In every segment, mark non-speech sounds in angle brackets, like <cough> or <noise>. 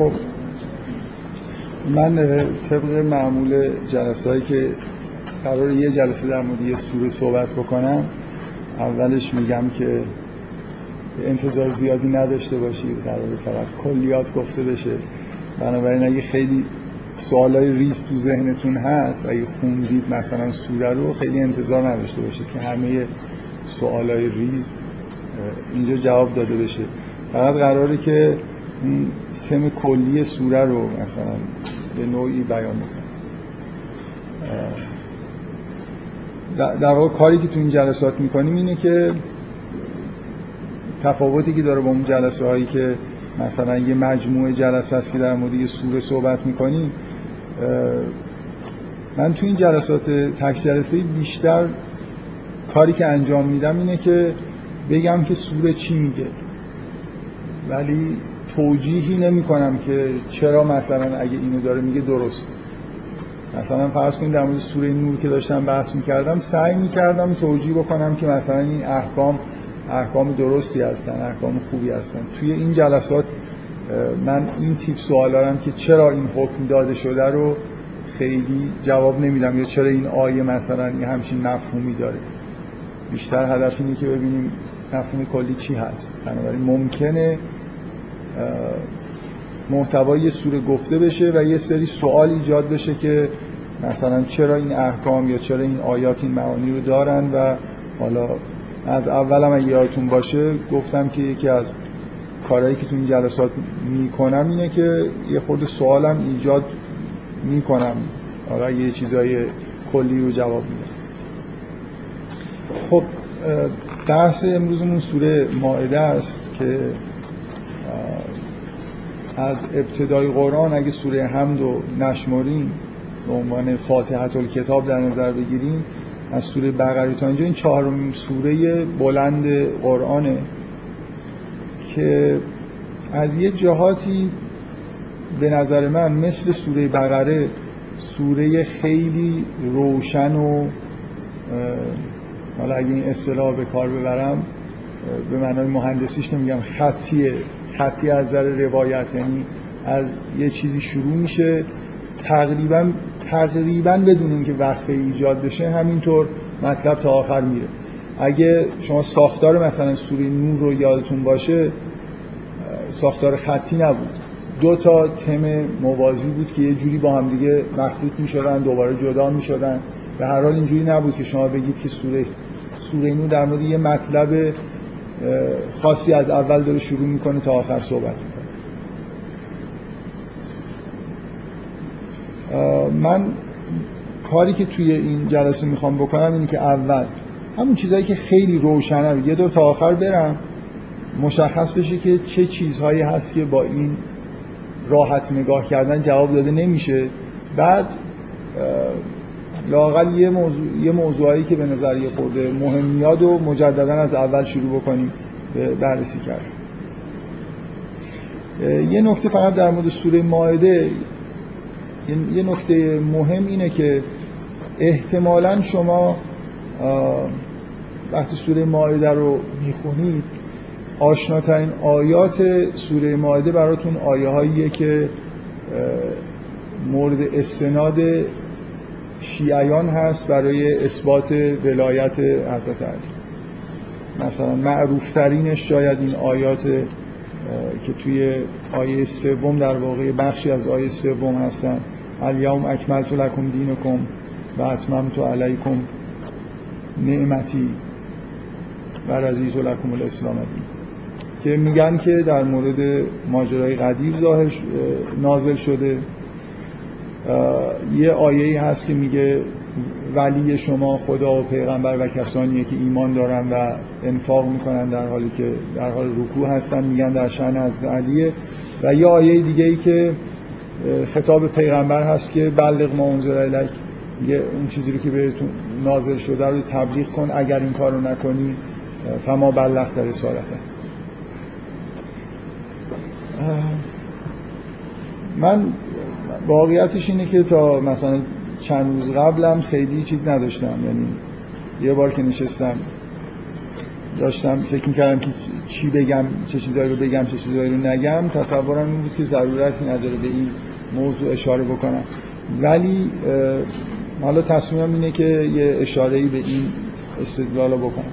خب من طبق معمول جلسه که قرار یه جلسه در مورد یه سوره صحبت بکنم اولش میگم که انتظار زیادی نداشته باشید قرار فقط کلیات گفته بشه. بنابراین اگه خیلی سوالای ریز تو ذهنتون هست اگه خوندید مثلا سوره رو خیلی انتظار نداشته باشید که همه سوالای ریز اینجا جواب داده بشه. فقط قراره که تم کلی سوره رو مثلا به نوعی بیان بکنم در واقع کاری که تو این جلسات می‌کنیم اینه که تفاوتی که داره با اون جلسه هایی که مثلا یه مجموعه جلسه هست که در مورد یه سوره صحبت می‌کنیم من تو این جلسات تک جلسه بیشتر کاری که انجام میدم اینه که بگم که سوره چی میگه. ولی توجیهی نمی کنم که چرا مثلا اگه اینو داره میگه درست. مثلا فرض کنید در مورد سوره نور که داشتم بحث می‌کردم سعی می‌کردم توجیه بکنم که مثلا این احکام احکام درستی هستن احکام خوبی هستن. توی این جلسات من این تیپ سوال دارم که چرا این حکم داده شده رو خیلی جواب نمیدم یا چرا این آیه مثلا یه همچین مفهومی داره. بیشتر هدف اینه که ببینیم مفهوم کلی چی هست. بنابراین ممکنه محتوای سوره گفته بشه و یه سری سوال ایجاد بشه که مثلا چرا این احکام یا چرا این آیات این معانی رو دارن و حالا از اولم اگه یادتون باشه گفتم که یکی از کارهایی که تو این جلسات می‌کنم اینه که یه خود سوالم ایجاد می‌کنم. حالا یه چیزای کلی رو جواب میدم. خب بحث امروزمون سوره ماعده است که از ابتدای قرآن اگه سوره حمد و نشماریم به عنوان فاتحت الکتاب در نظر بگیریم از سوره بقره تا اینجا این چهارمین سوره بلند قرآنه که از یه جهاتی به نظر من مثل سوره بقره سوره خیلی روشن و حالا اگه این اصطلاح به کار ببرم به معنای مهندسیش نمیگم خطیه. خطی از نظر روایت یعنی از یه چیزی شروع میشه. تقریبا تقریبا بدون اینکه وقفه ایجاد بشه همینطور مطلب تا آخر میره. اگه شما ساختار مثلا سوره نور رو یادتون باشه ساختار خطی نبود. دو تا تم موازی بود که یه جوری با هم دیگه مخلوط می‌شدن دوباره جدا می‌شدن. به هر حال اینجوری نبود که شما بگید که سوره سوره نور در مورد یه مطلب خاصی از اول داره شروع می‌کنه تا آخر صحبت می‌کنه. من کاری که توی این جلسه می‌خوام بکنم اینه که اول همون چیزهایی که خیلی روشنه رو یه دور تا آخر برم مشخص بشه که چه چیزهایی هست که با این راحت نگاه کردن جواب داده نمیشه. بعد لاقل یه موضوع یه موضوعایی که به نظر یه خورده مهم میاد و مجددا از اول شروع بکنیم به بررسی کرد یه نکته فقط در مورد سوره ماعده یه نکته مهم اینه که احتمالا شما وقتی سوره ماعده رو می‌خونید آشناترین آیات سوره ماعده براتون آیه هاییه که مورد استناد شیعیان هست برای اثبات ولایت حضرت علی. مثلا معروفترینش شاید این آیات که توی آیه سوم در واقع بخشی از آیه سوم هستن. الیوم اکملت لکم دینکم و اتممت علیکم نعمتی و رضیت لکم الاسلام دین. که میگن که در مورد ماجرای قدیر ظاهر نازل شده. یه آیه هست که میگه ولی شما خدا و پیغمبر و کسانیه که ایمان دارن و انفاق می‌کنن در حالی که در حال رکوع هستن میگن در شأن از علیه. و یه آیه دیگه ای که خطاب پیغمبر هست که بلغ ما انزل الیک. میگه اون چیزی رو که بهتون نازل شده رو تبلیغ کن اگر این کارو نکنی فما بلغت رسالته. من واقعیتش اینه که تا مثلا چند روز قبلم خیلی چیز نداشتم. یعنی یه بار که نشستم داشتم فکر می‌کردم که چی بگم چه چیزایی رو بگم چه چیزایی رو نگم. تصورم این بود که ضرورتی نداره به این موضوع اشاره بکنم. ولی حالا تصمیمم اینه که یه اشاره‌ای به این استدلال بکنم.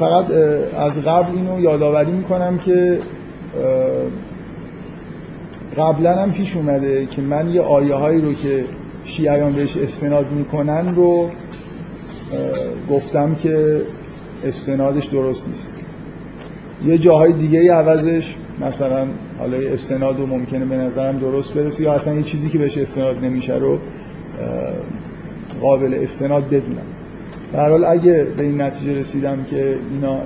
فقط از قبل اینو یادآوری می‌کنم که قبلا هم پیش اومده که من یه آیه هایی رو که شیعیان بهش استناد می‌کنن رو گفتم که استنادش درست نیست. یه جاهای دیگه ای عوضش مثلا حالا استناد رو ممکنه به نظرم درست برسه یا اصلا یه چیزی که بهش استناد نمیشه رو قابل استناد بدونم. در حال اگه به این نتیجه رسیدم که اینا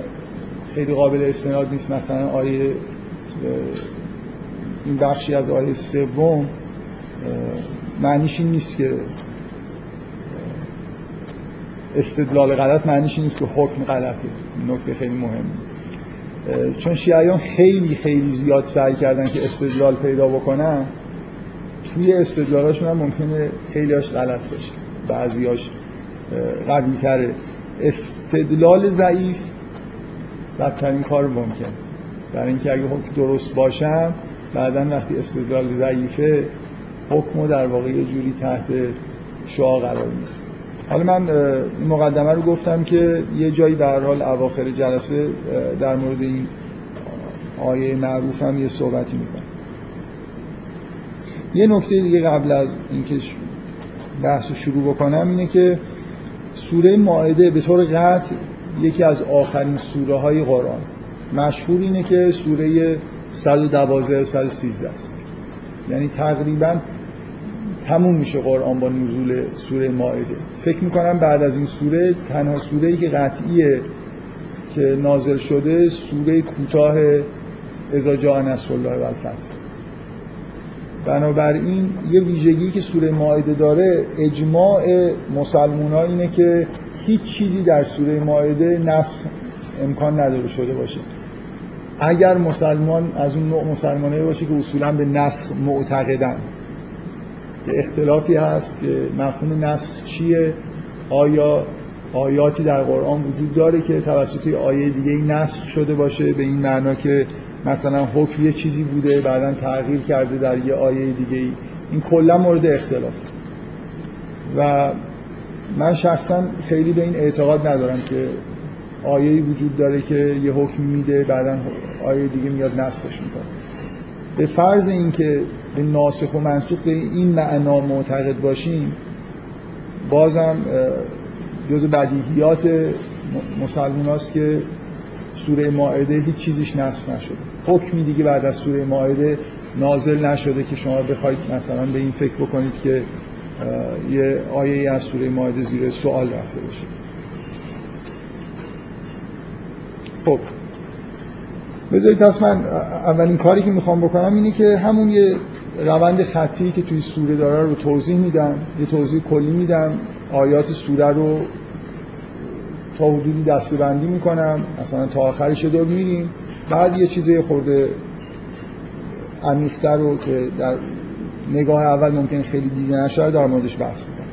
خیلی قابل استناد نیست مثلا آیه این بخشی از آیه سوم معنیش این نیست که استدلال غلط معنیش نیست که حکم غلطه. نکته خیلی مهمه چون شیعیان خیلی خیلی زیاد سعی کردن که استدلال پیدا بکنن توی استدلالاشون هم ممکنه خیلیاش غلط باشه. بعضیاش قوی تره استدلال ضعیف. بدترین کار ممکن. برای اینکه اگه حکم درست باشم بعدا وقتی استدلال ضعیفه حکم در واقع یه جوری تحت شعا قرار میده. حالا من این مقدمه رو گفتم که یه جایی به حال اواخر جلسه در مورد این آیه معروف هم یه صحبتی می‌کنم. یه نکته دیگه قبل از اینکه بحث رو شروع بکنم اینه که سوره ماعده به طور قطع یکی از آخرین سوره های قرآن. مشهور اینه که سوره 112 113 است. یعنی تقریبا تموم میشه قرآن با نزول سوره ماعده فکر می‌کنم بعد از این سوره تنها سوره ای که قطعیه که نازل شده سوره کوتاه اذا جاء نصر الله و الفتح بنابراین یه ویژگی که سوره ماعده داره اجماع مسلمان اینه که هیچ چیزی در سوره ماعده نسخ امکان نداره شده باشه. اگر مسلمان از اون نوع مسلمانایی باشه که اصولا به نسخ معتقدن. که اختلافی هست که مفهوم نسخ چیه؟ آیا آیاتی در قرآن وجود داره که توسط آیه دیگه نسخ شده باشه؟ به این معنا که مثلا حکم یه چیزی بوده بعدا تغییر کرده در یه آیه دیگه ای این کلا مورد اختلاف. و من شخصا خیلی به این اعتقاد ندارم که آیه وجود داره که یه حکم میده بعدا آیه دیگه میاد نسخش می‌کنه. به فرض اینکه به ناسخ و منسوخ به این معنا معتقد باشیم بازم جز بدیهیات مسلمان هاست که سوره ماعده هیچ چیزیش نسخ نشده. حکمی دیگه بعد از سوره ماعده نازل نشده که شما بخواید مثلا به این فکر بکنید که یه آیه از سوره ماعده زیر سوال رفته باشه. خب. بذارید پس من اولین کاری که می‌خوام بکنم اینه که همون یه روند خطی که توی سوره داره رو توضیح میدم یه توضیح کلی میدم. آیات سوره رو تا حدودی دستبندی می‌کنم. مثلا تا آخرش دور میریم بعد یه چیزی خورده عمیق‌تر رو که در نگاه اول ممکن خیلی دیده نشه در موردش بحث می‌کنم.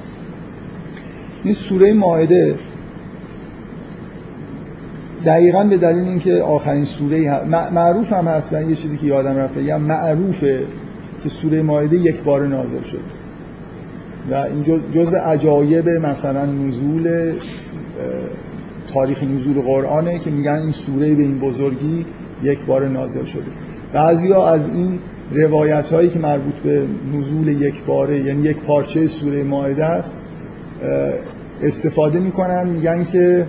این سوره ماعده دقیقا به دلیل اینکه آخرین سوره معروف هم هست و یه چیزی که یادم رفته بگم معروفه که سوره ماعده یک بار نازل شد. و این جزء عجایب مثلا نزول تاریخ نزول قرآنه که میگن این سوره به این بزرگی یک بار نازل شده. بعضیا از این روایت هایی که مربوط به نزول یک باره یعنی یک پارچه سوره ماعده است استفاده می‌کنن. میگن که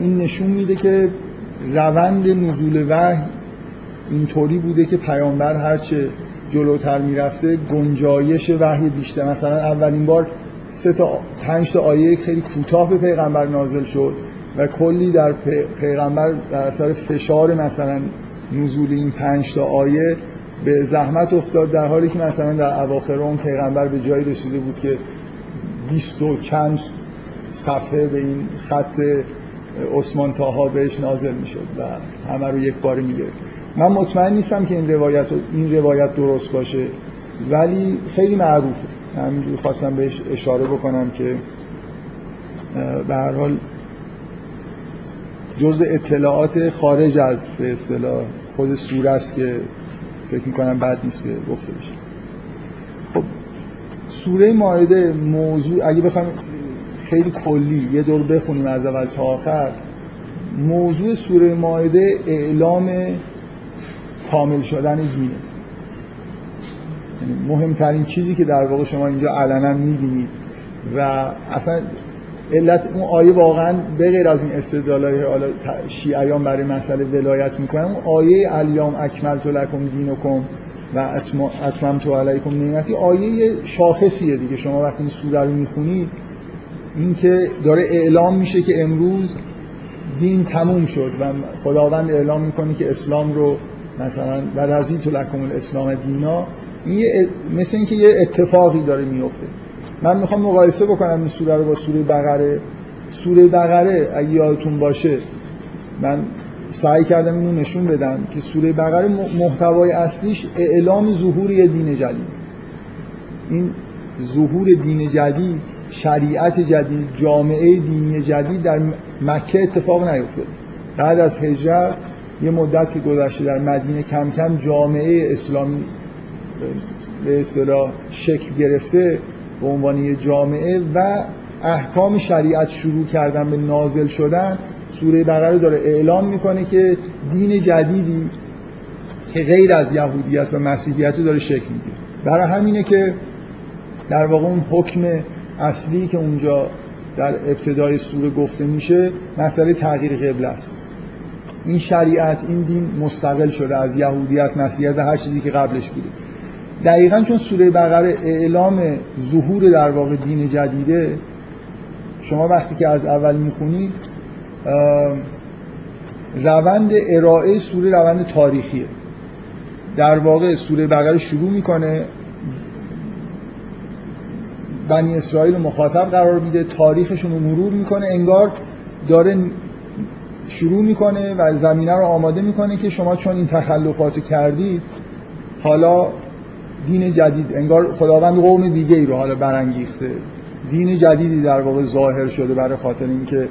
این نشون میده که روند نزول وحی اینطوری بوده که پیامبر هرچه جلوتر می‌رفته گنجایش وحی بیشتر. مثلا اولین بار سه تا پنج تا آیه خیلی کوتاه به پیغمبر نازل شد. و کلی در پیغمبر در اثر فشار مثلا نزول این پنج تا آیه به زحمت افتاد در حالی که مثلا در اواخر اون پیغمبر به جایی رسیده بود که بیست و چند صفحه به این خط عثمان تاها بهش نازل می‌شد و همه رو یک بار می‌گرفت. من مطمئن نیستم که این روایت این روایت درست باشه ولی خیلی معروفه. همینجوری خواستم بهش اشاره بکنم که به هر حال جزء اطلاعات خارج از به اصطلاح خود سوره است که فکر می‌کنم بد نیست که گفته بشه. خب سوره ماعده موضوع اگه بخوایم خیلی کلی یه دور بخونیم از اول تا آخر موضوع سوره ماعده اعلام کامل شدن دینه یعنی مهمترین چیزی که در واقع شما اینجا علنا می‌بینید و اصلا علت اون آیه واقعا به غیر از این استدلالای حالا شیعیان برای مسئله ولایت می‌کنن اون آیه الیام اکملت لکم دینکم و اتممت علیکم نعمتی آیه شاخصیه دیگه. شما وقتی این سوره رو می‌خونید این که داره اعلام میشه که امروز دین تموم شد و خداوند اعلام می‌کنه که اسلام رو مثلا و رضیت لکم الاسلام دینا این مثل اینکه یه اتفاقی داره میفته من می‌خوام مقایسه بکنم این سوره رو با سوره بقره. سوره بقره اگه یادتون باشه من سعی کردم اینو نشون بدم که سوره بقره محتوای اصلیش اعلام ظهور یه دین جدید. این ظهور دین جدید شریعت جدید جامعه دینی جدید در مکه اتفاق نیفتاد. بعد از هجرت یه مدت که گذشته در مدینه کم کم جامعه اسلامی به اصطلاح شکل گرفته. به عنوان یه جامعه و احکام شریعت شروع کردن به نازل شدن سوره بقره داره اعلام می‌کنه که دین جدیدی که غیر از یهودیت و مسیحیت داره شکل می‌گیره. برای همینه که در واقع اون حکم اصلی که اونجا در ابتدای سوره گفته میشه مسئله تغییر قبله است. این شریعت این دین مستقل شده از یهودیت مسیحیت و هر چیزی که قبلش بوده. دقیقا چون سوره بقره اعلام ظهور در واقع دین جدیده شما وقتی که از اول می‌خونید روند ارائه سوره روند تاریخیه. در واقع سوره بقره شروع می‌کنه بنی اسرائیل رو مخاطب قرار میده تاریخشون رو مرور می‌کنه انگار داره شروع می‌کنه و زمینه رو آماده می‌کنه که شما چون این تخلفات کردید حالا دین جدید انگار خداوند قوم دیگه ای رو حالا برانگیخته. دین جدیدی در واقع ظاهر شده برای خاطر اینکه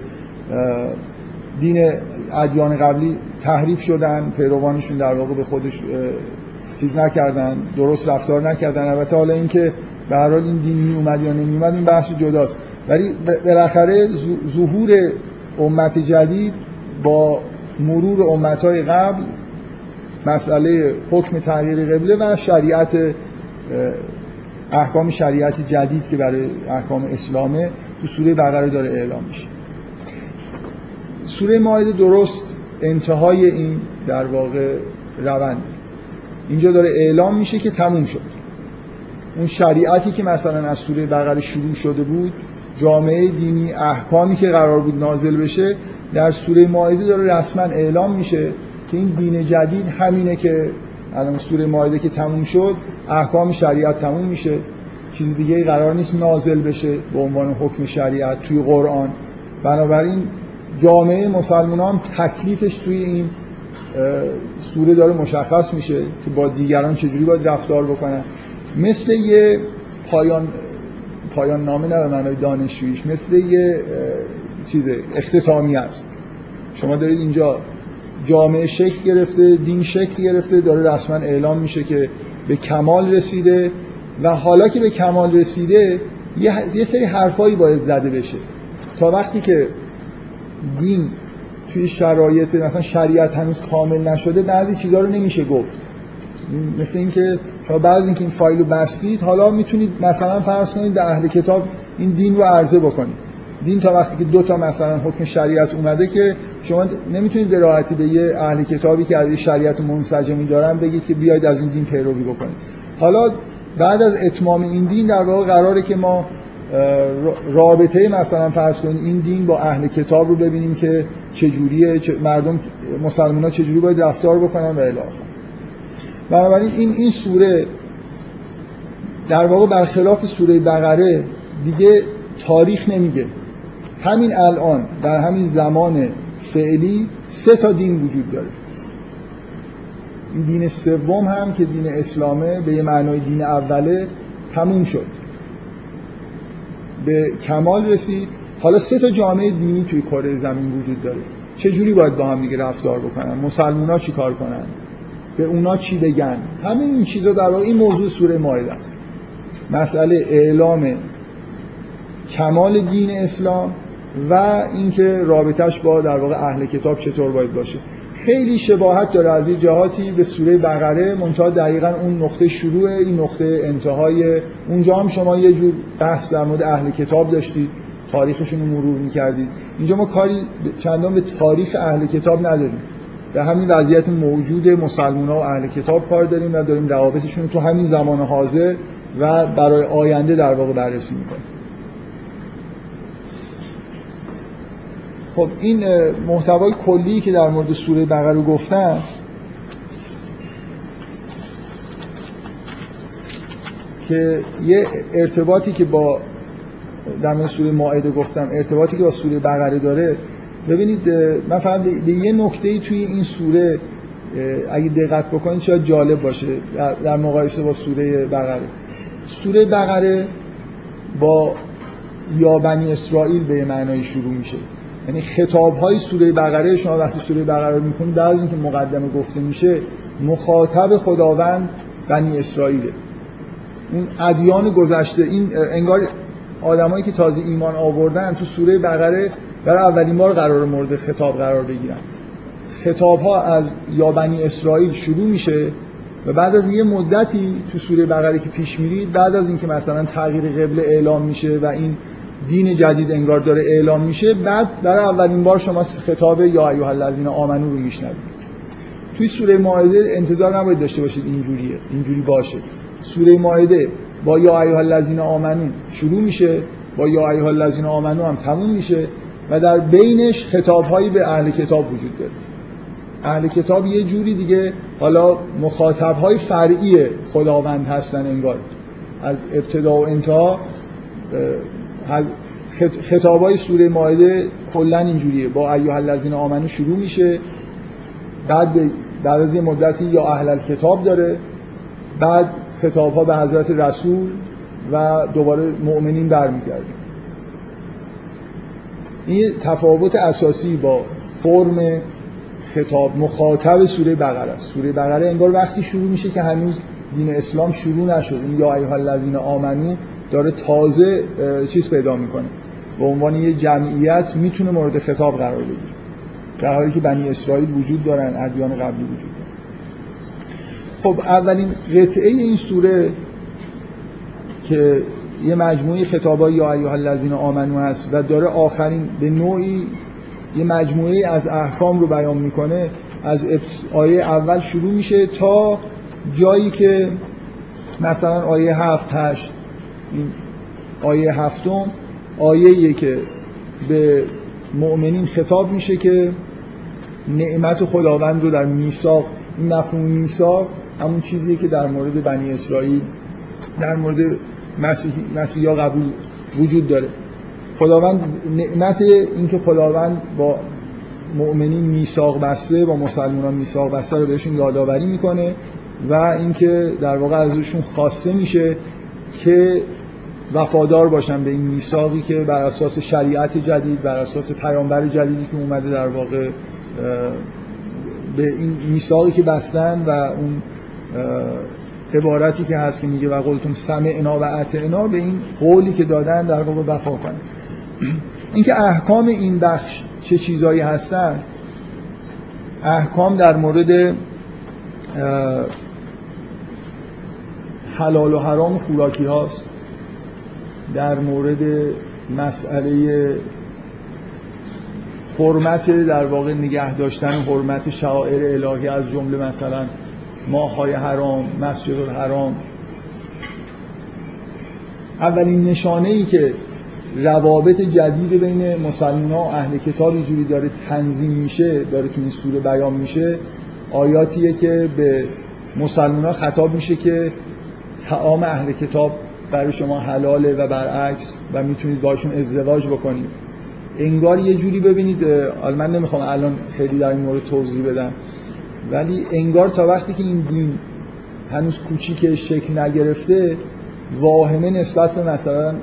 دین ادیان قبلی تحریف شدن پیروانشون در واقع به خودش چیز نکردن درست رفتار نکردن. البته حالا اینکه به هر حال این دین می اومد یا نمی اومد این بحث جداست. ولی بالاخره ظهور امت جدید با مرور امتهای قبل مسئله حکم تغییر قبله و شریعت احکام شریعت جدید که برای احکام اسلامه تو سوره بقره داره اعلام میشه. سوره ماهده درست انتهای این در واقع روند. اینجا داره اعلام میشه که تموم شد. اون شریعتی که مثلا از سوره بقره شروع شده بود جامعه دینی احکامی که قرار بود نازل بشه در سوره ماهده داره رسما اعلام میشه که این دین جدید همینه که الان سوره ماهده که تموم شد احکام شریعت تموم میشه. چیز دیگه قرار نیست نازل بشه به عنوان حکم شریعت توی قرآن. بنابراین جامعه مسلمان تکلیفش توی این سوره داره مشخص میشه که با دیگران چجوری باید رفتار بکنن. مثل یه پایان پایان نامه نه به معنای دانشجوییش مثل یه چیز اختتامی است. شما دارید اینجا جامعه شکل گرفته دین شکل گرفته داره رسما اعلام میشه که به کمال رسیده و حالا که به کمال رسیده یه سری حرفایی باید زده بشه. تا وقتی که دین توی شرایط مثلا شریعت هنوز کامل نشده بعضی چیزها رو نمیشه گفت. مثل اینکه شما بعضی اینکه این فایل رو بستید حالا می‌تونید مثلا فرض کنید به اهل کتاب این دین رو عرضه بکنید. دین تا وقتی که دو تا مثلا حکم شریعت اومده که شما نمی‌تونید به راحتی به یه اهل کتابی که از شریعت منسجمی دارن بگید که بیاید از این دین پیروی بکنید. حالا بعد از اتمام این دین در واقع قراره که ما رابطه مثلا فرض کنید این دین با اهل کتاب رو ببینیم که چجوریه مردم مسلمان ها چجوری باید رفتار بکنن و الی بنابراین این این سوره در واقع برخلاف سوره بقره دیگه تاریخ نمیگه. همین الان در همین زمان فعلی سه تا دین وجود داره. این دین سوم هم که دین اسلامه به یه معنای دین اوله تموم شد. به کمال رسید. حالا سه تا جامعه دینی توی کره زمین وجود داره. چه جوری باید با هم دیگه رفتار بکنن؟ مسلمونا چی کار کنن؟ به اونا چی بگن؟ همه این چیزا در واقع این موضوع سوره مائده است. مسئله اعلام کمال دین اسلام و اینکه رابطش با در واقع اهل کتاب چطور باید باشه. خیلی شباهت داره از این جهاتی به سوره بقره منتها دقیقا اون نقطه شروع این نقطه انتهای. اونجا هم شما یه جور بحث در مورد اهل کتاب داشتید تاریخشون رو مرور می‌کردید. اینجا ما کاری چندان به تاریخ اهل کتاب نداریم. به همین وضعیت موجود مسلمان ها و اهل کتاب کار داریم و داریم روابطشون تو همین زمان حاضر و برای آینده در واقع بررسی می‌کنیم. خب این محتوای کلی که در مورد سوره بقره گفتم که یه ارتباطی که با در مورد سوره مائده گفتم ارتباطی که با سوره بقره داره ببینید من فقط به یه نکته توی این سوره اگه دقت بکنید شاید جالب باشه در مقایسه با سوره بقره. سوره بقره با یا بنی اسرائیل به معنای شروع میشه. یعنی خطاب های سوره بقره شما وقتی سوره بقره رو می‌خونید بعد از اینکه مقدمه گفته میشه مخاطب خداوند بنی اسرائیله. اون ادیان گذشته این انگار آدمایی که تازه ایمان آوردن تو سوره بقره برای اولین بار قرار مورد خطاب قرار بگیرن. خطاب ها از یا بنی اسرائیل شروع میشه و بعد از یه مدتی تو سوره بقره که پیش میرید بعد از اینکه مثلا تغییر قبله اعلام میشه و این دین جدید انگار داره اعلام میشه بعد برای اولین بار شما خطاب یا ایها الذین آمنو رو میشنوید. توی سوره مائده انتظار نباید داشته باشید اینجوریه اینجوری باشه. سوره مائده با یا ایها الذین آمنو شروع میشه با یا ایها الذین آمنو هم تموم میشه و در بینش خطابهایی به اهل کتاب وجود داره. اهل کتاب یه جوری دیگه حالا مخاطبهای فرعی خداوند هستن انگار. از ابتدا و انتها خطابای سوره مائده کلا اینجوریه. با ایها الذین آمنو شروع میشه. بعد بعد از یه مدتی یا اهل کتاب داره. بعد خطاب ها به حضرت رسول و دوباره مؤمنین برمیگرده. این تفاوت اساسی با فرم خطاب مخاطب سوره بقره است. سوره بقره انگار وقتی شروع میشه که هنوز دین اسلام شروع نشد. این یا ایها الذین آمنو داره تازه چیز پیدا می‌کنه. به عنوان یه جمعیت می‌تونه مورد خطاب قرار بگیره. در حالی که بنی اسرائیل وجود دارن ادیان قبلی وجود دارن. خب اولین قطعه این سوره که یه مجموعه خطابای یا ایها الذین آمنو هست و داره آخرین به نوعی یه مجموعه از احکام رو بیان می‌کنه از آیه اول شروع میشه تا جایی که مثلا آیه هفت هشت این آیه هفتم آیه که به مؤمنین خطاب میشه که نعمت خداوند رو در میثاق این مفهوم میثاق همون چیزیه که در مورد بنی اسرائیل در مورد مسیحی ها قبول وجود داره. خداوند نعمت اینکه خداوند با مؤمنین میثاق بسته با مسلمانان میثاق بسته رو بهشون یادآوری می‌کنه و اینکه در واقع ازشون خواسته میشه که وفادار باشن به این میثاقی که بر اساس شریعت جدید بر اساس پیامبر جدیدی که اومده در واقع به این میثاقی که بستن و اون عبارتی که هست که میگه و قولتون سمعنا و اطعنا به این قولی که دادن در واقع وفا کنن اینکه احکام این بخش چه چیزایی هستن احکام در مورد حلال و حرام خوراکی هاست. در مورد مسئله حرمت در واقع نگه داشتن حرمت شعائر الهی از جمله مثلا ماهای حرام مسجد الحرام. اولین نشانه ای که روابط جدید بین مسلمان و اهل کتاب جوری داره تنظیم میشه داره تو این سوره بیان میشه آیاتیه که به مسلمان خطاب میشه که تعام اهل کتاب برای شما حلاله و برعکس و می‌تونید باشون ازدواج بکنید. انگار یه جوری ببینید من نمی‌خوام الان خیلی در این مورد توضیح بدم ولی انگار تا وقتی که این دین هنوز کوچیک شکل نگرفته واهمه نسبت به مثلا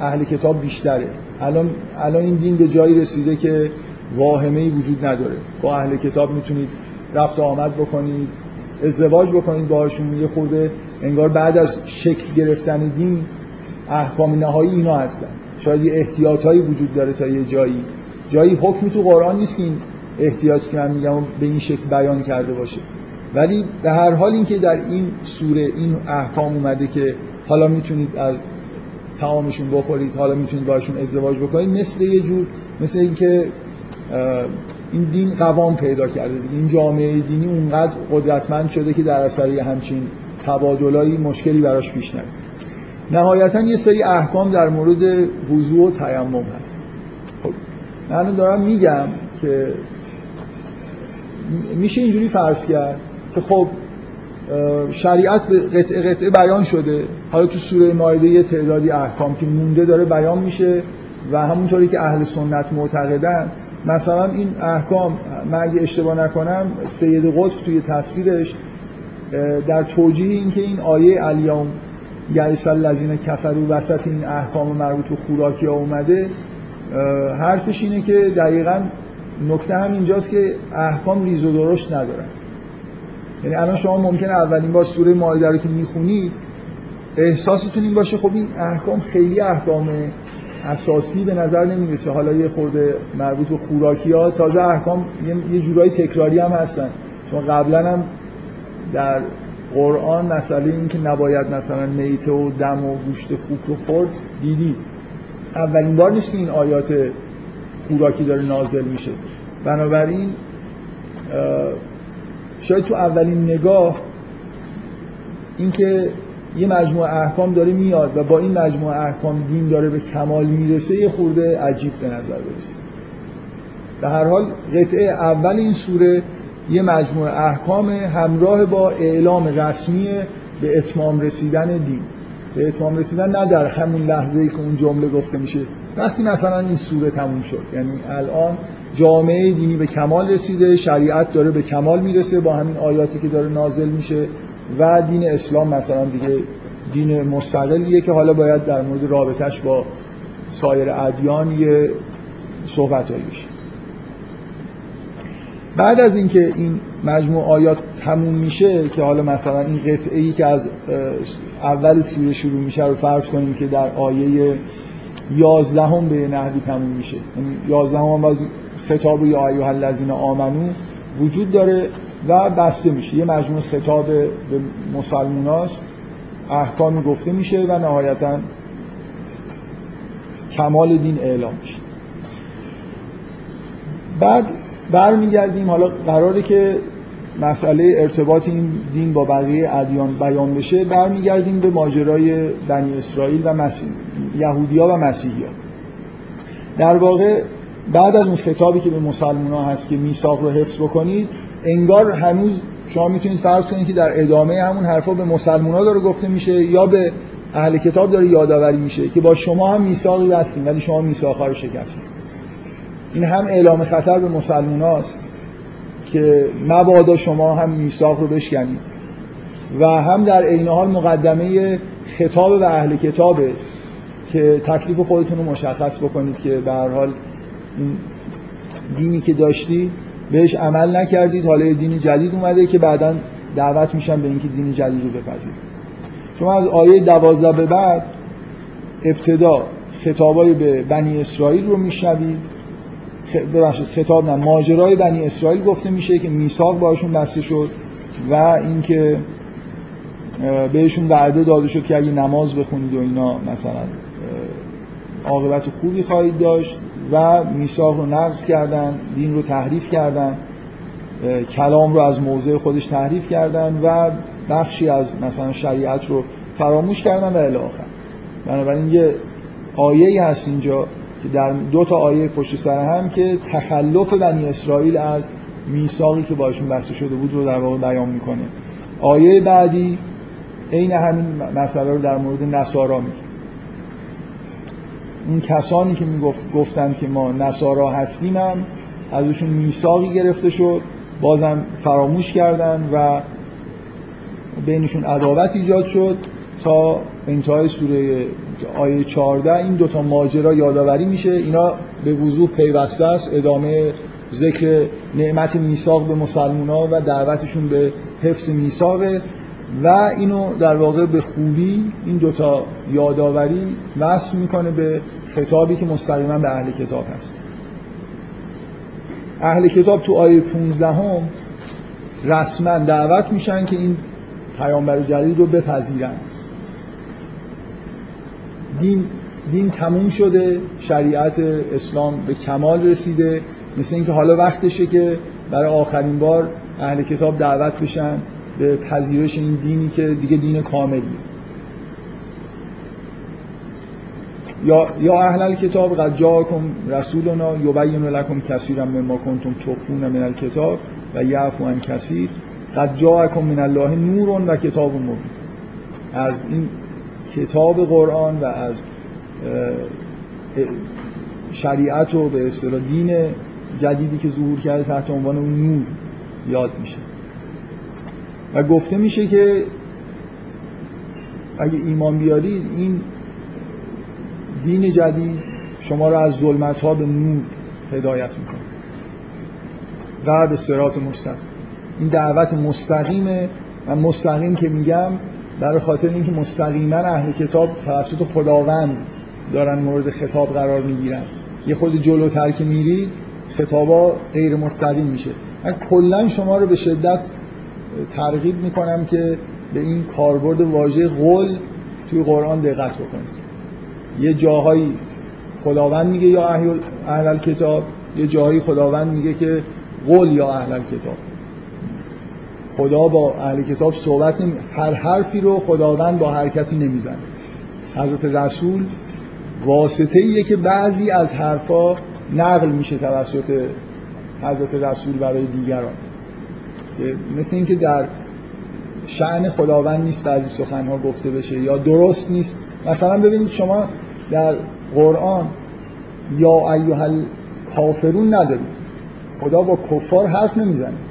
اهل کتاب بیشتره. الان الان این دین به جایی رسیده که واهمه ای وجود نداره. با اهل کتاب می‌تونید رفت آمد بکنید ازدواج بکنید باهاشون یه خورده انگار بعد از شکل گرفتن دین احکام نهایی اینا هستن. شاید یه احتیاطایی وجود داره تا یه جایی. جایی حکمی تو قرآن نیست که این احتیاطی که من میگم به این شکل بیان کرده باشه. ولی به هر حال اینکه در این سوره این احکام اومده که حالا می‌تونید از تعامشون بخورید حالا می‌تونید باشون ازدواج بکنید مثل یه جور مثل اینکه این دین قوام پیدا کرده. این جامعه دینی اونقدر قدرتمند شده که در اثر همچین تبادلایی مشکلی براش پیش نیاد. نهایتا یه سری احکام در مورد وضوع و تیمم هست. خب من دارم میگم که میشه اینجوری فرض کرد که خب شریعت به قطعه قطعه بیان شده. حالا تو سوره مایده یه تعدادی احکام که مونده داره بیان میشه و همونطوری که اهل سنت معتقدن. مثلا این احکام من اگه اشتباه نکنم سید قطب توی تفسیرش در توجیه این که این آیه الیوم یعیس الذین کفروا وسط این احکام مربوط به خوراکی ها اومده حرفش اینه که دقیقا نکته هم اینجاست که احکام ریز و درشت ندارن. یعنی الان شما ممکنه اولین بار سوره مائده رو که می‌خونید احساستون این باشه خب این احکام خیلی احکام اساسی به نظر نمی‌رسه. حالا یه خورده مربوط به خوراکی ها تازه احکام یه جورایی تکراری هم هستن. چون قبلا هم در قرآن مسئله این که نباید مثلا میته و دم و گوشت خوک رو خورد دیدید. اولین بار نیست که این آیات خوراکی داره نازل میشه. بنابراین شاید تو اولین نگاه اینکه یه مجموعه احکام داره میاد و با این مجموعه احکام دین داره به کمال می‌رسه یه خورده عجیب به نظر برسه. به هر حال قطعه اول این سوره یه مجموعه احکام همراه با اعلام رسمی به اتمام رسیدن دین. به اتمام رسیدن نه در همون لحظه ای که اون جمله گفته میشه. وقتی مثلا این سوره تموم شد یعنی الان جامعه دینی به کمال رسیده شریعت داره به کمال می‌رسه با همین آیاتی که داره نازل میشه و دین اسلام مثلا دیگه دین مستقلیه که حالا باید در مورد رابطش با سایر ادیان یه صحبتایی بشه. بعد از اینکه این مجموع آیات تموم میشه که حالا مثلا این قطعه ای که از اول سوره شروع میشه رو فرض کنیم که در آیه 11 هم به نحوی تموم میشه. یعنی 11 هم باز خطاب یا ایها الذین آمنو وجود داره و بسته میشه. یه مجموع خطاب به مسلموناست. احکامی گفته میشه و نهایتا کمال دین اعلام میشه. بعد برمیگردیم. حالا قراره که مسئله ارتباط این دین با بقیه ادیان بیان بشه برمیگردیم به ماجرای بنی اسرائیل و مسیح یهودیا و مسیحیا. در واقع بعد از اون خطابی که به مسلمان ها هست که میثاق رو حفظ بکنید انگار هنوز شما می‌تونید فرض کنید که در ادامه همون حرفا به مسلمان ها داره گفته میشه یا به اهل کتاب داره یادآوری میشه که با شما هم میثاقی بستیم ولی شما میثاق رو شکستید. این هم اعلام خطر به مسلمان هاست که مبادا شما هم میثاق رو بشکنید. و هم در عین حال مقدمه خطاب به اهل کتابه که تکلیف خودتون رو مشخص بکنید که به هر حال دینی که داشتی بهش عمل نکردید. حالا دین جدید اومده که بعدا دعوت میشن به اینکه دین جدید رو بپذیرید شما از آیه دوازده به بعد ابتدا خطابای به بنی اسرائیل رو میشنوید. ببخشید خطاب نه. ماجرای بنی اسرائیل گفته میشه که میثاق باشون بسته شد و اینکه بهشون وعده داده شد که اگه نماز بخونید و اینا مثلا عاقبت خوبی خواهید داشت و میثاق رو نقض کردن دین رو تحریف کردن کلام رو از موضع خودش تحریف کردن و بخشی از مثلا شریعت رو فراموش کردن و الی آخر. بنابراین یه آیه هست اینجا در دو تا آیه پشت سر هم که تخلف بنی اسرائیل از میثاقی که باشون بسته شده بود رو در واقع بیان می‌کنه. آیه بعدی عین همین مسئله رو در مورد نصارا میگه. اون کسانی که می‌گفت گفتن که ما نصارا هستیم هم ازشون میثاقی گرفته شد بازم فراموش کردن و بینشون عداوت ایجاد شد تا انتهای سوره آیه 14 این دوتا ماجرا یادآوری میشه. اینا به وضوح پیوسته است. ادامه ذکر نعمت میثاق به مسلمان و دعوتشون به حفظ میثاقه و اینو در واقع به خوبی این دوتا یادآوری وصل می‌کنه به خطابی که مستقیما به اهل کتاب هست. اهل کتاب تو آیه 15 هم رسما دعوت میشن که این پیامبر جدید رو بپذیرن. دین دین تموم شده شریعت اسلام به کمال رسیده مثل اینکه حالا وقتشه که برای آخرین بار اهل کتاب دعوت بشن به پذیرش این دینی که دیگه دین کاملی یا یا اهل الکتاب قد جاءکم رسولنا یبین لکم کثیرا مما کنتم تخفون من الکتاب و یعفو عن کثیر قد جاءکم من الله نور و کتاب مبین از این کتاب قرآن و از شریعت و به اصطلاح دین جدیدی که ظهور کرده تحت عنوان اون نور یاد میشه. و گفته میشه که اگه ایمان بیارید این دین جدید شما رو از ظلمت ها به نور هدایت می‌کنه. و به سرات مستقیم. این دعوت مستقیمه و مستقیم که میگم برای خاطر اینکه مستقیما اهل کتاب توسط خداوند دارن مورد خطاب قرار می‌گیرن. یه خود جلوتر که میرید خطابا غیر مستقیم میشه. من کلا شما رو به شدت ترغیب می‌کنم که به این کاربرد واژه قول توی قرآن دقت بکنید. یه جاهایی خداوند میگه یا اهل کتاب یه جاهایی خداوند میگه که قول یا اهل کتاب. خدا با اهل کتاب صحبت نمی... هر حرفی رو خداوند با هر کسی نمی‌زنه. حضرت رسول واسطه ایه که بعضی از حرفا نقل میشه توسط حضرت رسول برای دیگران. که مثل اینکه در شعن خداوند نیست بعضی سخنها گفته بشه یا درست نیست. مثلا ببینید شما در قرآن یا ایها کافرون ندارید. خدا با کفار حرف نمی‌زنه.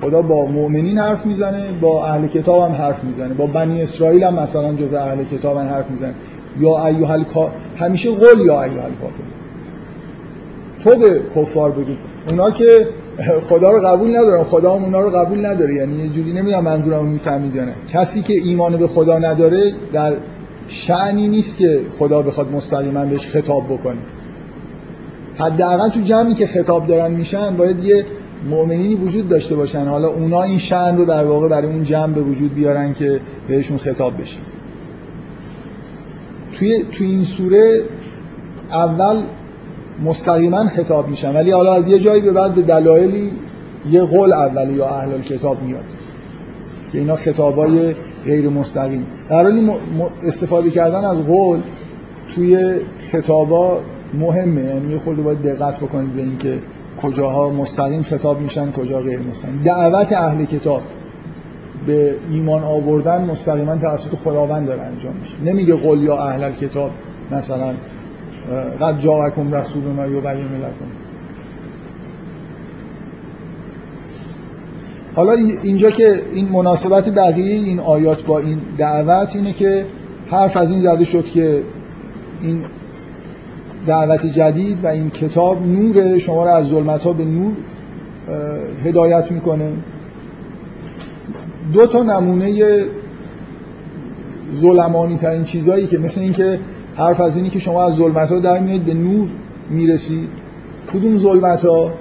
خدا با مؤمنین حرف می‌زنه با اهل کتاب هم حرف می‌زنه با بنی اسرائیل هم مثلا جز اهل کتاب هم حرف می‌زنه. یا ایها همیشه قول یا ایها کافر تو به کفار بگو اونا که خدا رو قبول ندارن خدا هم اونا رو قبول نداره. یعنی یه جوری نمی‌دونم منظورم می‌فهمید یا نه. کسی که ایمان به خدا نداره در شعنی نیست که خدا بخواد مستقیما بهش خطاب بکنه. حداقل تو جمعی که خطاب دارن میشن باید یه مؤمنینی وجود داشته باشن. حالا اونا این شعن رو در واقع برای اون جمع به وجود بیارن که بهشون خطاب بشه. توی تو این سوره اول مستقیما خطاب میشن. ولی حالا از یه جایی به بعد به دلایلی یه قول اولی یا اهل کتاب میاد که اینا خطابای غیر مستقیم. در حالی استفاده کردن از قول توی خطابا مهمه. یعنی خود باید دقت بکنید به اینکه کجاها مستقیم خطاب میشن کجا غیر مستقیم. دعوت اهل کتاب به ایمان آوردن مستقیما توسط خداوند داره انجام میشه. نمیگه قول یا اهل کتاب مثلا قد جاءکم رسولنا یبین لکم. حالا اینجا که این مناسبت بقیه این آیات با این دعوت اینه که حرف از این زده شد که این دعوت جدید و این کتاب نور شما رو از ظلمت ها به نور هدایت می‌کنه. دو تا نمونه ظلمانی ترین چیزهایی که مثل اینکه حرف از اینی که شما از ظلمت ها در میاد به نور می‌رسید. کدوم ظلمت ها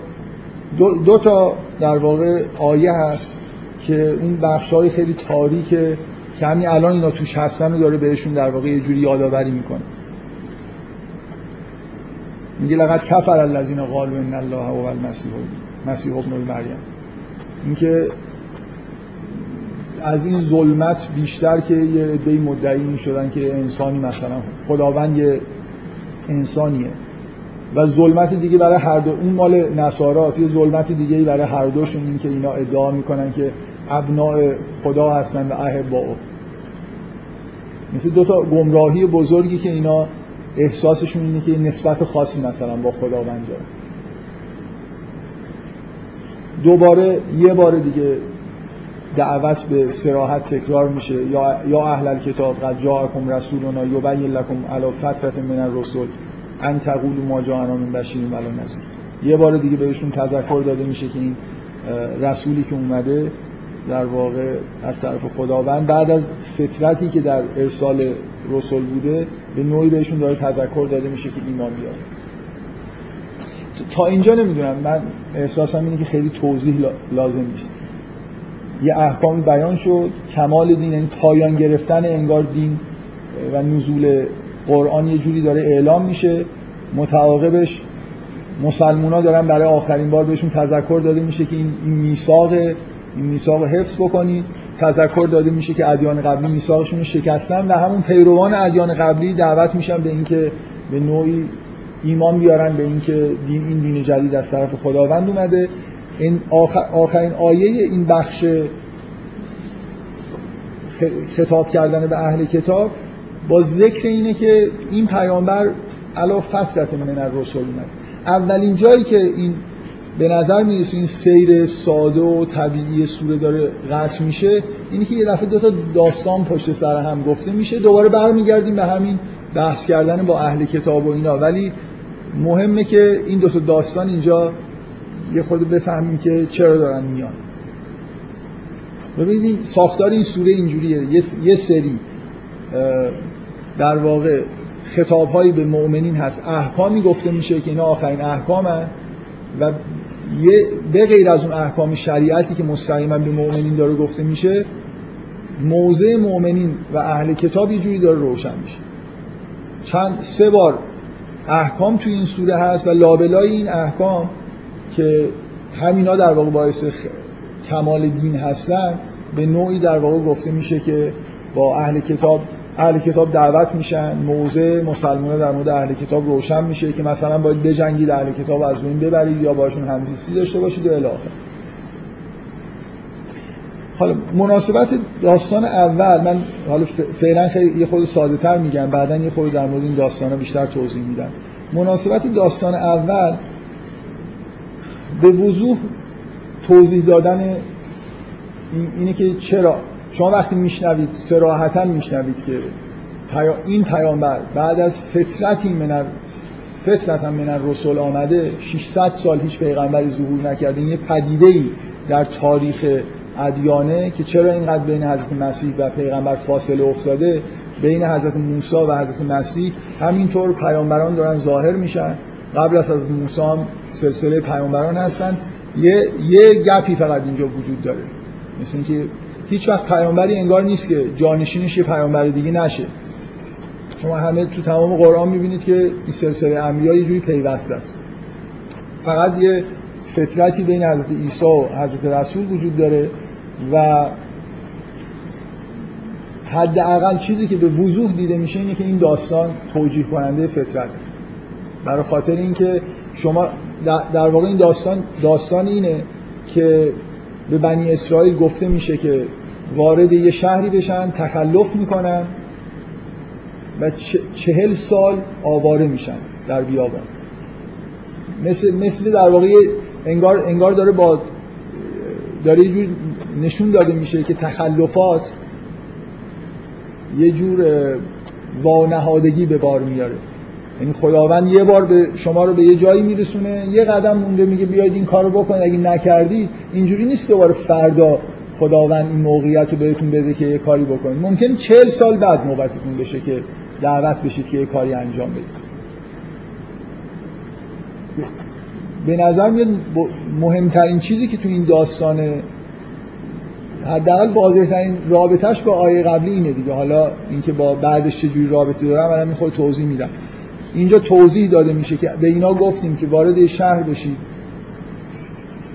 دو, دو تا در واقع آیه هست که اون بخش های خیلی تاریکه که همین الان اینا توش هستن و داره بهشون در واقع یه جوری یادآوری می‌کنه. میگه لقد کفر الذین قالوا ان الله هو المسیح مسیح ابن مریم اینکه از این ظلمت بیشتر که یه عده مدعی شدن که انسانی مثلا خداوند یه انسانیه. و ظلمت دیگه برای هر دو اون مال نصاراست یه ظلمت دیگه برای هر دوشون این که اینا ادعا می‌کنن که ابناء خدا هستن و احباء. مثل دو تا گمراهی بزرگی که اینا احساسشون اینه که نسبت خاصی مثلا با خداوند داره. دوباره یه بار دیگه دعوت به سراحت تکرار میشه. یا یا اهل کتاب قد جاءکم رسولنا یبین لکم علی فترة من الرسل. ان تقولوا ما جاءنا من بشیر ولا نذیر. یه بار دیگه بهشون تذکر داده میشه که این رسولی که اومده در واقع از طرف خداوند. بعد از فطرتی که در ارسال رسول بوده به نوعی بهشون داره تذکر داده میشه که ایمان بیاره. تا اینجا نمی‌دونم. من احساسم اینه که خیلی توضیح لازم نیست. یه احکام بیان شد. کمال دین یعنی پایان گرفتن انگار دین و نزول قرآن یه جوری داره اعلام میشه. متعاقبش مسلمونا دارن برای آخرین بار بهشون تذکر داده میشه که این این میثاق این میثاق حفظ بکنید تذکر داده میشه که ادیان قبلی میثاقشون رو شکستن و همون پیروان ادیان قبلی دعوت میشن به اینکه به نوعی ایمان بیارن به اینکه دین این دین جدید از طرف خداوند اومده. این آخر آخرین آیه این بخش خطاب کردن به اهل کتاب با ذکر اینه که این پیامبر علا فترت من الرسول اومد. اولین جایی که این به نظر می‌رسه این سیر ساده و طبیعی سوره داره قطع میشه اینی که یه دفعه دو تا داستان پشت سر هم گفته میشه. دوباره برمیگردیم به همین بحث کردن با اهل کتاب و اینا. ولی مهمه که این دو تا داستان اینجا یه خود بفهمیم که چرا دارن میان. ببینید ساختار این سوره اینجوریه. یه سری در واقع خطاب هایی به مؤمنین هست. احکامی گفته میشه که اینا آخرین احکام و یه به غیر از اون احکام شریعتی که مستقیما به مؤمنین داره گفته میشه موضع مؤمنین و اهل کتاب یه جوری داره روشن میشه. چند سه بار احکام توی این سوره هست و لابلای این احکام که همینا در واقع باعث کمال دین هستن به نوعی در واقع گفته میشه که با اهل کتاب اهل کتاب دعوت میشن موضع مسلمان در مورد اهل کتاب روشن میشه که مثلا باید بجنگید اهل کتاب از بین ببرید یا باشون همزیستی داشته باشید و الی حالا مناسبت داستان اول من حالا فعلا خیلی یه خود ساده تر میگم بعدا یه خود در مورد این داستان بیشتر توضیح میدم. مناسبت داستان اول به وضوح توضیح دادن اینه که چرا شما وقتی میشنوید سراحتا میشنوید که این پیامبر بعد از فطرتی من فطرتا من رسول آمده 600 سال هیچ پیغمبری ظهور نکرده. این یه پدیده ای در تاریخ ادیانه که چرا اینقدر بین حضرت مسیح و پیغمبر فاصله افتاده. بین حضرت موسی و حضرت مسیح همینطور پیامبران دارن ظاهر میشن. قبل از از موسی هم سلسله پیامبران هستن. یه یه گپی فقط اینجا وجود داره. مثل اینکه هیچ وقت پیامبری انگار نیست که جانشینش یه پیامبر دیگه نشه. شما همه تو تمام قرآن می‌بینید که این سلسله انبیا یه جوری پیوسته است. فقط یه فطرتی بین حضرت عیسی و حضرت رسول وجود داره و حداقل چیزی که به وضوح دیده میشه اینه که این داستان توجیه کننده فطرت برای خاطر اینکه شما در واقع این داستان داستان اینه که به بنی اسرائیل گفته میشه که وارد یه شهری بشن تخلف می‌کنن و چهل سال آواره میشن در بیابان. مثل, مثل در واقع انگار, انگار داره با داره یه جور نشون داده میشه که تخلفات یه جور وانهادگی به بار میاره. یعنی خداوند یه بار به شما رو به یه جایی میرسونه یه قدم مونده میگه بیاید این کارو بکنید اگه نکردی اینجوری نیست دوباره فردا خداوند این موقعیت رو بهتون بده که یه کاری بکنید. ممکن چهل سال بعد نوبتتون بشه که دعوت بشید که یه کاری انجام بدید. به نظر میاد مهمترین چیزی که تو این داستان حداقل واضح ترین رابطش با آیه قبلی اینه دیگه. حالا اینکه با بعدش چجوری رابطه دارم الان می‌خواد توضیح میدم. اینجا توضیح داده میشه که به اینا گفتیم که وارد شهر بشید.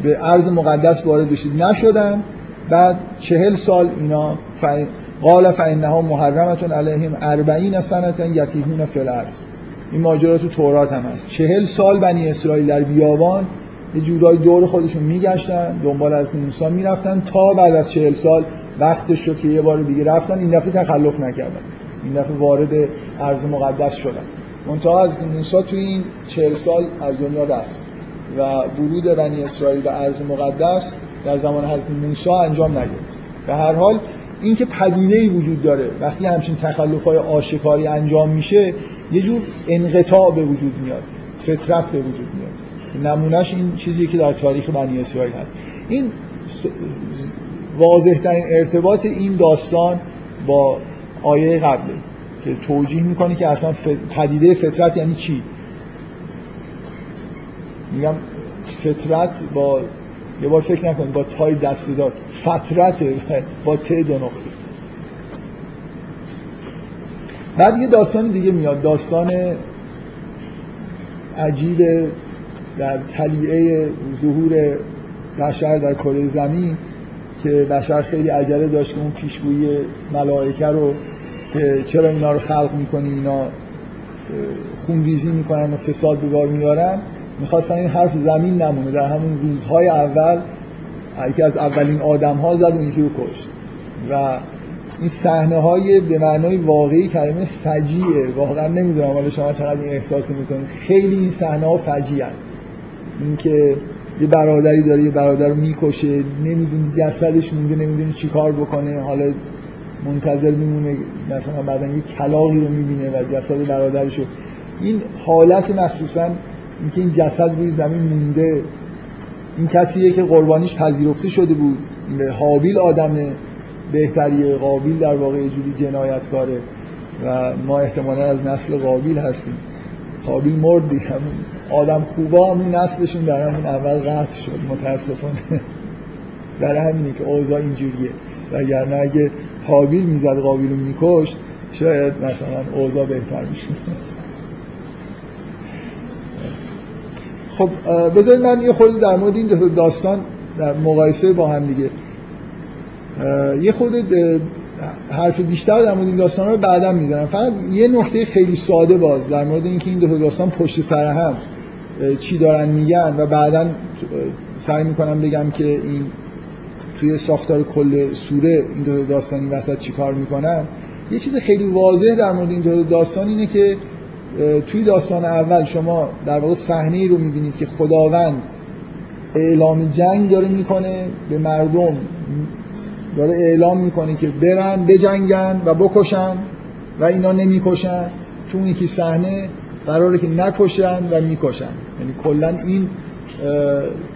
به عرض مقدس وارد بشید. نشدن. بعد چهل سال اینا قال فانها محرمتون علیهم اربعین سنتا یتیهون فی الارض. این ماجرا تو تورات هم هست. چهل سال بنی اسرائیل در بیابان یه جورای دور خودشون میگشتن دنبال از موسی می‌رفتن تا بعد از چهل سال وقتش شد که یه بار دیگه رفتن این دفعه تخلف نکردن. این دفعه وارد ارض مقدس شدن. منتها از موسی تو این چهل سال از دنیا رفت و ورود بنی اسرائیل به ارض مقدس در زمان حضرت موسی انجام نگرفت به هر حال اینکه پدیده ای وجود داره وقتی همچین تخلف های آشکاری انجام میشه یه جور انقطاع به وجود میاد فطرت به وجود میاد. نمونهش این چیزی که در تاریخ بنی اسرائیل هست. این واضح ترین ارتباط این داستان با آیه قبله که توجیه می‌کنه که اصلا پدیده فطرت یعنی چی؟ میگم فطرت با یه بار فکر نکنید با تای دست دار فطرت با ت دو نقطه. بعد یه داستان دیگه میاد داستان عجیب در تلیعه ظهور بشر در کره زمین که بشر خیلی عجله داشت که اون پیشگویی ملائکه رو که چرا اینا رو خلق می‌کنی اینا خونریزی می‌کنن و فساد به بار میارن می‌خواستن این حرف زمین نمونه در همون روزهای اول یکی از اولین آدم ها زد و یکی رو کشت. و این صحنه های به معنای واقعی کلمه فجیعه. واقعا نمی‌دونم حالا شما چقدر این احساس می‌کنید. خیلی این صحنه ها فجیعن. اینکه یه برادری داره یه برادر رو می‌کشه نمی‌دونی جسدش مونده نمی‌دونی چی کار بکنه. حالا منتظر میمونه مثلا بعدا یه کلاقی رو می‌بینه و جسد برادرش این حالت مخصوصا اینکه این جسد روی زمین مونده این کسیه که قربانیش پذیرفته شده بود. حابیل آدم بهتریه قابیل در واقع جوری جنایتکاره. و ما احتمالا از نسل قابیل هستیم. قابیل مردی. همون آدم خوبا همون نسلشون در همون اول قطع شد متاسفانه. در همینه که اوضاع اینجوریه. وگرنه اگه حابیل می‌زد قابیل رو میکشت شاید مثلا اوضاع بهتر میشه خب بذارید من یه خورده در مورد این داستان در مقایسه با هم دیگه یه خورده حرف بیشتر در مورد این داستان رو بعدا می‌زنم. فقط یه نکته خیلی ساده باز در مورد اینکه این دو داستان پشت سر هم چی دارن میگن و بعدا سعی می‌کنم بگم که این توی ساختار کل سوره این دو داستان این وسط چی کار می‌کنن. یه چیز خیلی واضح در مورد این دو داستان اینه که توی داستان اول شما در واقع صحنه رو می‌بینید که خداوند اعلام جنگ داره می‌کنه به مردم. داره اعلام می‌کنه که برن بجنگن و بکشن و اینا نمی‌کشن. تو اون یکی صحنه قراره که نکشن و می‌کشن. یعنی کلا این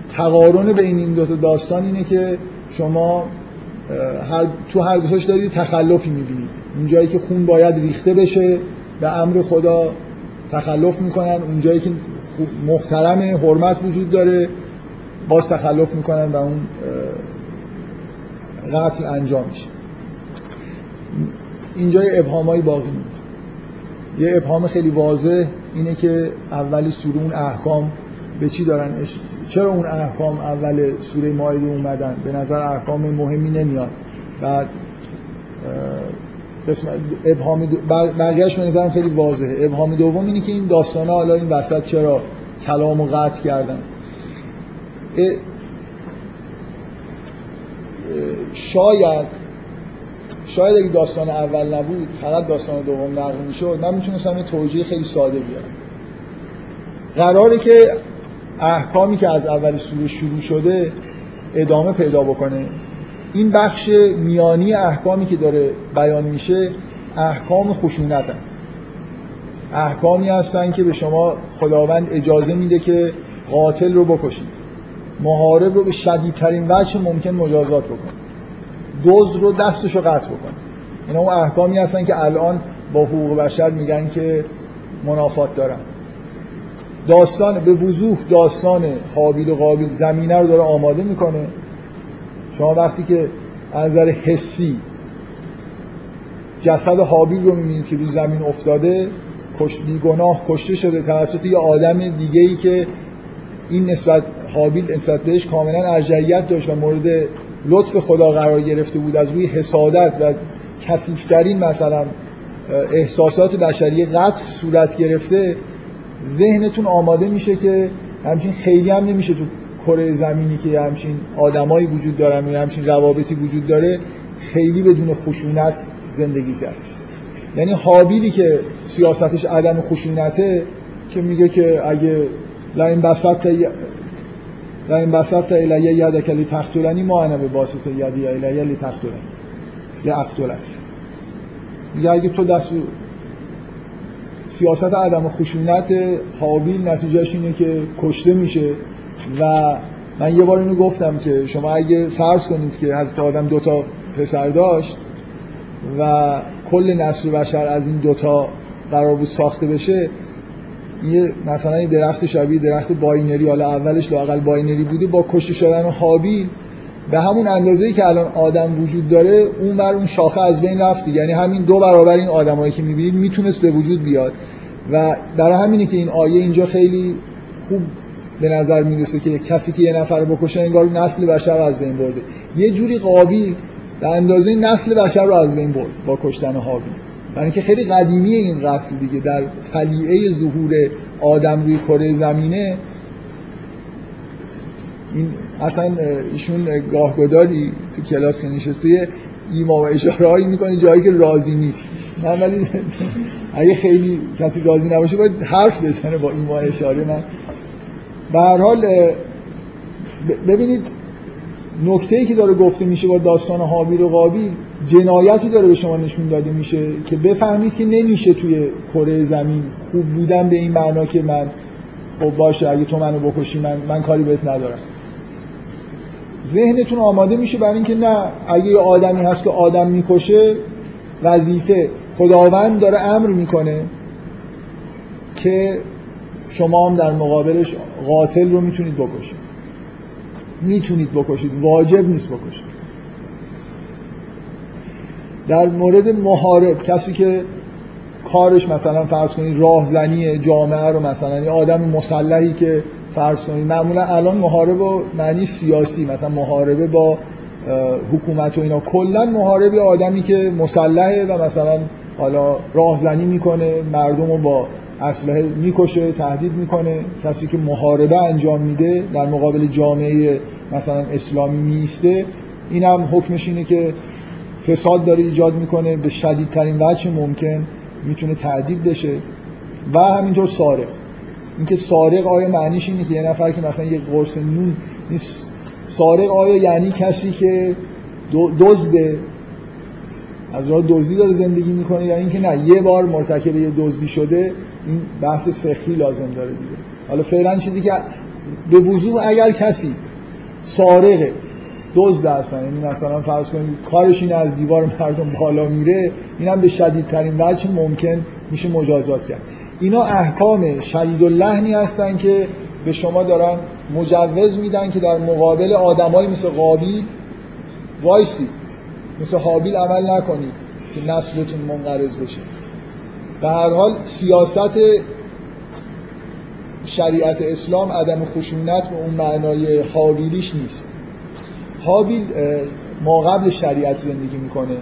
تقارن بین این دو تا داستان اینه که شما هر تو هر دوتاش دارید تخلفی می‌بینید. اون جایی که خون باید ریخته بشه به امر خدا. تخلف می‌کنن. اون جایی که محترم حرمت وجود داره باز تخلف می‌کنن و اون قتل انجام میشه. اینجا یه ابهامایی باقی میمونه یه ابهام خیلی واضح اینه که اول سوره اون احکام به چی دارن چرا اون احکام اول سوره مایده اومدن؟ به نظر احکام مهمی نمیاد. بعد قسم ابهام دو... بقیهش به نظرم خیلی واضحه. ابهام دوم اینه که این داستان حالا این وسط چرا کلام و قطع کردن. شاید شاید اگه داستان اول نبود فقط داستان دوم نقل می‌شد من می‌تونستم یه توجیه خیلی ساده بیارم. قراره که احکامی که از اول سوره شروع شده ادامه پیدا بکنه. این بخش میانی احکامی که داره بیان میشه احکام خشونت هم. احکامی هستن که به شما خداوند اجازه میده که قاتل رو بکشید. محارب رو به شدیدترین وجه ممکن مجازات بکن دوز رو دستش رو قطع بکن اینا اون احکامی هستن که الان با حقوق بشر میگن که منافات دارن. داستان به وضوح داستان حابیل و قابیل زمینه رو داره آماده می‌کنه. شما وقتی که از نظر حسی جسد حابیل رو می‌بینید که روی زمین افتاده بیگناه کشته شده توسط یه آدم دیگه ای که این نسبت حابیل نسبت بهش کاملا ارجعیت داشت و مورد لطف خدا قرار گرفته بود از روی حسادت و کسیفترین مثلا احساسات بشری قتل صورت گرفته ذهنتون آماده میشه که همچین خیلی هم نمیشه تو کره زمینی که همچین آدمایی وجود دارن و همچین روابطی وجود داره خیلی بدون خشونت زندگی کرد. یعنی حابیلی که سیاستش عدم خشونته که میگه که اگه لین بسط و این بسط الیه یدک لتقتلنی ما انا به باسط یدی الیه لتقتلنی لاقتلک میگه اگه تو دست سیاست عدم خشونت حابیل نتیجهش اینه که کشته میشه. و من یه بار اینو گفتم که شما اگه فرض کنید که حضرت آدم دوتا پسر داشت و کل نسل بشر از این دوتا قرار بود ساخته بشه یه مثلا این درخت شبیه درخت binary حالا اولش لاقل binary بوده با کشته شدن هابیل به همون اندازه‌ای که الان آدم وجود داره اون بر اون شاخه از بین رفت یعنی همین دو برابر این آدمایی که می‌بینید می‌تونست به وجود بیاد. و برای همینه که این آیه اینجا خیلی خوب به نظر می‌رسه که کسی که یه نفر بکشه انگار نسل بشر رو از بین برده. یه جوری قابیل به اندازه نسل بشر رو از بین برد با کشتن حابیل برای اینکه خیلی قدیمی این قتل دیگه در طلیعه ظهور آدم روی کره زمینه این اصلا ایشون گاهگداری تو کلاس که نشسته ایما و اشاره هایی می‌کنه جایی که راضی نیست. من ولی <laughs> اگه خیلی کسی راضی نباشه باید حرف بزنه با ایما اشاره. من به هر حال ببینید نکته ای که داره گفته میشه با داستان حابیل و قابیل جنایتی داره به شما نشون داده میشه که بفهمید که نمیشه توی کره زمین خوب بودن به این معنا که من خب باشه اگه تو منو بکشی من من کاری بهت ندارم. ذهنتون آماده میشه برای اینکه نه اگه یه آدمی هست که آدم می‌کشه وظیفه خداوند داره امر می‌کنه که شما هم در مقابلش قاتل رو می‌تونید بکشید. می‌تونید بکشید. واجب نیست بکشید. در مورد محارب کسی که کارش مثلا فرض کنید راهزنی جامعه رو مثلا یه آدم مسلحی که فرض کنید معمولا الان محارب و معنی سیاسی مثلا محاربه با حکومت و اینا. کلا محاربی آدمی که مسلحه و مثلا حالا راهزنی می‌کنه مردم رو با اسلحه می‌کشه تهدید می‌کنه. کسی که محاربه انجام میده در مقابل جامعه مثلا اسلامی میسته این هم حکمش اینه که فساد داره ایجاد می‌کنه. به شدیدترین وجه ممکن می‌تونه تعدیب بشه. و همینطور سارق. اینکه سارق آیا معنیش اینه که یه نفر که مثلا یه قرص نون نیست. سارق آیا یعنی کسی که دزده؟ از راه دزدی داره زندگی می‌کنه یا اینکه نه یه بار مرتکب یه دزدی شده این بحث فقهی لازم داره دیگه. حالا فعلا چیزی که به وضوح اگر کسی سارقه دزد هستن یعنی مثلا فرض کنید کارش این از دیوار مردم بالا میره اینم به شدیدترین وجه ممکن میشه مجازات کرد. اینا احکام شدید لحنی هستن که به شما دارن مجوز میدن که در مقابل آدمایی مثل قابیل وایسی مثل حابیل عمل نکنید که نسلتون منقرض بشه. به هر حال سیاست شریعت اسلام عدم خشونت به اون معنای حابیلیش نیست. حابیل ما قبل شریعت زندگی می‌کنه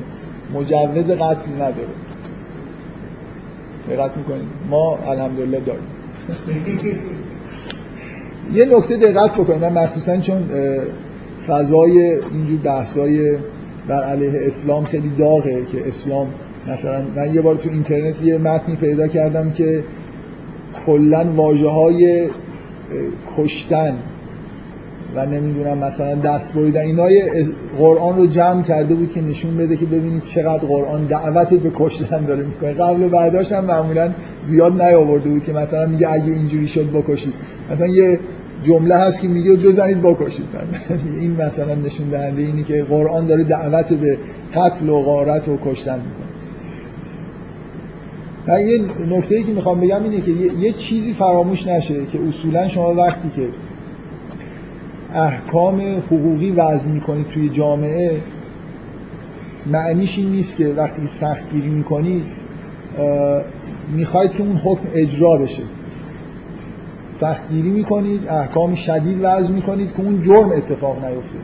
مجوز قتل نداره. دقت می‌کنیم ما الحمدلله داریم. <laughs> یه نکته دقت بکنید مخصوصا چون فضای اینجور بحثای بر علیه اسلام خیلی داغه که اسلام مثلا من یه بار تو اینترنت یه متنی پیدا کردم که کلا واجه های کشتن و نمی‌دونم مثلا دست بریدن اینا قرآن رو جمع کرده بود که نشون بده که ببینید چقدر قرآن دعوت به کشتن داره می‌کنه. قبل و بعداش هم معمولا زیاد نیاورده بود که مثلا میگه اگه اینجوری شد بکشید. مثلا یه جمله هست که میگه بزنید بکشید. <laughs> این مثلا نشون دهنده اینی که قرآن داره دعوت به قتل و غارت و کشتن می‌کنه. و یه نکته که می‌خوام بگم اینه که یه چیزی فراموش نشه که اصولا شما وقتی که احکام حقوقی وضع می‌کنید توی جامعه معنیش این نیست که وقتی سختگیری می‌کنید می‌خواید که اون حکم اجرا بشه. سختگیری می‌کنید احکام شدید وضع می‌کنید که اون جرم اتفاق نیفته.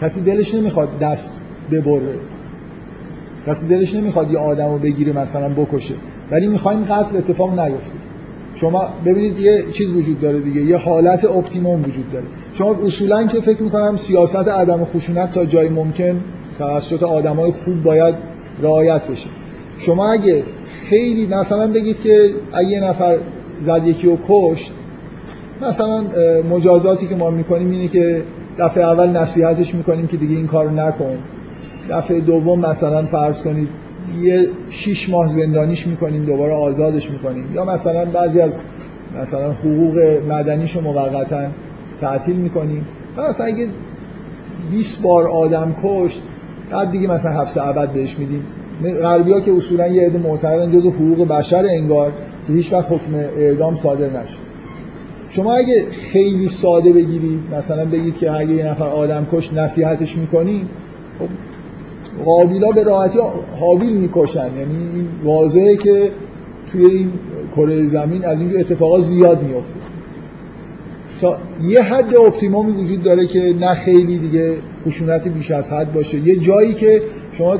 کسی دلش نمی‌خواد دست ببره. کسی دلش نمی‌خواد یه آدم رو بگیره مثلا بکشه. ولی می‌خوایم قتل اتفاق نیفته. شما ببینید یه چیز وجود داره دیگه یه حالت اپتیموم وجود داره. شما اصولا که فکر می‌کنم سیاست عدم خشونت تا جای ممکن توسط آدمای خوب باید رعایت بشه. شما اگه خیلی مثلا بگید که اگه یه نفر زد یکی رو کشت مثلا مجازاتی که ما می‌کنیم اینه که دفعه اول نصیحتش می‌کنیم که دیگه این کارو نکن. دفعه دوم مثلا فرض کنید یه شیش ماه زندانیش می‌کنیم دوباره آزادش می‌کنیم. یا مثلا بعضی از مثلا حقوق مدنیشو موقتا تعطیل می‌کنیم. مثلا اگه 20 بار آدم کشت بعد دیگه مثلا حبس ابد بهش میدیم. غربی ها که اصولا یه عده معتقدن جزو حقوق بشر انگار که هیچ وقت حکم اعدام صادر نشه شما اگه خیلی ساده بگیرید مثلا بگید که اگه یه نفر آدم کش نصیحتش می‌کنیم خب قابیلا به راحتی حاویل می‌کشن. یعنی واضحه که توی این کره زمین از اینجور اتفاقات زیاد میفته تا یه حد اپتیمومی وجود داره که نه خیلی دیگه خشونت بیش از حد باشه. یه جایی که شما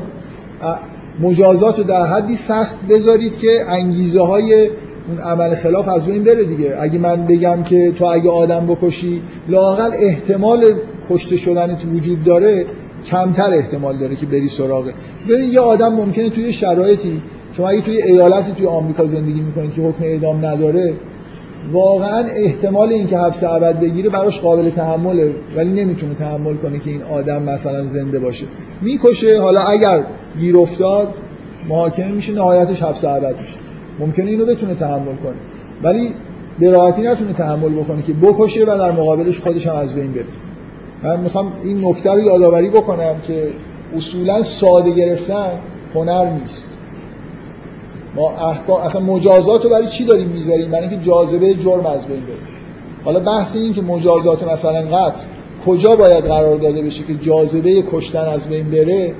مجازات رو در حدی سخت بذارید که انگیزه های اون عمل خلاف از بین بره دیگه. اگه من بگم که تو اگه آدم بکشی لاقل احتمال کشته شدن تو وجود داره کمتر احتمال داره که بری سراغه ببین یه آدم ممکنه توی شرایطی شما اگه توی ایالتی توی آمریکا زندگی می‌کنید که حکم اعدام نداره واقعا احتمال اینکه حبس ابد بگیره براش قابل تحمله ولی نمی‌تونه تحمل کنه که این آدم مثلا زنده باشه. می‌کشه حالا اگر گیر افتاد محاکمه میشه نهایتش حبس ابد میشه. ممکنه اینو بتونه تحمل کنه. ولی به راحتی نتونه تحمل بکنه که بکشه و در مقابلش خودش هم از بین بره. من می‌خوام این نکته رو یادآوری بکنم که اصولا ساده گرفتن هنر نیست. ما احکام اصلا مجازات رو برای چی داریم می‌ذاریم؟ برای اینکه جاذبه جرم از بین بره. حالا بحث این که مجازات مثلا قتل کجا باید قرار داده بشه که جاذبه کشتن از بین بره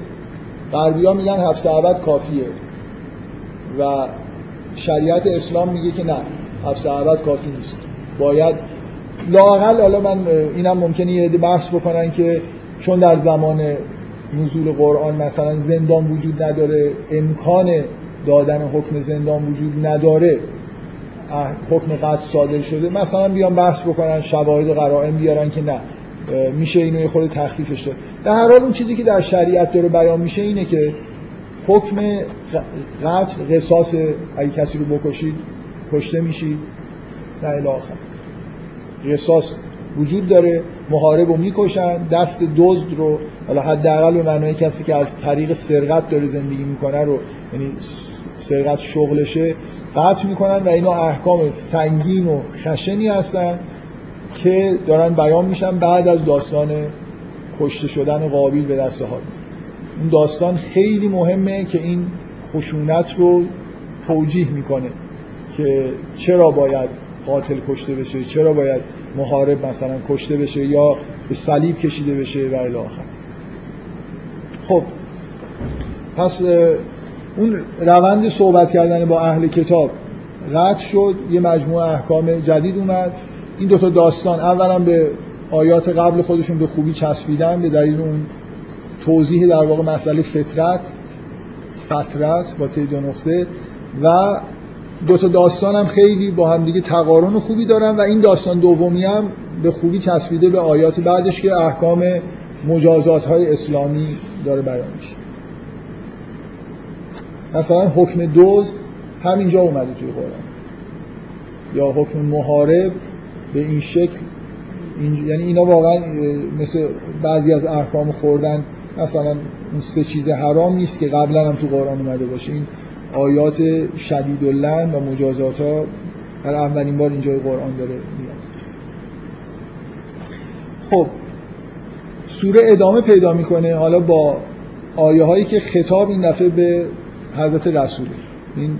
غربیا میگن حبس ابد کافیه. و شریعت اسلام میگه که نه حبس ابد کافی نیست. باید لاقل حالا من اینم ممکنه یه بحث بکنن که چون در زمان نزول قرآن مثلا زندان وجود نداره امکان دادن حکم زندان وجود نداره حکم قتل صادر شده مثلا بیان بحث بکنن شواهد قرائم بیارن که نه میشه اینو یه خود تخفیفش داد. در هر حال اون چیزی که در شریعت داره بیان میشه اینه که حکم قتل قصاص اگه کسی رو بکشید کشته میشید نه الاخر قصاص وجود داره محارب رو می‌کشن دست دزد رو حالا حداقل به معنای کسی که از طریق سرقت داره زندگی می‌کنه رو یعنی سرقت شغلشه قطع می‌کنن و اینا احکام سنگین و خشنی هستن که دارن بیان میشن بعد از داستان کشته شدن قابیل به دست ها اون داستان خیلی مهمه که این خشونت رو توجیه می‌کنه که چرا باید قاتل کشته بشه چرا باید محارب مثلا کشته بشه یا به صلیب کشیده بشه و الی آخر. خب پس اون روند صحبت کردن با اهل کتاب قطع شد یه مجموعه احکام جدید اومد. این دوتا داستان اولا به آیات قبل خودشون به خوبی چسبیدن به دلیل اون توضیح در واقع مسئله فطرت فطرت با تی دو نقطه و دو تا داستان هم خیلی با هم دیگه تقارن خوبی دارن و این داستان دومی هم به خوبی چسبیده به آیات بعدش که احکام مجازات های اسلامی داره بیان میشه. مثلا حکم دوز همینجا اومده توی قرآن. یا حکم محارب به این شکل این... یعنی اینا واقعا مثل بعضی از احکام خوردن مثلا اون سه چیز حرام نیست که قبلا هم تو قرآن اومده باشه. این آیات شدید و مجازات ها برای اولین بار اینجای قرآن داره میاد. خب سوره ادامه پیدا می‌کنه. حالا با آیه هایی که خطاب این دفعه به حضرت رسوله این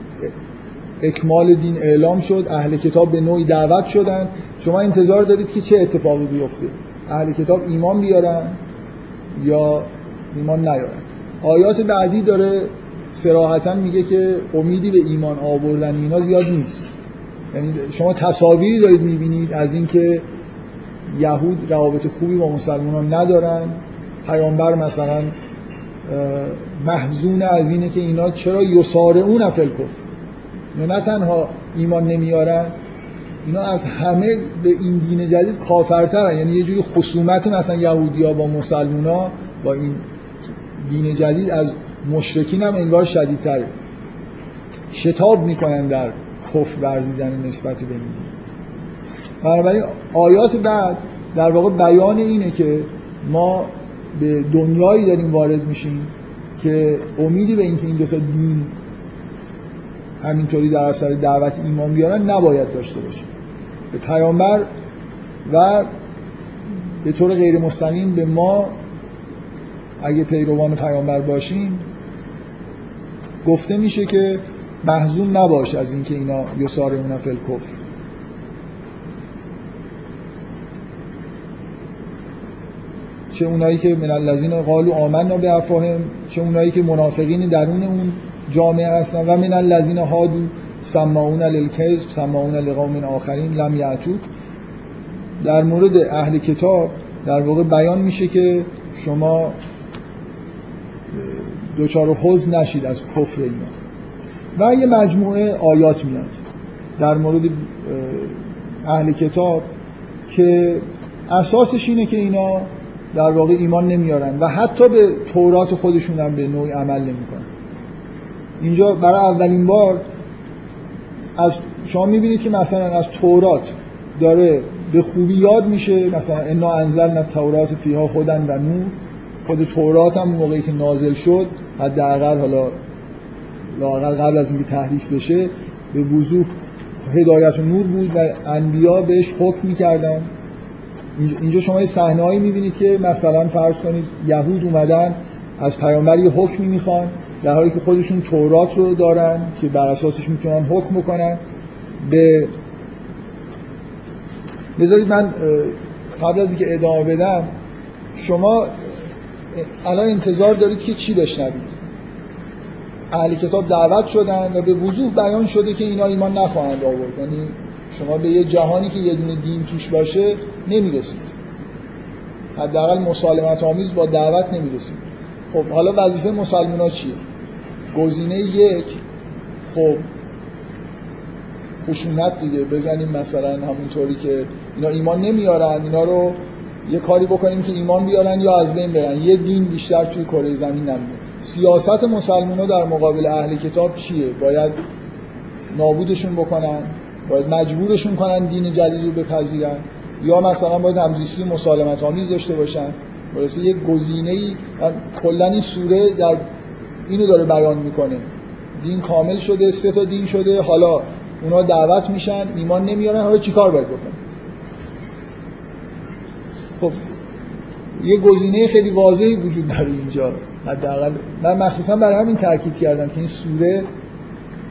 اکمال دین اعلام شد اهل کتاب به نوعی دعوت شدن. شما انتظار دارید که چه اتفاقی بیفته؟ اهل کتاب ایمان بیارن یا ایمان نیارن؟ آیات بعدی داره سراحتا میگه که امیدی به ایمان آوردن اینا زیاد نیست. یعنی شما تصاویری دارید می‌بینید از اینکه یهود روابط خوبی با مسلمان ندارن. پیامبر مثلا محزون از اینه که اینا چرا یسارعون فی الکفر اینا نه تنها ایمان نمیارن اینا از همه به این دین جدید کافرترن. یعنی یه جوری خصومت مثلا یهودیا با مسلمونا با این دین جدید از مشرکین هم انگار شدیدتره شتاب می‌کنن در کف ورزیدن نسبت به این. بنابراین آیات بعد در واقع بیان اینه که ما به دنیایی داریم وارد میشیم که امیدی به اینکه این دو تا دین همینطوری در اثر دعوت ایمان بیارن نباید داشته باشیم. به پیامبر و به طور غیر مستقیم به ما اگه پیروان پیامبر باشیم گفته میشه که محزون نباش از اینکه اینا یسارمون فل کفر چه اونایی که من الذین قالوا آمنا به افواههم چه اونایی که منافقین درون اون جامعه هستن و من الذین هادو سماعون للکذب سماعون لقوم آخرین لم یعتوک در مورد اهل کتاب در واقع بیان میشه که شما دوچار حزن نشید از کفر اینا و یه مجموعه آیات میاد در مورد اهل کتاب که اساسش اینه که اینا در واقع ایمان نمیارن و حتی به تورات خودشون هم به نوعی عمل نمی‌کنن. اینجا برای اولین بار از شما می‌بینید که مثلا از تورات داره به خوبی یاد میشه مثلا انا انزلنا تورات فیها خودن و نور. خود تورات هم موقعی که نازل شد حداقل حالا لاقل قبل از اینکه تحریف بشه به وضوح هدایت و نور بود و انبیا بهش حکم می‌کردن. اینجا شما یه صحنه‌ای می‌بینید که مثلا فرض کنید یهود اومدن از پیامبر یه حکمی می‌خوان در حالی که خودشون تورات رو دارن که بر اساسش می‌تونن حکم بکنن. به بذارید من قبل از اینکه ادامه بدم شما الان انتظار دارید که چی بشنوید؟ اهل کتاب دعوت شدن و به وضوح بیان شده که اینا ایمان نخواهند آورد. یعنی شما به یه جهانی که یه دونه دین توش باشه نمی‌رسید. حداقل مسالمت آمیز با دعوت نمی‌رسید. خب حالا وظیفه مسلمان ها چیه؟ گزینه یک خب خشونت دیگه. بزنیم مثلا همونطوری که اینا ایمان نمیارن اینا رو یه کاری بکنیم که ایمان بیارن یا از بین برن. یه دین بیشتر توی کره زمین نمیاد سیاست مسلمان در مقابل اهل کتاب چیه؟ باید نابودشون بکنن باید مجبورشون کنن دین جدید رو بپذیرن یا مثلا باید همزیستی مسالمت آمیز داشته باشن. برسه یک گزینه ای کلا این سوره در اینو داره بیان می‌کنه. دین کامل شده سه تا دین شده حالا اونا دعوت میشن ایمان نمیارن حالا چیکار باید بکنن؟ خب یه گزینه خیلی واضحی وجود داره اینجا. حداقل من مخصوصا برای همین تاکید کردم که این سوره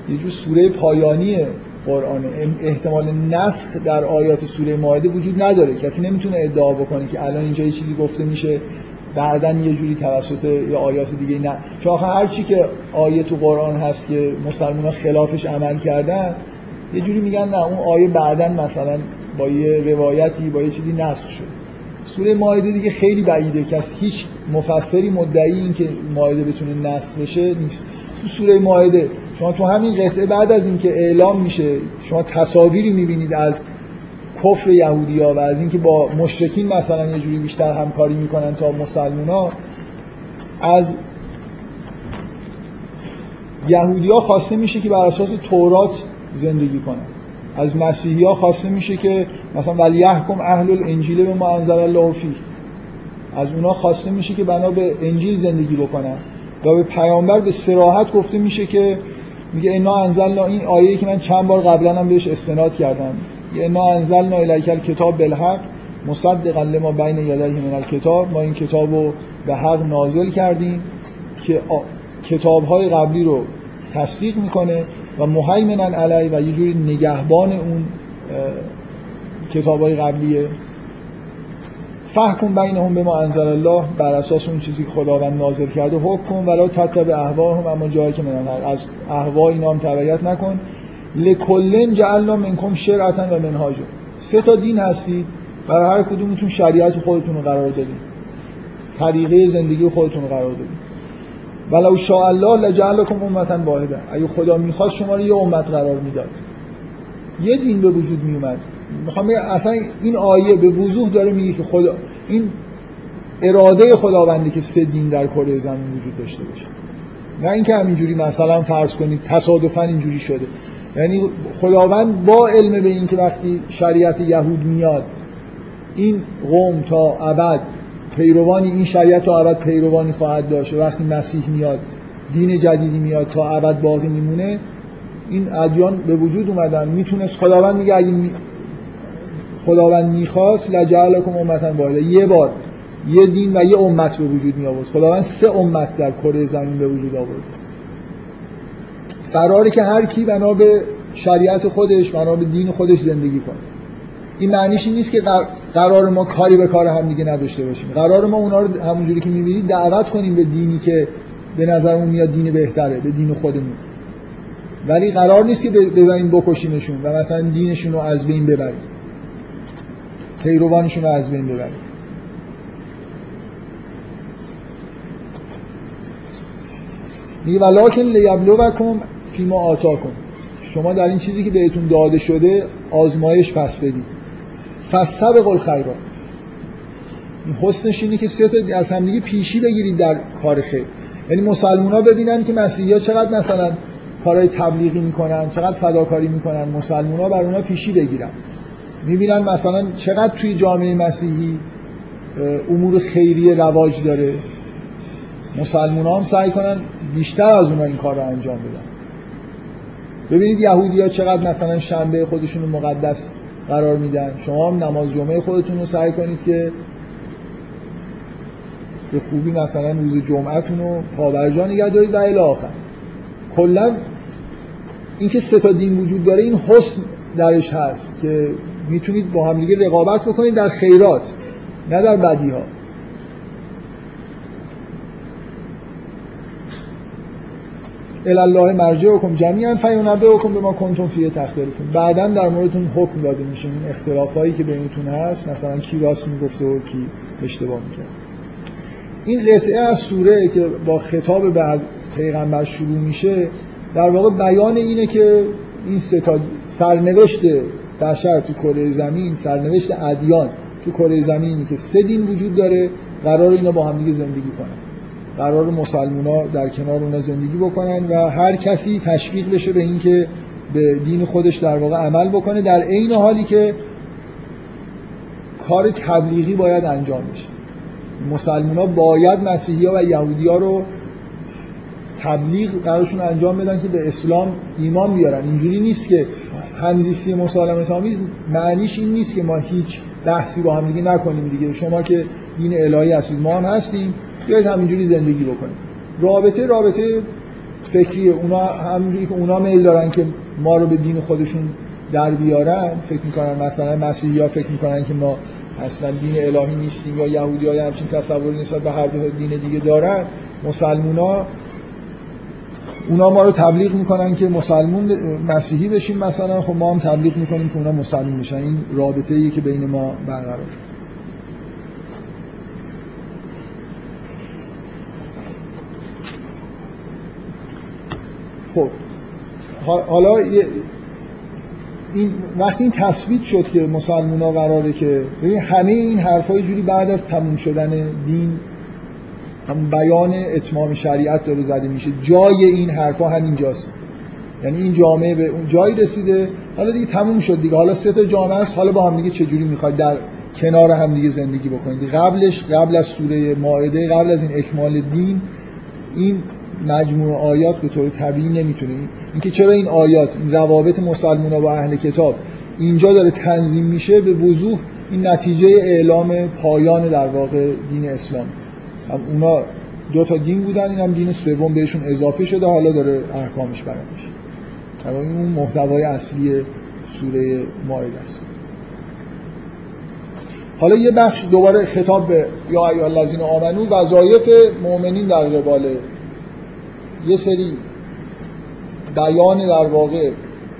یه جور سوره پایانیه قرآن احتمال نسخ در آیات سوره ماهده وجود نداره. کسی نمی‌تونه ادعا بکنه که الان اینجا یه چیزی گفته میشه بعدا یه جوری توسط یا آیات دیگه نه. چون هر چی که آیه تو قرآن هست که مسلمان خلافش عمل کردن یه جوری میگن نه اون آیه بعدا مثلا با یه روایتی با یه چیزی نسخ شد. سوره ماهده دیگه خیلی بعیده که از هیچ مفسری مدعی این که ماهده بتونه نسخ بشه نیست. تو سوره ماهده شما تو همین قطعه بعد از اینکه اعلام میشه شما تصاویری می‌بینید از کفر یهودی ها و از اینکه با مشرکین مثلا یه جوری بیشتر همکاری می‌کنن تا مسلمان ها از یهودی ها خواسته میشه که بر اساس تورات زندگی کنن. از مسیحی ها خواسته میشه که مثلا ولی یحکم اهل الانجیل به ما انزل از اونا خواسته میشه که بنا به انجیل زندگی بکنن. و به پیامبر به سراحت گفته میشه که میگه انا انزلنا این آیه که من چند بار قبلا هم بهش استناد کردم. انا انزلنا الیک الکتاب بالحق مصدقا لما بین یدیه من الکتاب. ما این کتاب رو به حق نازل کردیم که کتاب های قبلی رو تصدیق می‌کنه. و مهیمنن علی و یه جوری نگهبان اون کتاب های قبلیه. فحکم بینهم به ما انزل الله بر اساس اون چیزی که خداوند نازل کرده حکم ولا تتبع اهواهم اما جایی که من از اهوا اینا هم تبعیت نکن. لکلن جعلنا منکم شرعتا و منهاجا. سه تا دین هستید برای هر کدومتون شریعت خودتون رو قرار دادید طریقه زندگی خودتون رو قرار دادید ولو شاء الله لجعلکم امتا واحده اگه خدا می‌خواست شما رو یه امت قرار می‌داد. یه دین به وجود میومد می‌خوام اصلا این آیه به وضوح داره میگه که خدا این اراده خداوندی که سه دین در کره زمین وجود داشته باشه. نه اینکه همینجوری مثلا فرض کنید تصادفا اینجوری شده. یعنی خداوند با علم به این که وقتی شریعت یهود میاد این قوم تا ابد پیروانی این شریعت تا ابد پیروانی خواهد داشت. وقتی مسیح میاد دین جدیدی میاد تا ابد باقی میمونه این ادیان به وجود اومدن. می‌تونست خداوند میگه اگه خداوند می‌خواست لجعلکم امتا واحده یه بار یه دین و یه امت به وجود می آورد خداوند سه امت در کره زمین به وجود آورد. قراره که هر کی بنا به شریعت خودش بنا به دین خودش زندگی کنه. این معنیش نیست که قرار ما کاری به کار هم دیگه نداشته باشیم. قرار ما اونا رو همونجوری که می‌بینید دعوت کنیم به دینی که به نظرمون میاد دین بهتره به دین خودمون. ولی قرار نیست که بزنیم بکشیمشون و مثلا دینشون رو از بین ببریم. پیروانشون رو از بین ببریم. میگه ولکن لیبلوکم فیما آتاکم. شما در این چیزی که بهتون داده شده آزمایش پس بدید. فسبق الخیرات این حسنش اینه که سه تا از همدیگه پیشی بگیرید در کار خیر. یعنی مسلمان ها ببینن که مسیحی ها چقدر مثلا کارهای تبلیغی می‌کنن چقدر فداکاری می‌کنن. مسلمان ها بر اونا پیشی بگیرن. می‌بینن مثلا چقدر توی جامعه مسیحی امور خیریه رواج داره. مسلمان هم سعی کنن بیشتر از اونا این کار رو انجام بدن. ببینید یهودی ها چقدر مثلا شنبه خودشون رو مقدس قرار میدن. شما هم نماز جمعه خودتون رو سعی کنید که به خوبی مثلا روز جمعتون رو پابرجا نگه دارید و الی آخر. کلا اینکه سه تا دین وجود داره این حسن درش هست که می‌تونید با هم دیگه رقابت بکنید در خیرات نه در بدی ها الله مرجعکم جمیعا فینبئکم بما کنتم فیه تختلفون بعدا در موردتون حکم داده میشه. این اختلافایی که بینتون هست مثلا کی راست می‌گفته و کی اشتباه می‌کرد. این قطعه از سوره که با خطاب به پیغمبر شروع میشه در واقع بیان اینه که این ستا سرنوشت بشر تو کره زمین سرنوشت ادیان تو کره زمینی که سه دین وجود داره قرار اینا با هم دیگه زندگی کنن. قرار مسلمونا در کنار اونا زندگی بکنن و هر کسی تشویق بشه به اینکه به دین خودش در واقع عمل بکنه در عین حالی که کار تبلیغی باید انجام بشه. مسلمونا باید مسیحی ها و یهودی ها رو تبلیغ قرارشون انجام بدن که به اسلام ایمان بیارن. اینجوری نیست که همزیستی مسالمت آمیز معنیش این نیست که ما هیچ بحثی با هم دیگه نکنیم دیگه. شما که دین الهی هستید ما هم هستیم. بیاید همینجوری زندگی بکنیم. رابطه رابطه فکری اونا همینجوری که اونا میل دارن که ما رو به دین خودشون در بیارن فکر می‌کنن مثلا مسیحی ها فکر می‌کنن که ما اصلا دین الهی نیستیم یا یهودی های همچین تصوری نسبت به هر دو دین دیگه دارن. مسلمون ها اونا ما رو تبلیغ می‌کنن که مسلمون مسیحی بشیم مثلا. خب ما هم تبلیغ می‌کنیم که اونا مسلمون بشن. این رابطه ای که بین ما برقرار. خب حالا این وقتی این تثبیت شد که مسلمان ها قراره که همه این حرفای جوری بعد از تموم شدن دین هم بیان اتمام شریعت داره زده میشه. جای این حرفا همینجاست. یعنی این جامعه به اون جایی رسیده. حالا دیگه تموم شد دیگه. حالا سه تا جامعه است. حالا با هم دیگه چجوری می‌خواد در کنار هم دیگه زندگی بکنید؟ قبلش قبل از سوره مائده قبل از این اکمال دین این مجموع آیات به طور طبیعی نمی‌تونه. اینکه چرا این آیات این روابط مسلمان با اهل کتاب اینجا داره تنظیم میشه به وضوح این نتیجه اعلام پایان در واقع دین اسلام. هم اونا دو تا دین بودن این هم دین سوم بهشون اضافه شده حالا داره احکامش بیان میشه. این اون محتوای اصلی سوره مائده است. حالا یه بخش دوباره خطاب به یا ایها الذین آمنو وظایف مؤمنین در قبال یه سری بیان در واقع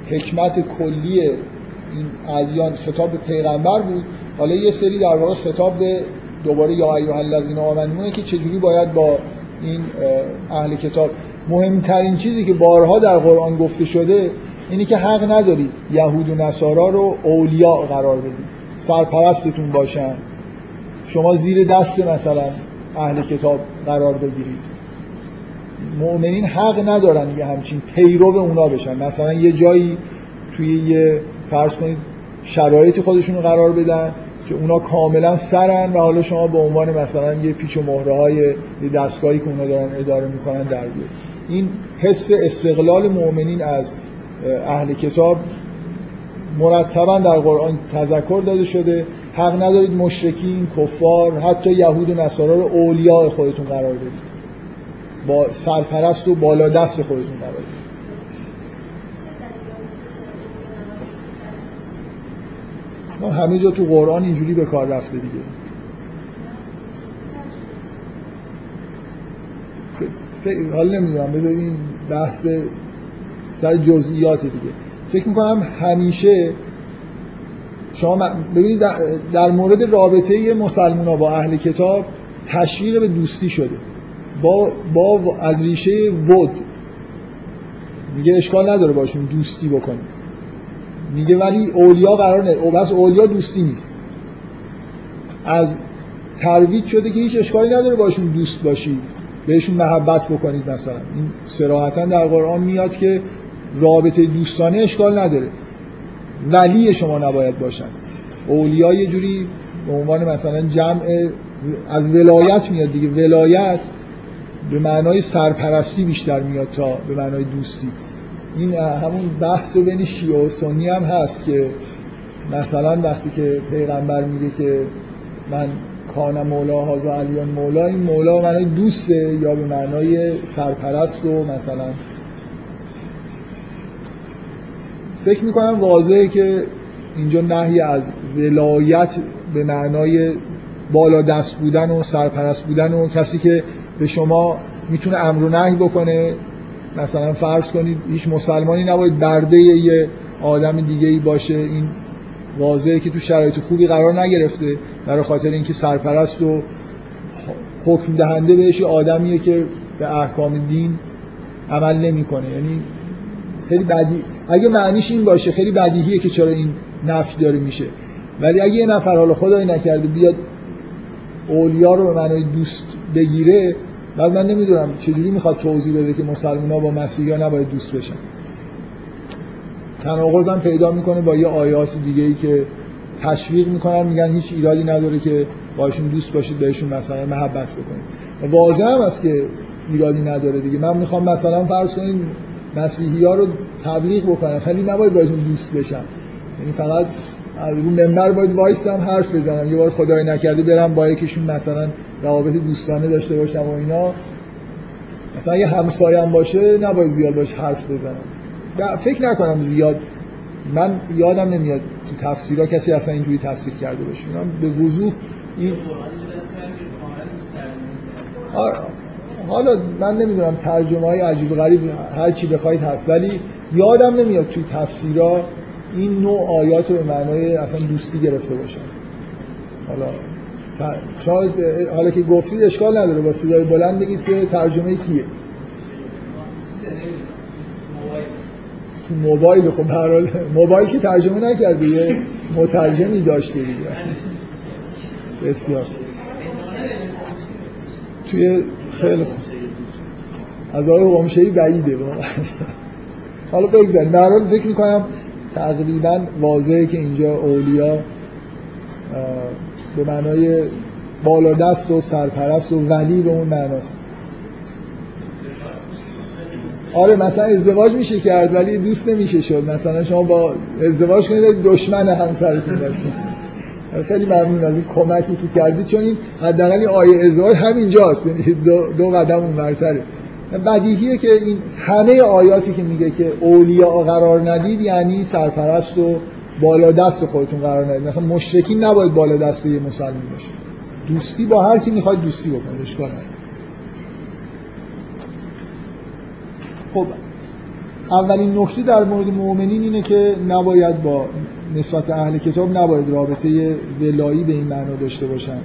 حکمت کلی این ادیان خطاب به پیغمبر بود. حالا یه سری در واقع خطاب به دوباره یا ایها الذین آمنو که چجوری باید با این اهل کتاب. مهمترین چیزی که بارها در قرآن گفته شده اینی که حق ندارید یهود و نصارا رو اولیاء قرار بدید سرپرستتون باشن. شما زیر دست مثلا اهل کتاب قرار بگیرید. مؤمنین حق ندارن یه همچین پیرو اونا بشن. مثلا یه جایی توی یه فرض کنید شرایطی خودشون رو قرار بدن که اونا کاملا سرن و حالا شما به عنوان مثلا یه پیچ و مهره های دستگاهی که اونا دارن اداره می‌کنن در بیاد این حس استقلال مؤمنین از اهل کتاب مرتبا در قرآن تذکر داده شده. حق ندارید مشرکین کفار حتی یهود و نصارا رو اولیاء خودتون قرار بدید. با سرپرست و بالا دست خودتون قرار بدید همه جا تو قرآن اینجوری به کار رفته دیگه. حالا نمی‌دونم بذارید این بحث سر جزئیات دیگه. فکر می‌کنم همیشه شما ببینید در مورد رابطه مسلمان با اهل کتاب تشویق به دوستی شده. با, با از ریشه ود میگه اشکال نداره باشون دوستی بکنید. میگه ولی اولیا قرار نه او بس اولیا دوستی نیست. از ترویج شده که هیچ اشکالی نداره باشون دوست باشید. بهشون محبت بکنید مثلا. این سراحتا در قرآن میاد که رابطه دوستانه اشکال نداره. ولی شما نباید باشن. اولیا یه جوری به عنوان مثلا جمع از ولایت میاد دیگه. ولایت به معنای سرپرستی بیشتر میاد تا به معنای دوستی. این همون بحث بین شیعه و سنی هم هست که مثلا وقتی که پیغمبر میگه که من کان مولا هازا علیان مولا این مولا معنای دوسته یا به معنای سرپرست و مثلا. فکر می‌کنم واضحه که اینجا نهی از ولایت به معنای بالا دست بودن و سرپرست بودن و کسی که به شما می‌تونه امر و نهی بکنه. مثلا فرض کنید هیچ مسلمانی نباید برده یه آدم دیگه ای باشه. این واضحه که تو شرایط خوبی قرار نگرفته برای خاطر اینکه سرپرست و حکم دهنده بهش آدمیه که به احکام دین عمل نمی‌کنه. یعنی خیلی بدی اگه معنیش این باشه خیلی بدیهیه که چرا این نفی داره میشه. ولی اگه یه نفر حالا خدای نکرده بیاد اولیا رو به معنای دوست بگیره بعد من نمی‌دونم چجوری می‌خواد توضیح بده که مسلمان ها با مسیحی ها نباید دوست بشن. تناقض هم پیدا می‌کنه با یه آیات دیگه ای که تشویق می‌کنن میگن هیچ ایرادی نداره که باشون دوست باشید بهشون مثلا محبت بکنید. واضح هم است که ایرادی نداره دیگه. من می‌خوام مثلا فرض کنید مسیحی ها رو تبلیغ بکنم ولی نباید باشون دوست بشم. یعنی فقط رو منبر باید وایستم حرف بزنم. یه بار خدای نکرده برم با یکیشون مثلا روابط دوستانه داشته باشم و اینا. مثلا یه همسایم باشه نباید زیاد باش حرف بزنم. فکر نکنم زیاد. من یادم نمیاد تو تفسیرها کسی اصلا اینجوری تفسیر کرده باشه. به وضوح این حالا من نمی‌دونم ترجمه های عجیب غریب هر چی بخواید هست. ولی یادم نمیاد توی تفسیرها این نوع آیات رو به معنای اصلا دوستی گرفته باشن حالا شاید حالا که گفتید اشکال نداره با صدای بلند بگید که ترجمه کیه؟ تو موبایل. خب هر موبایل که ترجمه نکرده یه مترجمی داشته دیگه. بسیار. توی خیلی خوب. از آقای قمشهی بعیده حالا بگذاریم. در حال فکر می‌کنم تقریبا واضحه که اینجا اولیا به معنای بالادست و سرپرست و ولی به اون معناست. آره مثلا ازدواج میشه کرد ولی دوست نمیشه شد. مثلا شما با ازدواج کنید دشمن همسرتون باشید خیلی ممنون از این کمکی که کردید چون این حداقل آیه ازدواج همینجاست. یعنی دو, دو قدم اون برتره بدیهیه که این همه آیاتی که میگه که اولیاء قرار ندید یعنی سرپرست و بالا دست خودتون قرار ندید. مثلا مشرکین نباید بالا دست یه مسلمان باشه. دوستی با هر کی می‌خواید دوستی بکنید اشکال خب اولین نکته در مورد مؤمنین اینه که نباید با نسبت اهل کتاب نباید رابطه ولایی به این معنا داشته باشن.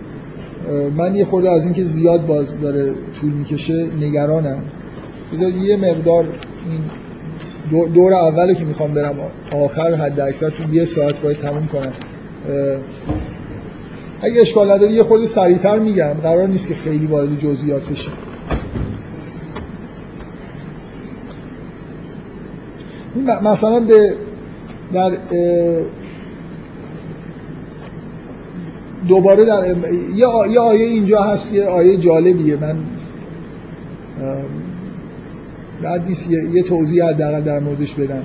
من یه خورده از اینکه زیاد باز داره طول می‌کشه نگرانم. بذار یه مقدار این دور اولو که می‌خوام برم آخر حد اکثر تو یه ساعت باید تموم کنم. اگه اشکال نداری یه خورده سریعتر میگم. قرار نیست که خیلی وارد جزئیات بشیم مثلا به در دوباره در یه آیه اینجا هست یه آیه جالبیه. من بعد نیست یه توضیح حداقل در موردش بدم.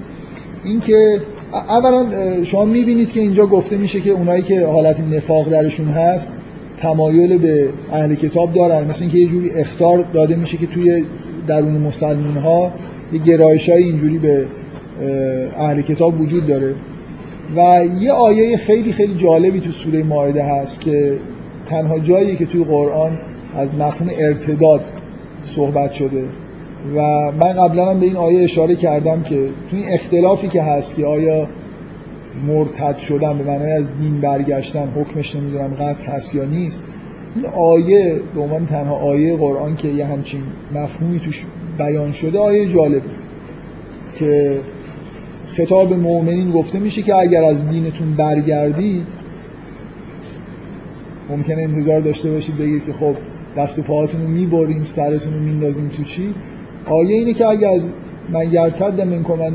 اینکه اولا شما می‌بینید که اینجا گفته میشه که اونایی که حالت نفاق درشون هست تمایل به اهل کتاب دارن. مثل اینکه یه جوری اختار داده میشه که توی درون مسلمون ها یه گرایش های اینجوری به اهل کتاب وجود داره. و یه آیه خیلی خیلی جالبی تو سوره ماعده هست که تنها جایی که توی قرآن از مفهوم ارتداد صحبت شده. و من قبلا هم به این آیه اشاره کردم که تو این اختلافی که هست که آیا مرتد شدن به معنای از دین برگشتن حکمش نمی‌دونم قطع هست یا نیست این آیه به عنوان تنها آیه قرآن که یه همچین مفهومی توش بیان شده آیه جالبه که خطاب مؤمنین گفته میشه که اگر از دینتون برگردید ممکنه انتظار داشته باشید بگید که خب دست و پاهاتون رو می‌بریم سرتون رو میندازیم تو چی؟ آیه اینه که اگر از من یرتد من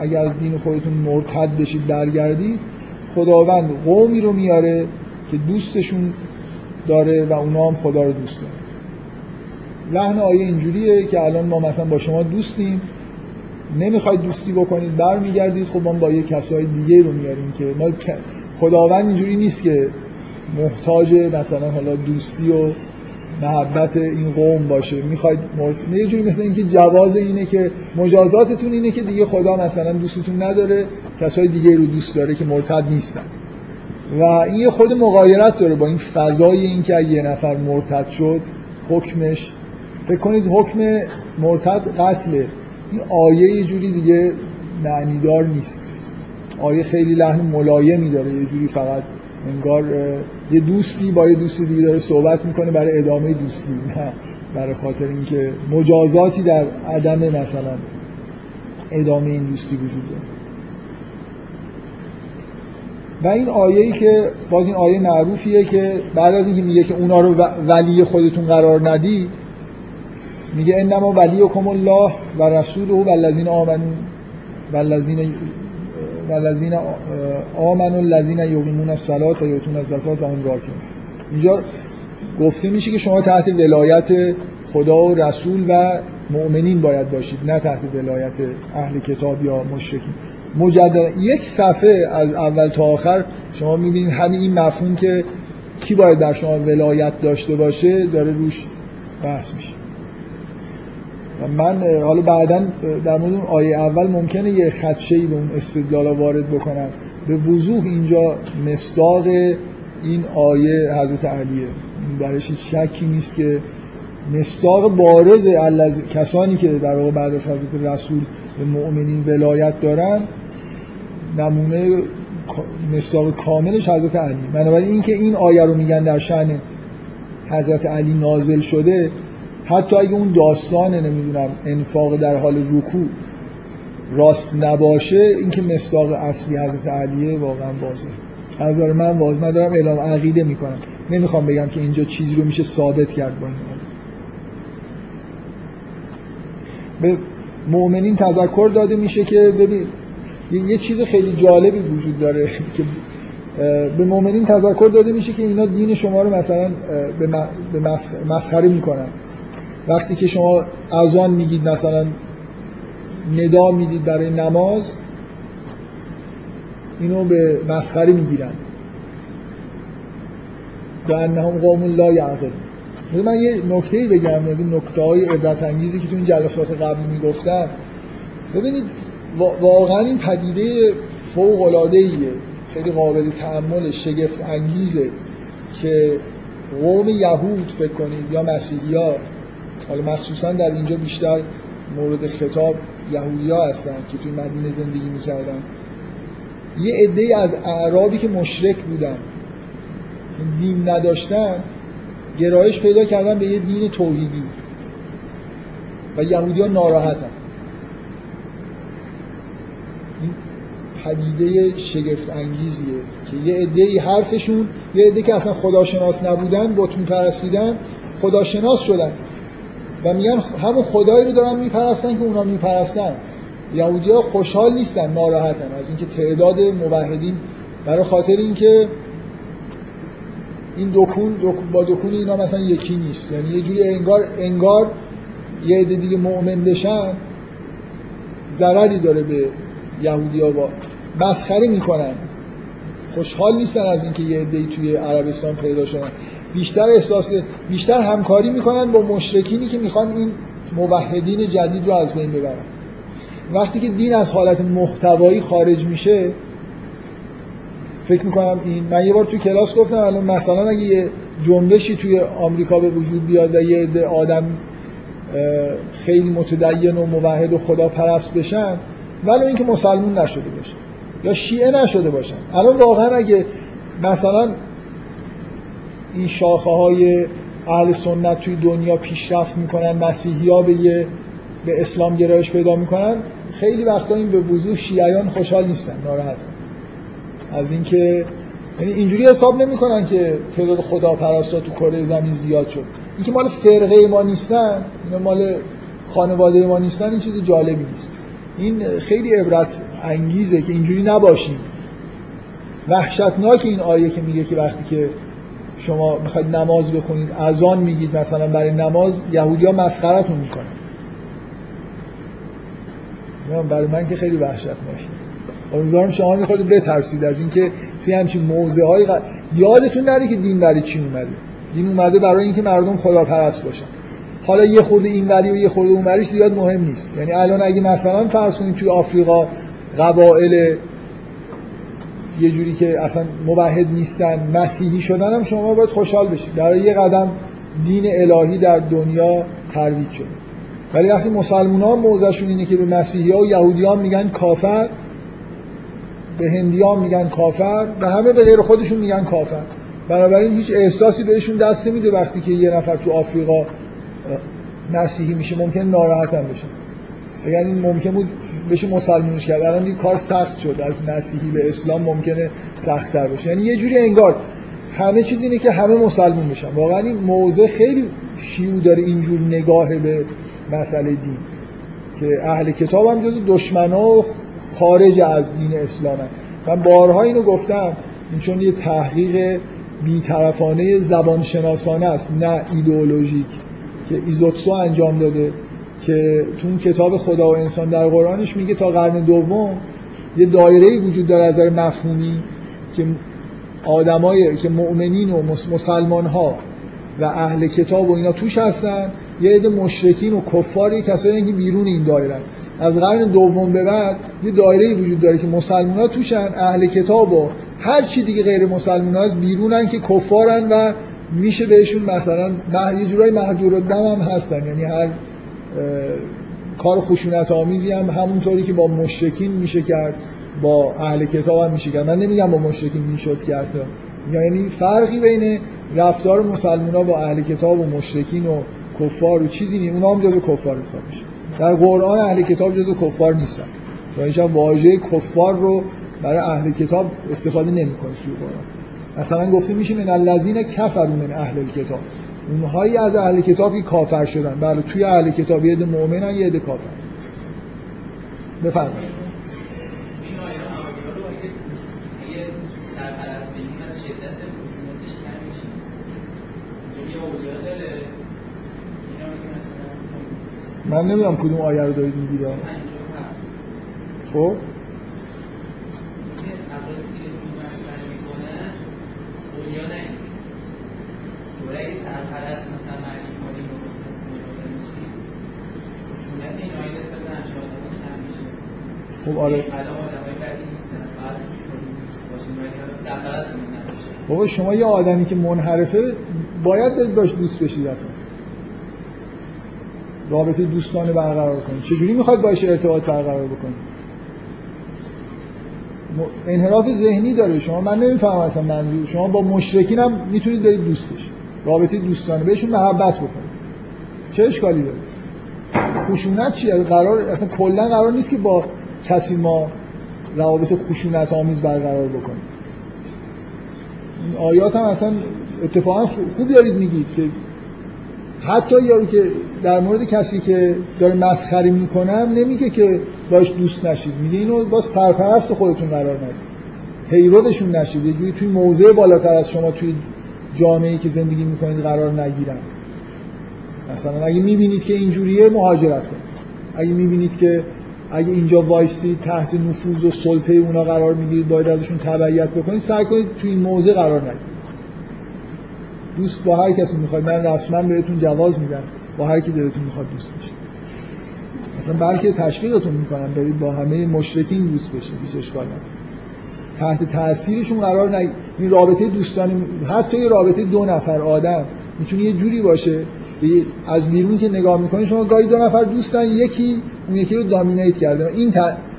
اگر از دین خودتون مرتد بشید برگردید خداوند قومی رو میاره که دوستشون داره و اونا هم خدا رو دوست داره لحن آیه اینجوریه که الان ما مثلا با شما دوستیم نمی‌خواید دوستی بکنید برمیگردید خب ما با یه کسای دیگه رو میاریم که ما خداوند اینجوری نیست که محتاج مثلا حالا دوستی و محبت این قوم باشه. می‌خواید مرد... یه جوری مثل اینکه جواز اینه که مجازاتتون اینه که دیگه خدا مثلا دوستتون نداره کسای دیگه رو دوست داره که مرتد نیستن. و این یه خود مغایرت داره با این فضای این که یه نفر مرتد شد حکمش فکر کنید حکم مرتد قتله. این آیه یه جوری دیگه معنیدار نیست. آیه خیلی لحن ملایمی داره یه جوری فقط انگار یه دوستی با یه دوستی دیگه داره صحبت می‌کنه برای ادامه دوستی نه برای خاطر اینکه مجازاتی در عدم مثلا ادامه این دوستی وجود داره. و این آیه ای که باز این آیه معروفیه که بعد از اینکه میگه که اونا رو ولی خودتون قرار ندید میگه انما ولیکم الله و رسوله و الذین آمنوا و الذین والذین آمنوا الذین یقیمون الصلاة و یؤتون الزکات و هم راکعون. اینجا گفته میشه که شما تحت ولایت خدا و رسول و مؤمنین باید باشید نه تحت ولایت اهل کتاب یا مشرکین. مجدد یک صفحه از اول تا آخر شما می‌بینید همین این مفهوم که کی باید در شما ولایت داشته باشه داره روش بحث میشه. من حالا بعدا در مورد آیه اول ممکنه یه خدشه‌ای به اون استدلال وارد بکنم. به وضوح اینجا مصداق این آیه حضرت علیه. درش هیچ شکی نیست که مصداق بارز کسانی که در واقع بعد از حضرت رسول به مؤمنین ولایت دارن نمونه مصداق کاملش حضرت علی. بنابراین اینکه این آیه رو میگن در شأن حضرت علی نازل شده حتی اگه اون داستان نمی‌دونم انفاق در حال رکوع راست نباشه اینکه مصداق اصلی حضرت علیه واقعا واضحه. از من واضح. ندارم اعلام عقیده می‌کنم. نمی‌خوام بگم که اینجا چیزی رو میشه ثابت کرد با این به مؤمنین تذکر داده میشه که ببین یه چیز خیلی جالبی وجود داره <laughs> که به مؤمنین تذکر داده میشه که اینا دین شما رو مثلا به مسخره می‌کنن. وقتی که شما اذان میگید مثلا ندا می‌دید برای نماز اینو به مسخره می‌گیرن. به انهم قوم لا یعقل من یه نکته ای بگم این نکته های عبرت انگیزی که تو این جلسات قبل می‌گفتم. ببینید واقعا این پدیده فوق العاده ایه خیلی قابل تحمل شگفت انگیزه که قوم یهود فکر کنید یا مسیحی ها حالا مخصوصا در اینجا بیشتر مورد خطاب یهودی ها هستن که توی مدینه زندگی می‌کردن. یه عده از اعرابی که مشرک بودن دین نداشتن گرایش پیدا کردن به یه دین توحیدی. و یهودی ها ناراحتن. این پدیده شگفت انگیزیه که یه عده حرفشون یه عده که اصلا خداشناس نبودن بتون پرستیدن خداشناس شدن. و میگن همون خدایی رو دارن میپرستن که اونا میپرستن. یهودی ها خوشحال نیستن ناراحتن از اینکه تعداد موحدین. برای خاطر اینکه این دکون با دکون اینا مثلا یکی نیست. یعنی یه جوری انگار انگار یه عده دیگه مؤمن بشن ضرری داره به یهودی ها با مسخره می‌کنن. خوشحال نیستن از اینکه یه عده توی عربستان پیدا شدن. بیشتر احساس بیشتر همکاری می‌کنن با مشرکینی که می‌خوان این موحدین جدید رو از بین ببرن. وقتی که دین از حالت محتوایی خارج میشه فکر می‌کنم این من یه بار توی کلاس گفتم الان مثلا اگه یه جنبشی توی آمریکا به وجود بیاد و یه عده آدم خیلی متدین و موحد و خدا پرست بشن ولی اینکه مسلمون نشده باشه یا شیعه نشده باشن. الان واقعا اگه مثلا این شاخه های اهل سنت توی دنیا پیشرفت می‌کنن مسیحی ها به یه به اسلام گرایش پیدا می‌کنن. خیلی وقتا این به وضوح شیعیان خوشحال نیستن ناراحت. از اینکه یعنی اینجوری حساب نمی‌کنن که تعداد خدا پرستا تو کره زمین زیاد شد. اینکه مال فرقه ما نیستن اینا مال خانواده ما نیستن این چیز جالبی نیست. این خیلی عبرت انگیزه که اینجوری نباشیم. وحشتناک این آیه که میگه که وقتی که شما می‌خواید نماز بخونید اذان میگید مثلا برای نماز یهودی ها مسخرتون می‌کنن برای من که خیلی وحشتناکه امیدوارم شما می‌خواید بترسید از اینکه توی همچین موضع های یادتون نره که دین برای چی اومده. دین اومده برای اینکه مردم خداپرست باشن. حالا یه خورده این وری و یه خورده اون وریش زیاد مهم نیست. یعنی الان اگه مثلا فرض کنید توی آفریقا قبایل یه جوری که اصلا موحد نیستن مسیحی شدن هم شما باید خوشحال بشید برای یه قدم دین الهی در دنیا ترویج شده ولی وقتی مسلمان ها موضعشون اینه که به مسیحی ها و یهودی ها میگن کافر به هندی ها میگن کافر و همه به غیر خودشون میگن کافر. بنابراین هیچ احساسی بهشون دست نمیده وقتی که یه نفر تو آفریقا مسیحی میشه ممکن ناراحت هم بشه یعنی ممکن بود بشه مسلمونش کرد. الان این کار سخت شد. از مسیحی به اسلام ممکنه سخت تر باشه یعنی یه جوری انگار همه چیز اینه که همه مسلمون بشن. واقعا این موضع خیلی شیوع داره اینجور نگاه به مسئله دین که اهل کتاب هم جز دشمنا و خارج از دین اسلام هم. من بارها اینو گفتم. این چون یه تحقیق بیطرفانه زبانشناسانه است نه ایدئولوژیک که ایزوتسو انجام داده. که تو کتاب خدا و انسان در قرآنش میگه تا قرن دوم یه دایره وجود داره از نظر مفهومی که آدمای که مؤمنین و مسلمان ها و اهل کتاب و اینا توش هستن. یه عده مشرکین و کفاری کسایی که بیرون این دایره. از قرن دوم به بعد یه دایره وجود داره که مسلمان ها توشن اهل کتاب و هر چی دیگه غیر مسلمان ها بیرونن که کفارن و میشه بهشون مثلا یه جورای محدور دم هم هستن. یعنی هر کار خشونت آمیزی هم همونطوری که با مشرکین میشه کرد با اهل کتاب هم میشه کرد. من نمیگم با مشرکین می‌شد کرد یعنی فرقی بین رفتار مسلمان با اهل کتاب و مشرکین و کفار و چیزی نیست. اونا هم جزو کفار حساب میشه. در قرآن اهل کتاب جزو کفار نیستن. و واژه کفار رو برای اهل کتاب استفاده نمی‌کنه توی قرآن. مثلا گفته میشه من الذین کفروا من اهل کتاب اونهایی از اهل کتابی کافر شدن. بله توی اهل کتاب یه عده مؤمنن یه عده کافر. بفرمایید. من نمی‌دونم کدوم آیه رو دارید میگید. خب؟ خب آره. بابا شما یه آدمی که منحرفه باید دارید باش دوست بشید اصلا. رابطه دوستانه برقرار کنید چجوری می‌خواد باش ارتباط برقرار بکنید انحراف ذهنی داره. شما من نمی‌فهمم اصلا منظور. شما با مشرکین هم می‌تونید برید دوست بشید. رابطه دوستانه بهشون محبت بکنید چه اشکالی داره؟ خشونت چیه؟ قرار اصلا کلا قرار نیست که با کسی ما روابط خشونت آمیز برقرار بکنیم. این آیات هم اصلا اتفاقا خوب دارید میگید که حتی یارو که در مورد کسی که داره مسخره می‌کنم نمیگه که باش دوست نشید. میگه اینو با سرپرست خودتون قرار ندید. پیرودشون نشید. یه جوری توی موضع بالاتر از شما توی جامعه که زندگی می‌کنید قرار نگیرن. مثلا اگه می‌بینید که اینجوریه مهاجرت کنید. اگه می‌بینید که اگه اینجا وایسی تحت نفوذ و سلطه اونا قرار می‌گیرید باید ازشون تبعیت بکنید سعی کنید توی این موضع قرار نگیرید. دوست با هر کسی می‌خواید من رسما بهتون جواز میدم با هر کی دلتون می‌خواد دوست بشید. مثلا بلکه تشویقتون می‌کنم برید با همه مشرکین دوست بشید هیچ اشکال تحت تاثیرشون قرار نگیرید این رابطه دوستانه حتی یه رابطه دو نفر آدم می‌تونه یه جوری باشه که از بیرون که نگاه می‌کنید شما گاهی دو نفر دوستن یکی اون یکی رو دامینیت کرده این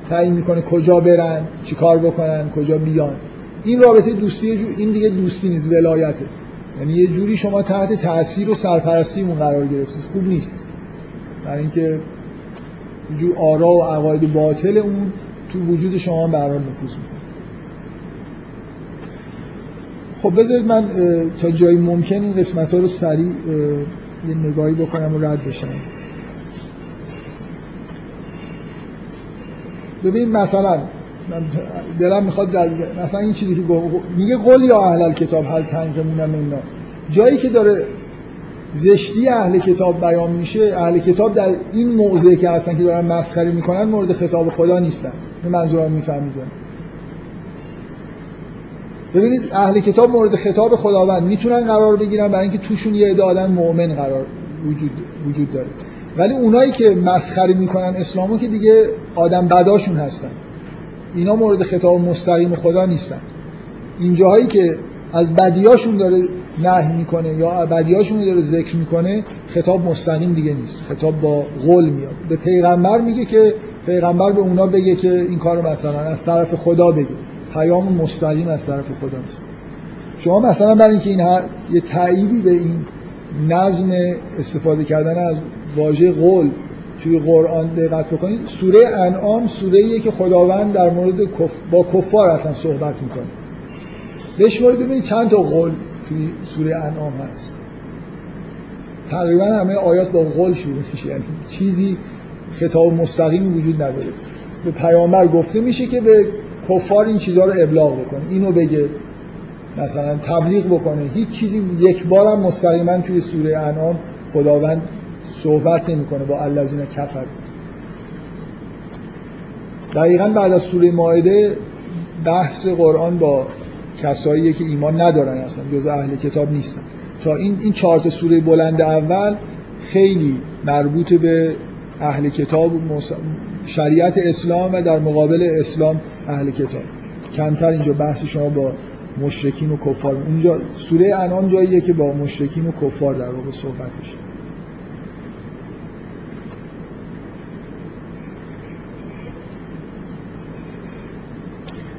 تعیین می‌کنه کجا برن چیکار بکنن کجا بیان. این رابطه دوستی این دیگه دوستی نیست ولایته. یعنی یه جوری شما تحت تاثیر و سرپرستی اون قرار گرفتید خوب نیست. برای اینکه جور آرا و عقاید باطل اون تو وجود شما برای نفوذ می‌کنه. خب بذارید من تا جایی ممکن این قسمت ها رو سریع یه نگاهی بکنم و رد بشم. ببین مثلا دلم می‌خواد مثلا این چیزی که میگه قول یا اهل کتاب حل تنقمونم اینا. جایی که داره زشتی اهل کتاب بیان میشه اهل کتاب در این موضعی که هستن که دارن مسخره می‌کنن مورد خطاب خدا نیستن. به منظورم می‌فهمید ببینید اهل کتاب مورد خطاب خداوند می‌تونن قرار بگیرن برای اینکه توشون یه عده آدم مؤمن قرار وجود وجود داره. ولی اونایی که مسخره می‌کنن اسلامو که دیگه آدم بداشون هستن. اینا مورد خطاب مستقیم خدا نیستن. این جاهایی که از بدیاشون داره نهی می‌کنه یا بدیاشون داره ذکر می‌کنه خطاب مستقیم دیگه نیست. خطاب با قول میاد. به پیغمبر میگه که پیغمبر به اونا بگه که این کارو مثلا از طرف خدا بگه. پیام مستقیم از طرف خدا نیست. شما مثلا برای اینکه این یه تأییدی به این نظم استفاده کردن از واژه قول توی قرآن دقت بکنید سوره انعام سوره ایه که خداوند در مورد کف... با کفار اصلا صحبت می‌کنه. بشمارید ببینید چند تا قول توی سوره انعام هست. تقریبا همه آیات با قول شروع میشه. یعنی چیزی خطاب مستقیمی وجود نداره. به پیامبر گفته میشه که به کفار این چیزها رو ابلاغ بکنه اینو بگه مثلا تبلیغ بکنه. هیچ چیزی یک بارم مستقیما توی سوره انعام خداوند صحبت نمی‌کنه با الذین کفر دقیقا بعد از سوره مائده بحث قرآن با کسایی که ایمان ندارن اصلا جز اهل کتاب نیستن. تا این این چهار سوره بلند اول خیلی مربوط به اهل کتاب شریعت اسلام و در مقابل اسلام اهل کتاب. کمتر اینجا بحث شما با مشرکین و کفار. اونجا سوره انعام جاییه که با مشرکین و کفار در واقع صحبت میشه.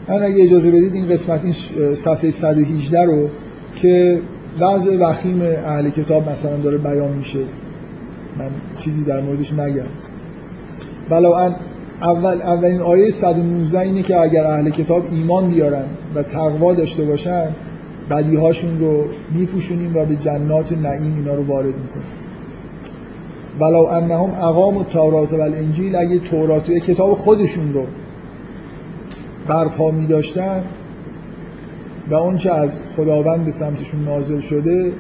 من اگه اجازه بدید این قسمت این صفحه 118 رو که وضع وخیم اهل کتاب مثلا داره بیان میشه. من چیزی در موردش نگم. بلا اول اولین آیه 119 اینه که اگر اهل کتاب ایمان بیارن و تقوا داشته باشن بدیهاشون رو میپوشونیم و به جنات نعیم اینا رو وارد می‌کنیم. ولو انهم اقام التورات و الانجیل اگه تورات کتاب خودشون رو برپا می داشتن و اونچه از خداوند به سمتشون نازل شده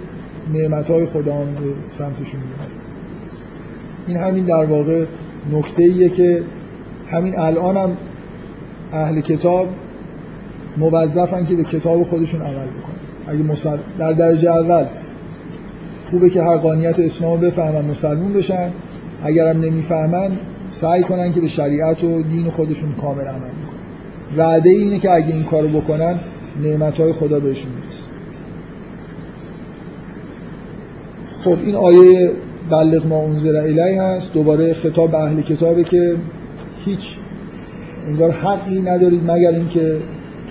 نعمت های خداوند به سمتشون میاد این همین در واقع نکته ایه که همین الان هم اهل کتاب موظفن که به کتاب خودشون عمل بکنن. اگه مسل... در درجه اول خوبه که حقانیت اسلام بفهمن مسلمون بشن. اگرم نمی‌فهمن سعی کنن که به شریعت و دین خودشون کامل عمل بکنن. وعده اینه که اگه این کارو بکنن های خدا بهشون می‌رسه. خب این آیه بلغ ما انزل الیه هست دوباره خطاب به اهل کتابه که هیچ انگار حقی ندارید مگر اینکه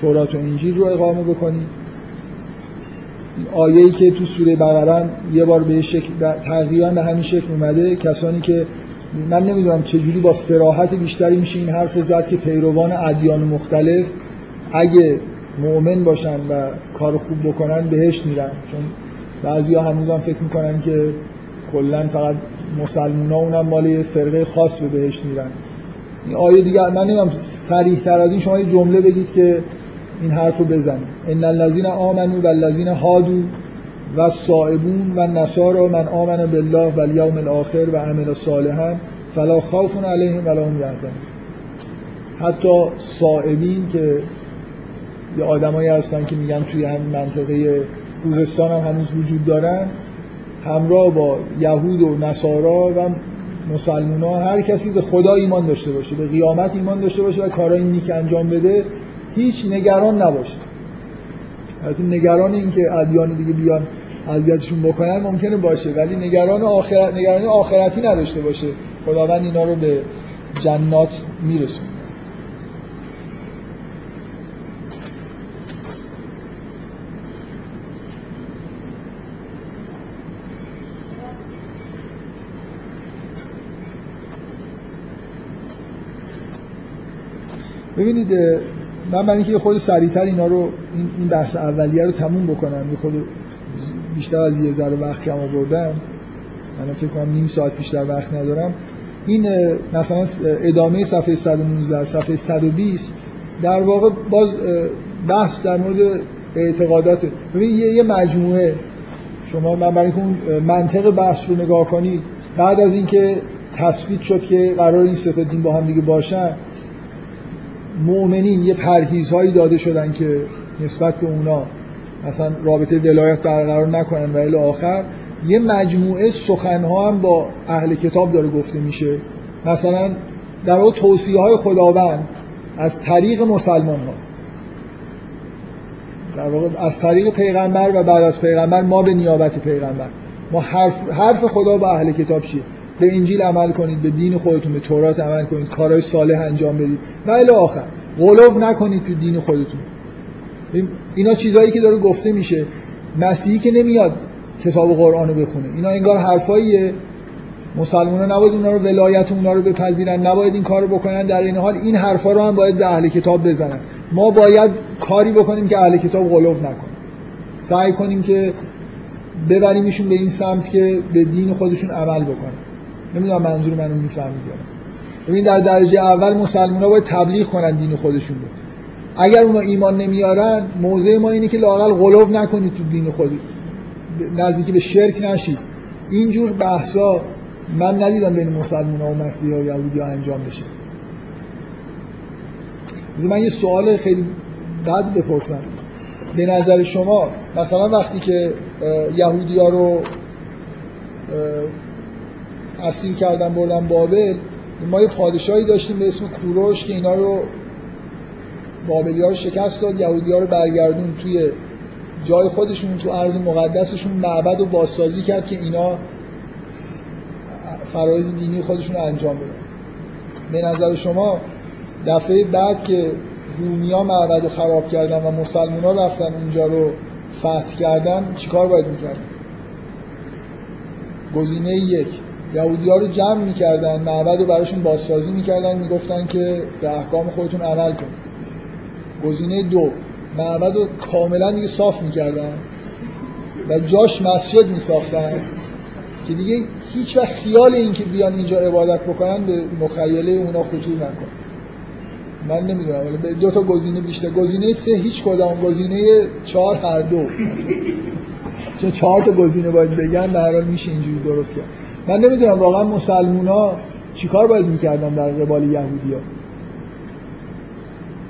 تورات و انجیل رو اقامه بکنید. آیه‌ای که تو سوره بقره یه بار به شکل تقریبا به همین شکل اومده کسانی که من نمی‌دونم چجوری با سراحت بیشتری میشه این حرف زد که پیروان ادیان مختلف اگه مؤمن باشن و کار خوب بکنن بهش میرن. چون بعضیا هنوزم فکر می‌کنن که کلا فقط مسلمان ها اونم مال فرقه خاص به بهشت میرن این آیه دیگه من نمی‌دونم صریح تر از این شما یه جمله بگید که این حرف رو بزنید ان الذين آمنوا والذین هادوا و صائبون و نصارا من آمن بالله و الیوم الاخر و عمل صالحا فلا خوف علیهم ولا هم یحزنون. حتی صائبین که یه آدمایی هستن که میگن توی همین منطقه خوزستان هم هنوز وجود دارن همراه با یهود و نصارا و مسلمان ها هر کسی به خدا ایمان داشته باشه به قیامت ایمان داشته باشه و کارهای نیک انجام بده هیچ نگران نباشه. البته نگران این که ادیان دیگه بیان اذیتشون بکنن ممکنه باشه ولی نگران آخرت نگرانی آخرتی نداشته باشه. خداوند اینا رو به جنات میرسونه. ببینید من برای اینکه خود سریعتر اینا رو این بحث اولیه رو تموم بکنم یه خود بیشتر از یه ذره وقت کم آوردم من فکر کنم نیم ساعت بیشتر وقت ندارم. این مثلا ادامه صفحه 119 صفحه 120 در واقع باز بحث در مورد اعتقادات. ببین یه مجموعه شما من برای اون منطق بحث رو نگاه کنید بعد از اینکه تثبیت شد که قرار این سه دین با هم دیگه باشن مؤمنین یه پرهیزهایی داده شدن که نسبت به اونا مثلا رابطه ولایت برقرار نکنن و الی آخر یه مجموعه سخنها هم با اهل کتاب داره گفته میشه. مثلا در واقع توصیه های خداوند از طریق مسلمان ها در واقع از طریق پیغمبر و بعد از پیغمبر ما به نیابت پیغمبر. ما حرف, حرف خدا با اهل کتاب چیه؟ به انجیل عمل کنید به دین خودتون به تورات عمل کنید کارهای صالح انجام بدید. و الی آخر غلو نکنید تو دین خودتون. اینا چیزهایی که داره گفته میشه. مسیحی که نمیاد کتاب قرآن رو بخونه. اینا انگار حرفاییه. مسلمان ها نباید اونا رو ولایت اونا رو بپذیرن. نباید این کار رو بکنن. در این حال این حرفا رو هم باید به اهل کتاب بزنن. ما باید کاری بکنیم که اهل کتاب غلو نکنه سعی کنیم که ببریمشون به این سمت که به دین خودشون عمل بکنن. نمی‌دونم منظور منو می‌فهمید ببین در درجه اول مسلمان ها باید تبلیغ کنن دین خودشون رو. اگر اونا ایمان نمیارن موضع ما اینه که لاقل غلو نکنید تو دین خودی نزدیکی به شرک نشید. اینجور بحثا من ندیدم بین مسلمان ها و مسیحی ها و یهودی ها انجام بشه. من یه سوال خیلی بد بپرسم. به نظر شما مثلا وقتی که یهودی ها رو اسیر کردن بردن بابل ما یه پادشاهی داشتیم به اسم کوروش که اینا رو بابلی ها رو شکست داد یهودی ها رو برگردون توی جای خودشون تو عرض مقدسشون معبد و بازسازی کرد که اینا فرایز دینی خودشون رو انجام بدن. به نظر شما دفعه بعد که رومیا معبد رو خراب کردن و مسلمان ها رفتن اونجا رو فتح کردن چیکار باید می‌کردن؟ گزینه یک. یهودی ها رو جمع می‌کردن معبد رو براشون بازسازی می‌کردن می‌گفتن که به احکام خودتون عمل کنید گزینه دو معبد رو کاملا دیگه صاف می‌کردن و جاش مسجد میساختن که دیگه هیچ وقت خیال این که بیان اینجا عبادت بکنن به مخیله اونا خطور نکن. من نمی‌دونم ولی دو تا گزینه بیشتر. گزینه سه هیچ کدام. گزینه چهار هر دو. چون چهار تا گزینه باید بگن در حال میشه اینجوری درست کرد. من نمی‌دونم واقعا مسلمونا چیکار باید می‌کردن در قبال یهودیا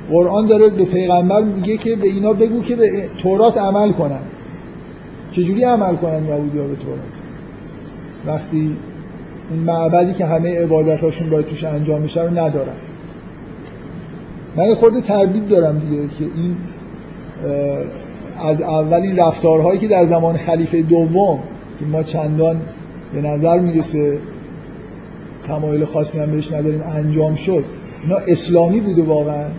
قرآن داره به پیغمبر میگه که به اینا بگو که به تورات عمل کنن. چجوری عمل کنن یهودی ها به تورات؟ وقتی اون معبدی که همه عبادت هاشون باید توش انجام بشه رو ندارن. من خورده تردید دارم دیگه که این از اولین رفتارهایی که در زمان خلیفه دوم که ما چندان به نظر می‌رسه تمایل خاصی هم بهش نداریم انجام شد. اینا اسلامی بوده واقعا.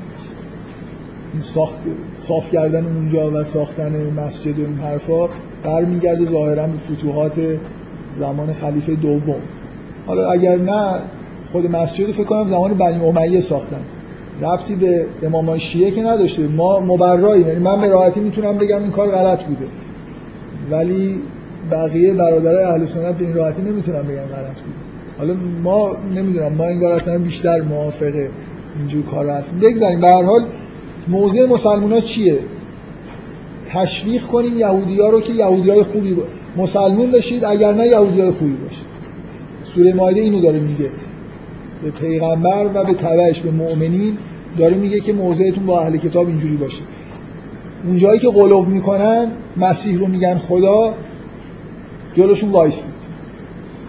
ساخت صاف کردن اونجا و ساختن مسجد و این حرفا برمیگرده ظاهرا به فتوحات زمان خلیفه دوم. حالا اگر نه خود مسجد فکر کنم زمان بنی امیه ساختن. ربطی به امام شیعه که نداشته. ما مبرایی یعنی من به راحتی می‌تونم بگم این کار غلط بوده. ولی بقیه برادرای اهل سنت به این راحتی نمی‌تونن بگن غلط بود. حالا ما نمی‌دونم ما انگار اصلا بیشتر موافقه اینجور کار هستیم. بگذاریم. به هر حال موضع مسلمان ها چیه؟ تشویق کنیم یهودی ها رو که یهودی های خوبی با... مسلمون بشید اگر نه یهودی های خوبی باشید سوره مایده اینو داره میگه. به پیغمبر و به تبعش به مؤمنین داره میگه که موضعتون با اهل کتاب اینجوری باشه. اونجایی که قلوب می‌کنن مسیح رو میگن خدا جلوشون وایسی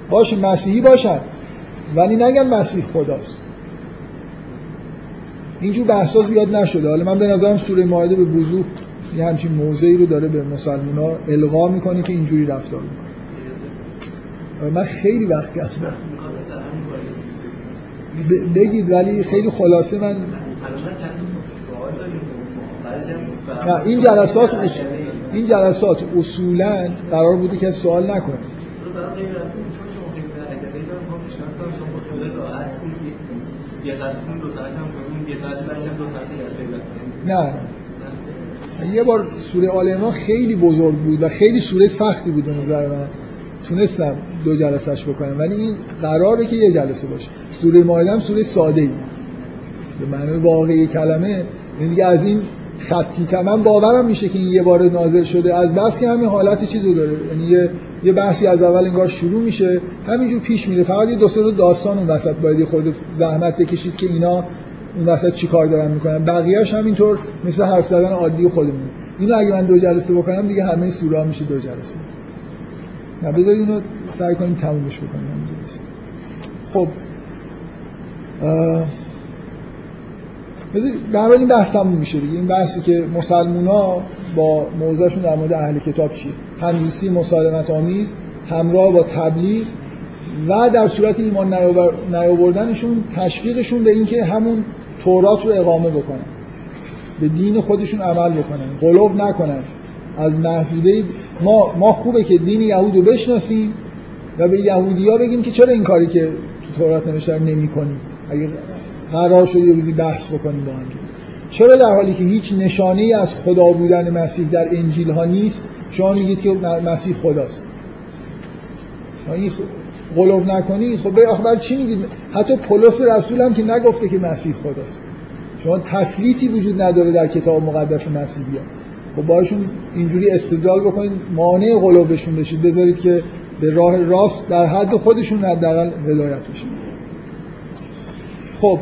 باشه مسیحی باشن. ولی نگن مسیح خداست. اینجور بحثا زیاد نشده. حالا من به نظرم سوره ماهده به وضوح یه همچین موضعی رو داره به مسلمان ها القا می‌کنه که اینجوری رفتار می‌کنه. من خیلی وقت گفتم. بگید ولی خیلی خلاصه من این جلسات این جلسات اصولا قرار بوده که سوال نکنه. نه یه بار سوره آل عمران خیلی بزرگ بود و خیلی سوره سختی بود به نظر من. تونستم دو جلسهش بکنم ولی این قراره که یه جلسه باشه. سوره مائده هم سوره ساده ای به معنی واقعی کلمه یعنی دیگه از این خطی من باورم میشه که این یه بار نازل شده. از بس که همین حالت چیزو داره. یعنی یه یه بحثی از اول انگار شروع میشه. همینجور پیش میره. فقط یه دو سه داستان اون وسط باید خود زحمت بکشید که اینا اون وسط چی کار دارن می‌کنن. بقیه‌اش همینطور مثل حرف زدن عادی خودمون اینو اگه من دو جلسه بکنم دیگه همه سوره میشه دو جلسه. نه بذارید اینو سعی کنیم تمومش بکنیم. خب در این بحث تموم میشه دیگه. این بحثی که مسلمونا با موضعشون در مورد اهل کتاب چیه؟ همزیستی مسالمت آمیز همراه با تبلیغ و در صورت ایمان نیاوردنشون تشویقشون به اینکه همون تورات رو اقامه بکنن. به دین خودشون عمل بکنن. غلوب نکنن. از محدوده ما ما خوبه که دین یهود رو بشناسیم و به یهودی بگیم که چرا این کاری که تو تورات نوشته نمی اگه قرار شد یه روزی بحث بکنیم با هم. چرا در حالی که هیچ نشانه ای از خدا بودن مسیح در انجیل ها نیست؟ شما میگید که مسیح خداست. این غلوف نکنی. خب اخبار چی میگید؟ حتی پولس رسول هم که نگفته که مسیح خداست. شما تسلیسی وجود نداره در کتاب مقدس مسیحی ها خب باشون اینجوری استدلال بکنید مانع غلوفشون بشید بذارید که به راه راست در حد خودشون حداقل هدایت بشید خب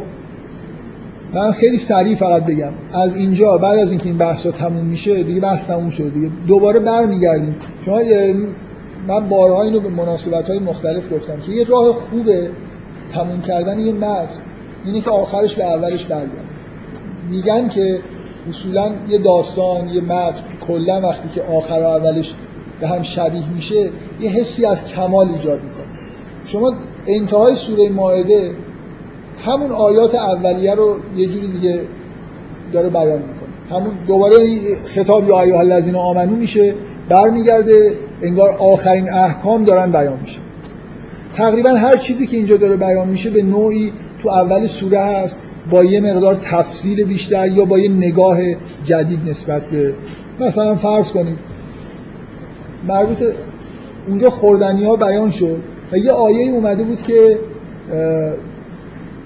من خیلی سریع فقط بگم. از اینجا بعد از اینکه این بحثا تموم میشه دیگه بحث تموم شده دیگه. دوباره برمیگردیم. شما من بارها اینو به مناسبت های مختلف گفتم که یه راه خوبه تموم کردن یه متن اینه که آخرش به اولش برگرد میگن که اصولا یه داستان یه متن کلا وقتی که آخر و اولش به هم شبیه میشه یه حسی از کمال ایجاد می‌کنه. شما انتهای سوره ماعده همون آیات اولیه رو یه جوری دیگه داره بیان می‌کنه. همون دوباره خطاب یا ایها الذین آمنو میشه برمیگرده انگار آخرین احکام دارن بیان میشه. تقریبا هر چیزی که اینجا داره بیان میشه به نوعی تو اول سوره هست با یه مقدار تفصیل بیشتر یا با یه نگاه جدید نسبت به مثلا فرض کنید مربوط اونجا خوردنی ها بیان شد و یه آیه اومده بود که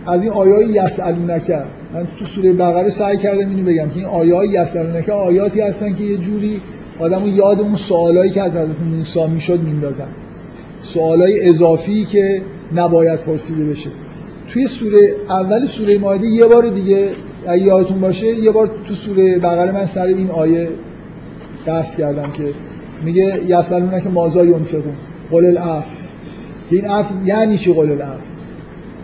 از این آیای یسالونکه من تو سوره بقره سعی کردم اینو بگم که این آیای یسالونکه آیاتی هستن که یه جوری آدمو یاد اون سوالایی که از حضرت موسی می‌شد میندازن. سوالای اضافی که نباید پرسیده بشه. توی سوره اول سوره مائده یه بار دیگه اگه یادتون باشه یه بار تو سوره بقره من سر این آیه بحث کردم که میگه یسالونکه که مازا ینفقون؟ قل الاف که این یعنی چی قل الاف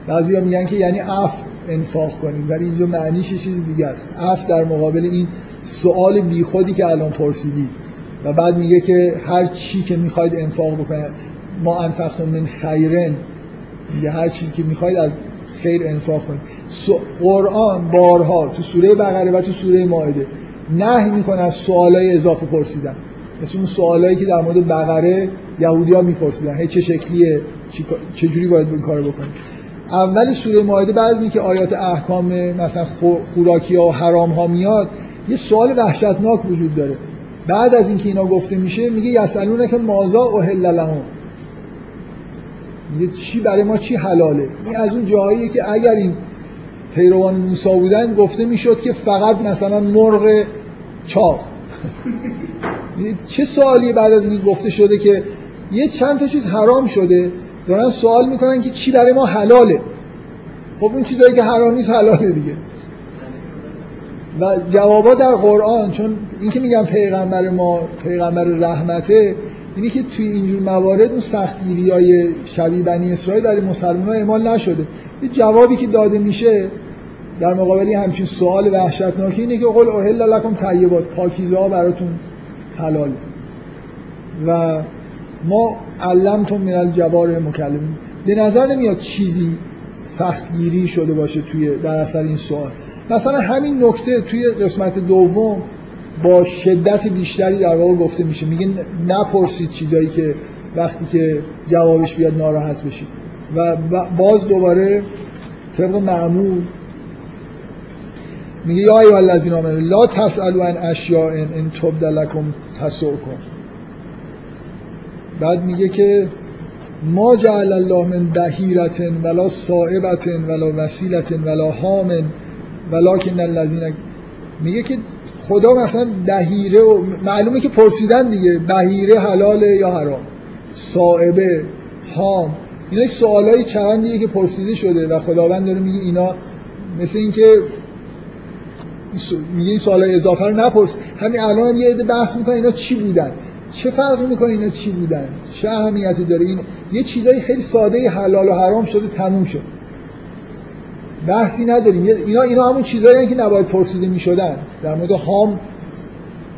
بعضیا میگن که یعنی اف انفاق کنیم ولی اینجا معنیش چیز دیگه است. اف در مقابل این سوال بیخودی که الان پرسیدی و بعد میگه که هر چی که می‌خواید انفاق بکنید ما انفقتم من خیرن میگه هر چیزی که می‌خواید از خیر انفاق کنید. قرآن بارها تو سوره بقره و تو سوره مائده نه می‌کنه از سوالای اضافه پرسیدن. مثل اون سوالایی که در مورد بقره یهودی ها میپرسیدن. هی چه شکلیه؟ چه باید این کارو بکنید اول سوره مائده بعد از اینکه آیات احکام مثلا خوراکی ها و حرام ها میاد یه سوال وحشتناک وجود داره. بعد از اینکه اینا گفته میشه میگه یسالونه که مازا اوهل لهم. میگه چی برای ما چی حلاله؟ این از اون جاهاییه که اگر این پیروان موسی بودن گفته می‌شد که فقط مثلا مرغ چاق. <laughs> چه سوالی بعد از این گفته شده که یه چند تا چیز حرام شده؟ دارن سوال می‌کنن که چی برای ما حلاله. خب اون چیزایی که حرام نیست حلاله دیگه. و جوابا در قرآن چون این که میگن پیغمبر ما پیغمبر رحمته اینی که توی اینجور موارد اون سختگیری های شبیه بنی اسرائیل برای مسلمان ها اعمال نشده. یه جوابی که داده میشه در مقابل همچین سوال وحشتناکی اینه که قول اوهل لکم طیبات. پاکیزه ها براتون حلال. و ما علمتون من الجوار مکلمین به نظر نمیاد چیزی سختگیری شده باشه توی در اثر این سوال. مثلا همین نکته توی قسمت دوم با شدت بیشتری در واقع گفته میشه. میگه نپرسید چیزایی که وقتی که جوابش بیاد ناراحت بشید. و باز دوباره طبق معمول میگه یا ایها الذین آمنوا لا تسالوا عن اشیاء ان تبد لکم تسؤکم بعد میگه که ما جعل الله من بهیرت ولا صائبت ولا وسیلت ولا هام ولکن الذین میگه که خدا مثلا بهیره و معلومه که پرسیدن دیگه بهیره حلاله یا حرام؟ صائبه هام اینا سوالای چندیه که پرسیده شده و خداوند داره میگه اینا مثل اینکه میگه این سوالای اضافه رو نپرس. همین الان هم یه عده بحث می‌کنن اینا چی بودن؟ چه فرقی می‌کنه اینا چی بودن؟ چه اهمیتی داره؟ این یه چیزای خیلی ساده حلال و حرام شده تموم شد. بحثی نداریم. اینا اینا همون چیزایی که نباید پرسیده می‌شدن. در مورد هام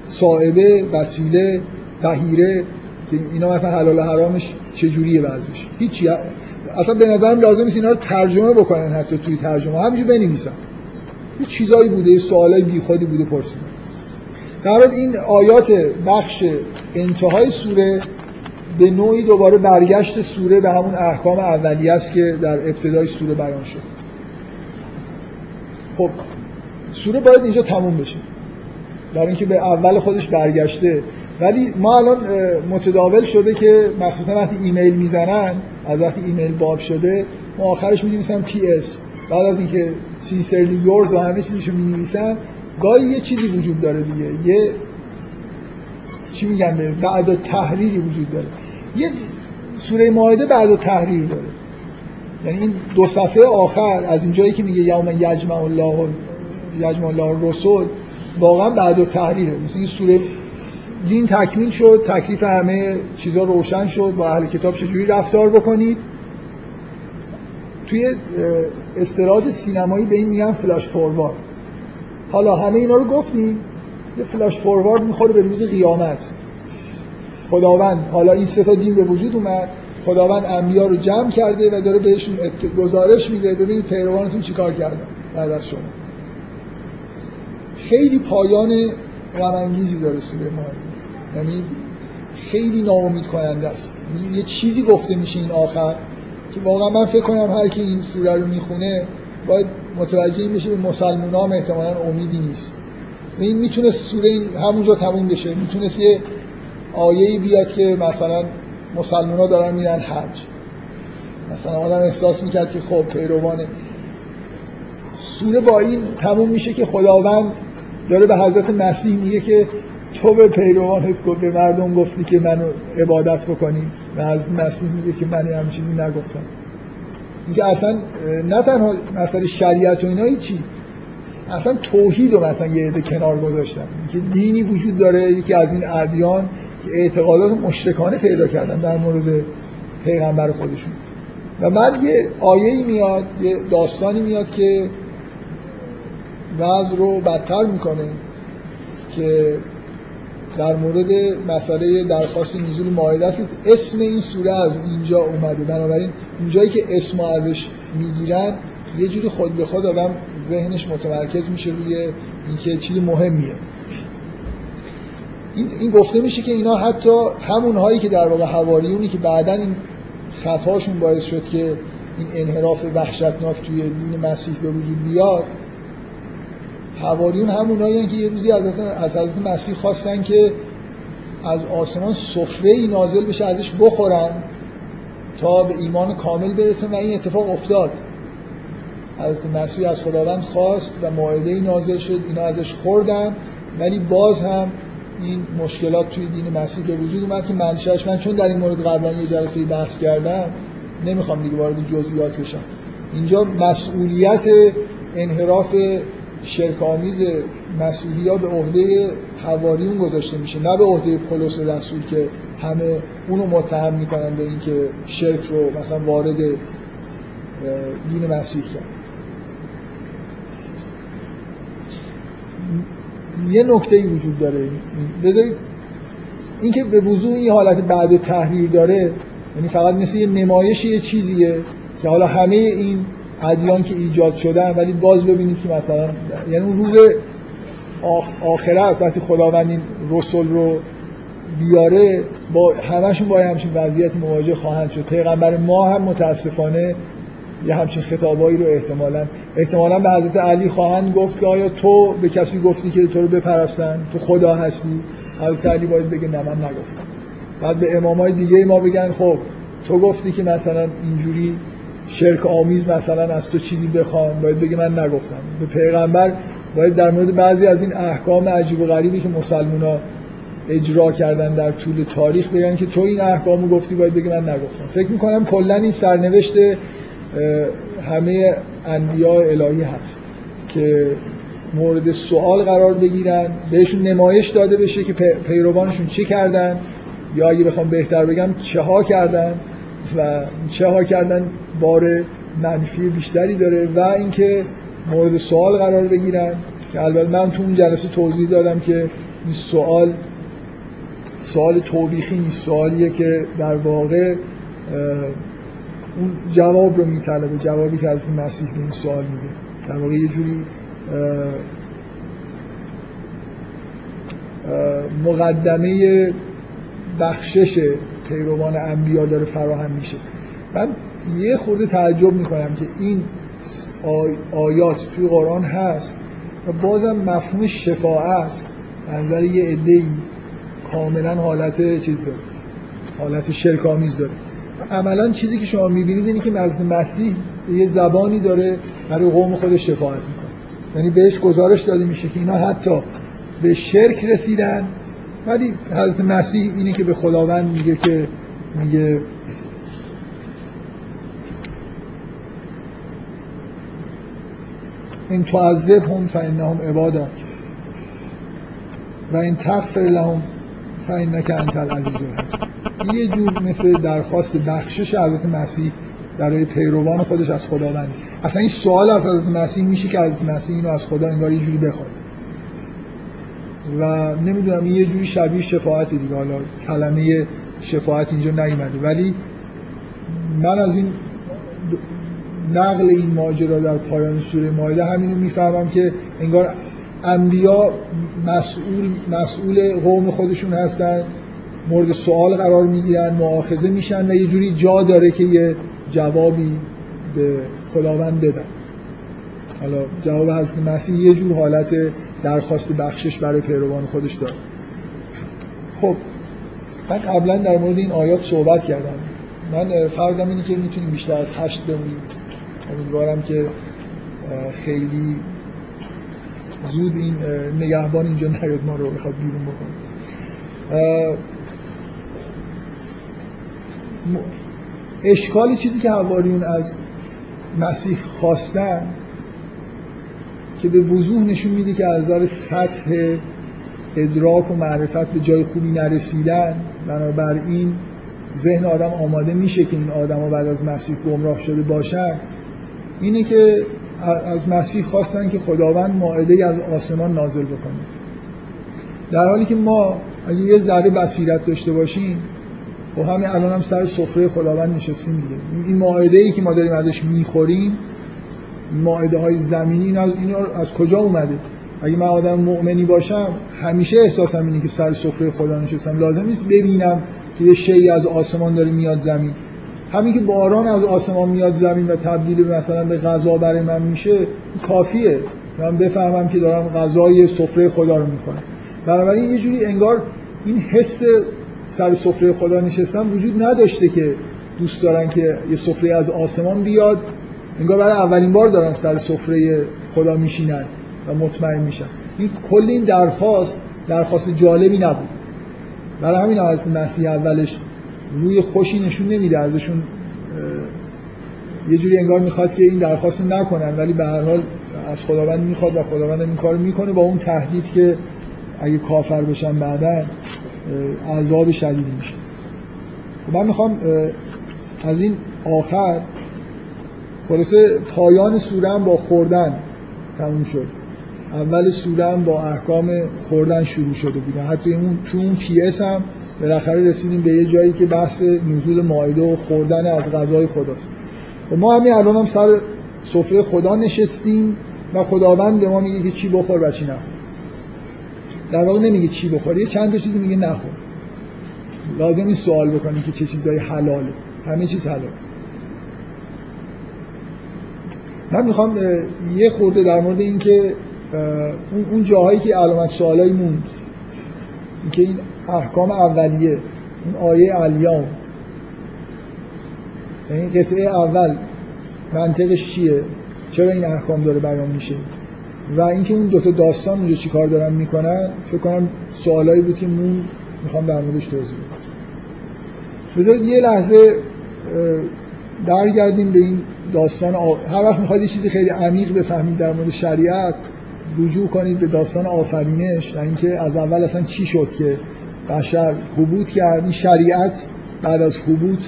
صاحبه وسیله بهیره که اینا مثلا حلال و حرامش چجوریه وضعش هیچی. اصلا به نظرم لازم نیست اینا رو ترجمه بکنن حتی توی ترجمه. همینجور بنویسن. یه چیزایی بوده سوالای بیخودی بوده پرسیدن. در این آیات بخش انتهای سوره به نوعی دوباره برگشت سوره به همون احکام اولیه است که در ابتدای سوره بیان شد. خب سوره باید اینجا تموم بشه. برای اینکه به اول خودش برگشته. ولی ما الان متداول شده که مخصوصا وقتی ایمیل می‌زنن از وقتی ایمیل باب شده ما آخرش می نویسن P.S.. بعد از اینکه sincerely yours و همه چیزشو می گاهی یه چیزی وجود داره دیگه. یه چی میگن بعد تحریری وجود داره. یه سوره مائده بعد تحریر داره. یعنی این دو صفحه آخر از اینجایی که میگه یوم یجمع الله یجمع الله رسول واقعا بعد و تحریره مثل این سوره دین تکمیل شد تکلیف همه چیزها روشن شد با اهل کتاب چجوری رفتار بکنید؟ توی استراد سینمایی به این میگن فلاش فوروارد. حالا همه اینا رو گفتیم یه فلاش فوروارد می‌خوره به روز قیامت. خداوند حالا این سه تا دین به وجود اومد. خداوند انبیا رو جمع کرده و داره بهشون گزارش میده. ببینید پیروانتون چیکار کردن بعد از شما. خیلی پایان غم داره سوره مائده یعنی خیلی ناامید کننده است. یه چیزی گفته میشه این آخر که واقعا من فکر کنم هر کی این سوره رو می‌خونه باید متوجه این بشه به مسلمان هم احتمالا امیدی نیست. این می‌تونه سوره همونجا تموم بشه. می‌تونست یه آیه‌ای بیاد که مثلا مسلمان ها دارن میرن حج. مثلا آدم احساس می‌کرد که خب پیروانه. سوره با این تموم میشه که خداوند داره به حضرت مسیح میگه که تو به پیروانت گفت به مردم گفتی که منو عبادت بکنی. و از مسیح میگه که من هم چیزی نگفتم. اینکه اصلا نه تنها مثلا شریعت و اینا چی اصلا توحید رو مثلا یه عده کنار گذاشتن. اینکه دینی وجود داره یکی از این ادیان که اعتقادات مشرکانه پیدا کردن در مورد پیغمبر خودشون. و بعد یه آیه میاد یه داستانی میاد که وضع رو بدتر می‌کنه که در مورد مسئله درخواست نزول ماهده است اسم این سوره از اینجا اومده. بنابراین اونجایی که اسم ازش می‌گیرن یه جوری خود به خود آدم ذهنش متمرکز میشه روی اینکه چیز مهمیه. این, این گفته میشه که اینا حتی همون هایی که در واقع حواریونی که بعدا این خطاشون باعث شد که این انحراف وحشتناک توی دین مسیح به وجود بیاد حواریون همون هایی که یه روزی از حضرت مسیح خواستن که از آسمان سفره ای نازل بشه ازش بخورن تا به ایمان کامل برسن و این اتفاق افتاد. از مسیح از خداوند خواست و معایده ای نازل شد اینا ازش خوردن ولی باز هم این مشکلات توی دین مسیح به وجود اومد که منشأش من چون در این مورد قبلا یه جلسه بحث کردم نمی‌خوام دیگه وارد جزئیات بشم. اینجا مسئولیت انحراف شرک آمیز مسیحی ها به عهده حواریون گذاشته میشه. نه به عهده پولس رسول که همه اونو متهم می‌کنن به اینکه شرک رو مثلا وارد دین مسیح کرد. یه نکته ای وجود داره. بذارید اینکه به وضوع این حالت بعد تحریر داره یعنی فقط مثل یه نمایش یه چیزیه که حالا همه این ادیان که ایجاد شدن ولی باز ببینید که مثلا یعنی اون روز آخرت وقتی خداوند این رسول رو بیاره با همشون با همچین وضعیتی مواجه خواهند شد. پیغمبر ما هم متاسفانه یه همچین خطابایی رو احتمالا احتمالا به حضرت علی خواهند گفت که آیا تو به کسی گفتی که تو رو بپرستن؟ تو خدا هستی؟ حضرت علی باید بگه نه من نگفتم. بعد به امامای دیگه ما بگن خب تو گفتی که مثلا اینجوری شرک آمیز مثلا از تو چیزی بخوان باید بگه من نگفتم. به پیغمبر باید در مورد بعضی از این احکام عجیب و غریبی که مسلمونا اجرا کردن در طول تاریخ بگن که تو این احکامو گفتی باید بگه من نگفتم. فکر می‌کنم کلا این سرنوشت همه انبیاء الهی هست که مورد سوال قرار بگیرن بهشون نمایش داده بشه که پیروانشون چه کردن؟ یا اگه بخوام بهتر بگم چه ها کردن؟ و چه ها کردن بار منفی بیشتری داره و اینکه مورد سوال قرار بگیرن. که البته من تو اون جلسه توضیح دادم که این سوال سوال توبیخی نیست سوالیه که در واقع اون جواب رو میطلبه جوابی که از مسیح به این سوال میده. در واقع یه جوری مقدمه بخشش پیروان انبیا داره فراهم میشه. من یه خورده تعجب می‌کنم که این آیات توی قرآن هست و بازم مفهوم شفاعت نظر یه عده کاملا حالت چیز داره حالت شرکامیز داره. عملا چیزی که شما می‌بینید اینه که نزد مسیح یه زبانی داره برای قوم خودش شفاعت می‌کنه. یعنی بهش گزارش داده میشه که اینا حتی به شرک رسیدن ولی حضرت مسیح اینه که به خداوند میگه که میگه این تعذب هم فانهم عبادت. و این تغفر لهم فانک انت العزیز الحکیم. یه جور مثل درخواست بخشش حضرت مسیح برای پیروان خودش از خداوند. اصلا این سوال از حضرت مسیح میشه که حضرت مسیح اینو از خدا انگار یه جوری بخواد. و نمی‌دونم یه جوری شبیه شفاعت دیگه. حالا کلمه شفاعت اینجا نیومده. ولی من از این نقل این ماجرا در پایان سوره مایده همینو می‌فهمم که انگار انبیا مسئول مسئول قوم خودشون هستن مورد سوال قرار می‌گیرن معاخذه میشن و یه جوری جا داره که یه جوابی به خداوند بدن. حالا جواب حضرت مسیح یه جور حالت درخواست بخشش برای پیروان خودش داره. خب من قبلا در مورد این آیات صحبت کردم. من فرضم اینه که می‌تونیم بیشتر از هشت بمونیم. امیدوارم که خیلی زود این نگهبان اینجا نیاد ما رو بخواد بیرون بکنه. اشکال چیزی که حواریون از مسیح خواستن که به وضوح نشون میده که از نظر سطح ادراک و معرفت به جای خوبی نرسیدن بنابراین ذهن آدم آماده میشه که این آدما بعد از مسیح گمراه شده باشن. اینه که از مسیح خواستن که خداوند ماعده از آسمان نازل بکنه. در حالی که ما اگه یه ذره بصیرت داشته باشیم خب همین الان هم سر سفره خداوند نشستیم دیگه. این ماعده ای که ما داریم ازش می‌خوریم ماعده های زمینی این از, این از کجا اومده؟ اگه من آدم مؤمنی باشم همیشه احساسم اینه که سر سفره خدا نشستم. لازم نیست ببینم که یه شیعی از آسمان داره میاد زمین. همین که باران از آسمان میاد زمین و تبدیل مثلا به غذا برای من میشه کافیه. من بفهمم که دارم غذای سفره خدا رو می‌خورم بنابراین یه جوری انگار این حس سر سفره خدا نشستن وجود نداشته که دوست دارن که یه سفره از آسمان بیاد. انگار برای اولین بار دارن سر سفره خدا میشینن و مطمئن میشن. این کل این درخواست درخواست جالبی نبود. برای همین از مسیح اولش روی خوشی نشون نمیده ازشون یه جوری انگار می‌خواد که این درخواست نکنن ولی به هر حال از خداوند می‌خواد و خداوند این کار می‌کنه با اون تهدید که اگه کافر بشن بعدا عذاب شدیدی میشه. خب من می‌خوام از این آخر خلاصه پایان سوره هم با خوردن تموم شد. اول سوره هم با احکام خوردن شروع شده بود. حتی اون تو اون پیس هم بالاخره رسیدیم به یه جایی که بحث نزول مائده و خوردن از غذای خداست. خب ما همین الان هم سر سفره خدا نشستیم و خداوند به ما میگه که چی بخور و چی نخور. در واقع نمیگه چی بخور یه چند تا چیزی میگه نخور. لازم نیست سوال بکنی که چه چیزایی حلاله. همه چیز حلال من می‌خوام یه خورده در مورد اینکه اون جاهایی که علامت سوالایی موند اینکه این احکام اولیه اون آیه علیام یعنی قطعه اول منطقش چیه؟ چرا این احکام داره بیان میشه؟ و اینکه اون دوتا داستان اونجا چی کار دارن می‌کنن فکر کنم سوالایی بود که مون می‌خوام در موردش توضیح بدم. بذارید یه لحظه درگردیم به این داستان آ... هر وقت می‌خواید یه چیزی خیلی عمیق بفهمید در مورد شریعت رجوع کنید به داستان آفرینش و اینکه از اول اصلا چی شد که بشر حبوط کرد. این شریعت بعد از حبوط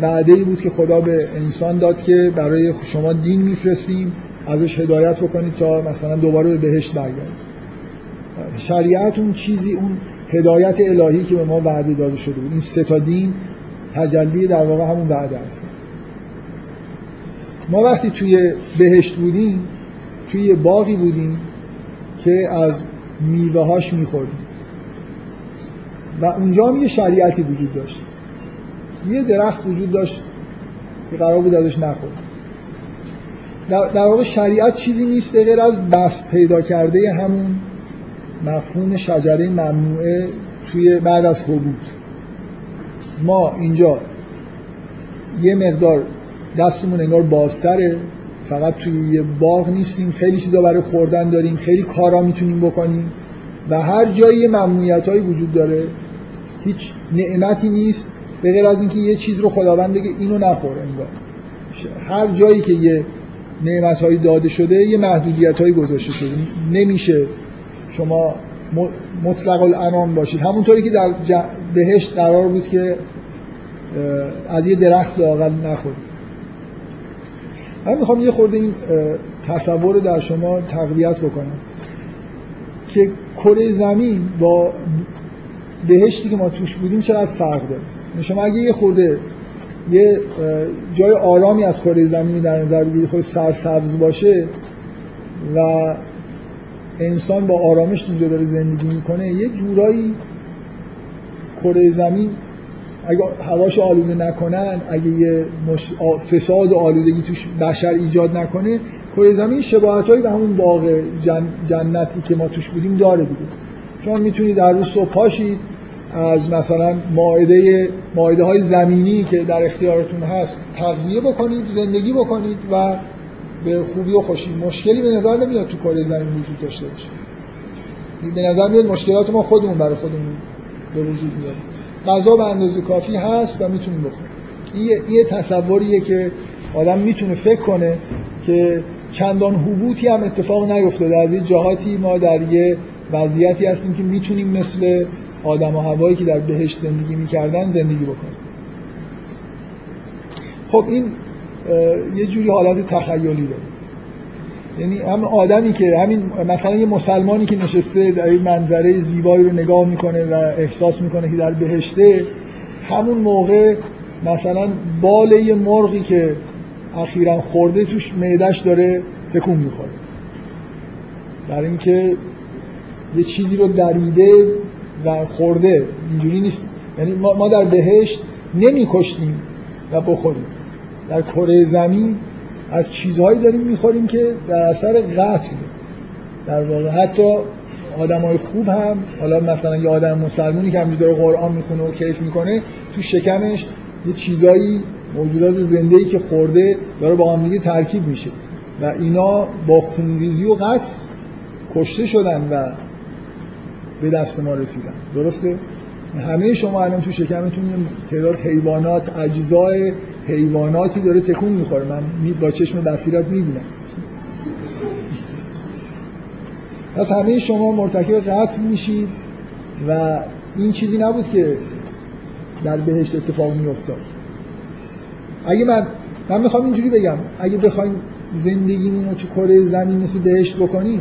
بعده ای بود که خدا به انسان داد که برای شما دین میفرستیم ازش هدایت بکنید تا مثلا دوباره به بهشت برگردید. شریعت اون چیزی اون هدایت الهی که به ما وعده داده شده بود. این سه تا دین تجلی در واقع همون وعده هست ما وقتی توی بهشت بودیم توی باقی بودیم که از میوه هاش میخوردیم. و اونجا هم یه شریعتی وجود داشت. یه درخت وجود داشت که قرار بود ازش نخورد. در, واقع شریعت چیزی نیست به غیر از بس پیدا کرده همون مفهوم شجره ممنوعه توی بعد از حبود ما اینجا یه مقدار دستمون انگار بازتره. فقط توی یه باغ نیستیم. خیلی چیزا برای خوردن داریم. خیلی کارا می‌تونیم بکنیم. و هر جایی ممنوعیت وجود داره هیچ نعمتی نیست به غیر از اینکه یه چیز رو خداوند بگه اینو نخور انگار. هر جایی که یه نعمت هایی داده شده یه محدودیت هایی گذاشته شده. نمیشه شما مطلق الانام باشید. همونطوری که در بهشت قرار بود که از یه درخت لاغل نخورید. من می‌خوام یه خورده این تصور رو در شما تقویت بکنم که کره زمین با بهشتی که ما توش بودیم چقدر فرق داره. شما اگه یه خورده یه جای آرامی از کره زمین در نظر بگیرید خود سرسبز باشه و انسان با آرامش اونجا داره زندگی می‌کنه یه جورایی کره زمین اگه هواش آلوده نکنن اگه یه فساد و آلودگی توش بشر ایجاد نکنه کره زمین شباهت به همون باغ جنتی که ما توش بودیم داره دیگه. شما می‌تونید در روز صبح پاشید از مثلا ماعده ماعده های زمینی که در اختیارتون هست تغذیه بکنید زندگی بکنید و به خوبی و خوشی. مشکلی به نظر نمیاد تو کره زمین وجود داشته باشه. به نظر میاد مشکلات ما خودمون برای خودمون به وجود میاد غذا به اندازه کافی هست و می‌تونیم بخوریم این یه تصوریه که آدم می‌تونه فکر کنه که چندان حبوطی هم اتفاق نیفتاده. از این جهاتی ما در یه وضعیتی هستیم که می‌تونیم مثل آدم و هوایی که در بهشت زندگی می‌کردن زندگی بکنن خب این یه جوری حالت تخیلی داره. یعنی هم آدمی که همین مثلا یه مسلمانی که نشسته در این منظره زیبایی رو نگاه می‌کنه و احساس می‌کنه که در بهشته همون موقع مثلا بال یه مرغی که اخیرا خورده توش معدش داره تکون می‌خوره. برای اینکه یه چیزی رو دریده و خورده اینجوری نیست. یعنی ما در بهشت نمی کشتیم و بخوریم. در کره زمین از چیزهایی داریم می‌خوریم که در اثر قتل. در واقع حتی آدمای خوب هم حالا مثلا یه آدم مسلمونی که همینجوری داره قرآن می‌خونه و کیف می‌کنه تو شکمش یه چیزایی موجودات زنده ای که خورده داره با هم دیگه ترکیب میشه. و اینا با خونریزی و قتل کشته شدن و به دست ما رسیدن. درسته؟ همه شما الان تو شکمتون تعداد حیوانات اجزای حیواناتی داره تکون می‌خوره. من با چشم بصیرت می‌بینم. پس همه شما مرتکب قتل میشید و این چیزی نبود که در بهشت اتفاق میافتاد. اگه من من می‌خوام اینجوری بگم. اگه بخوایم زندگیمون رو تو کره زمین مثل بهشت بکنیم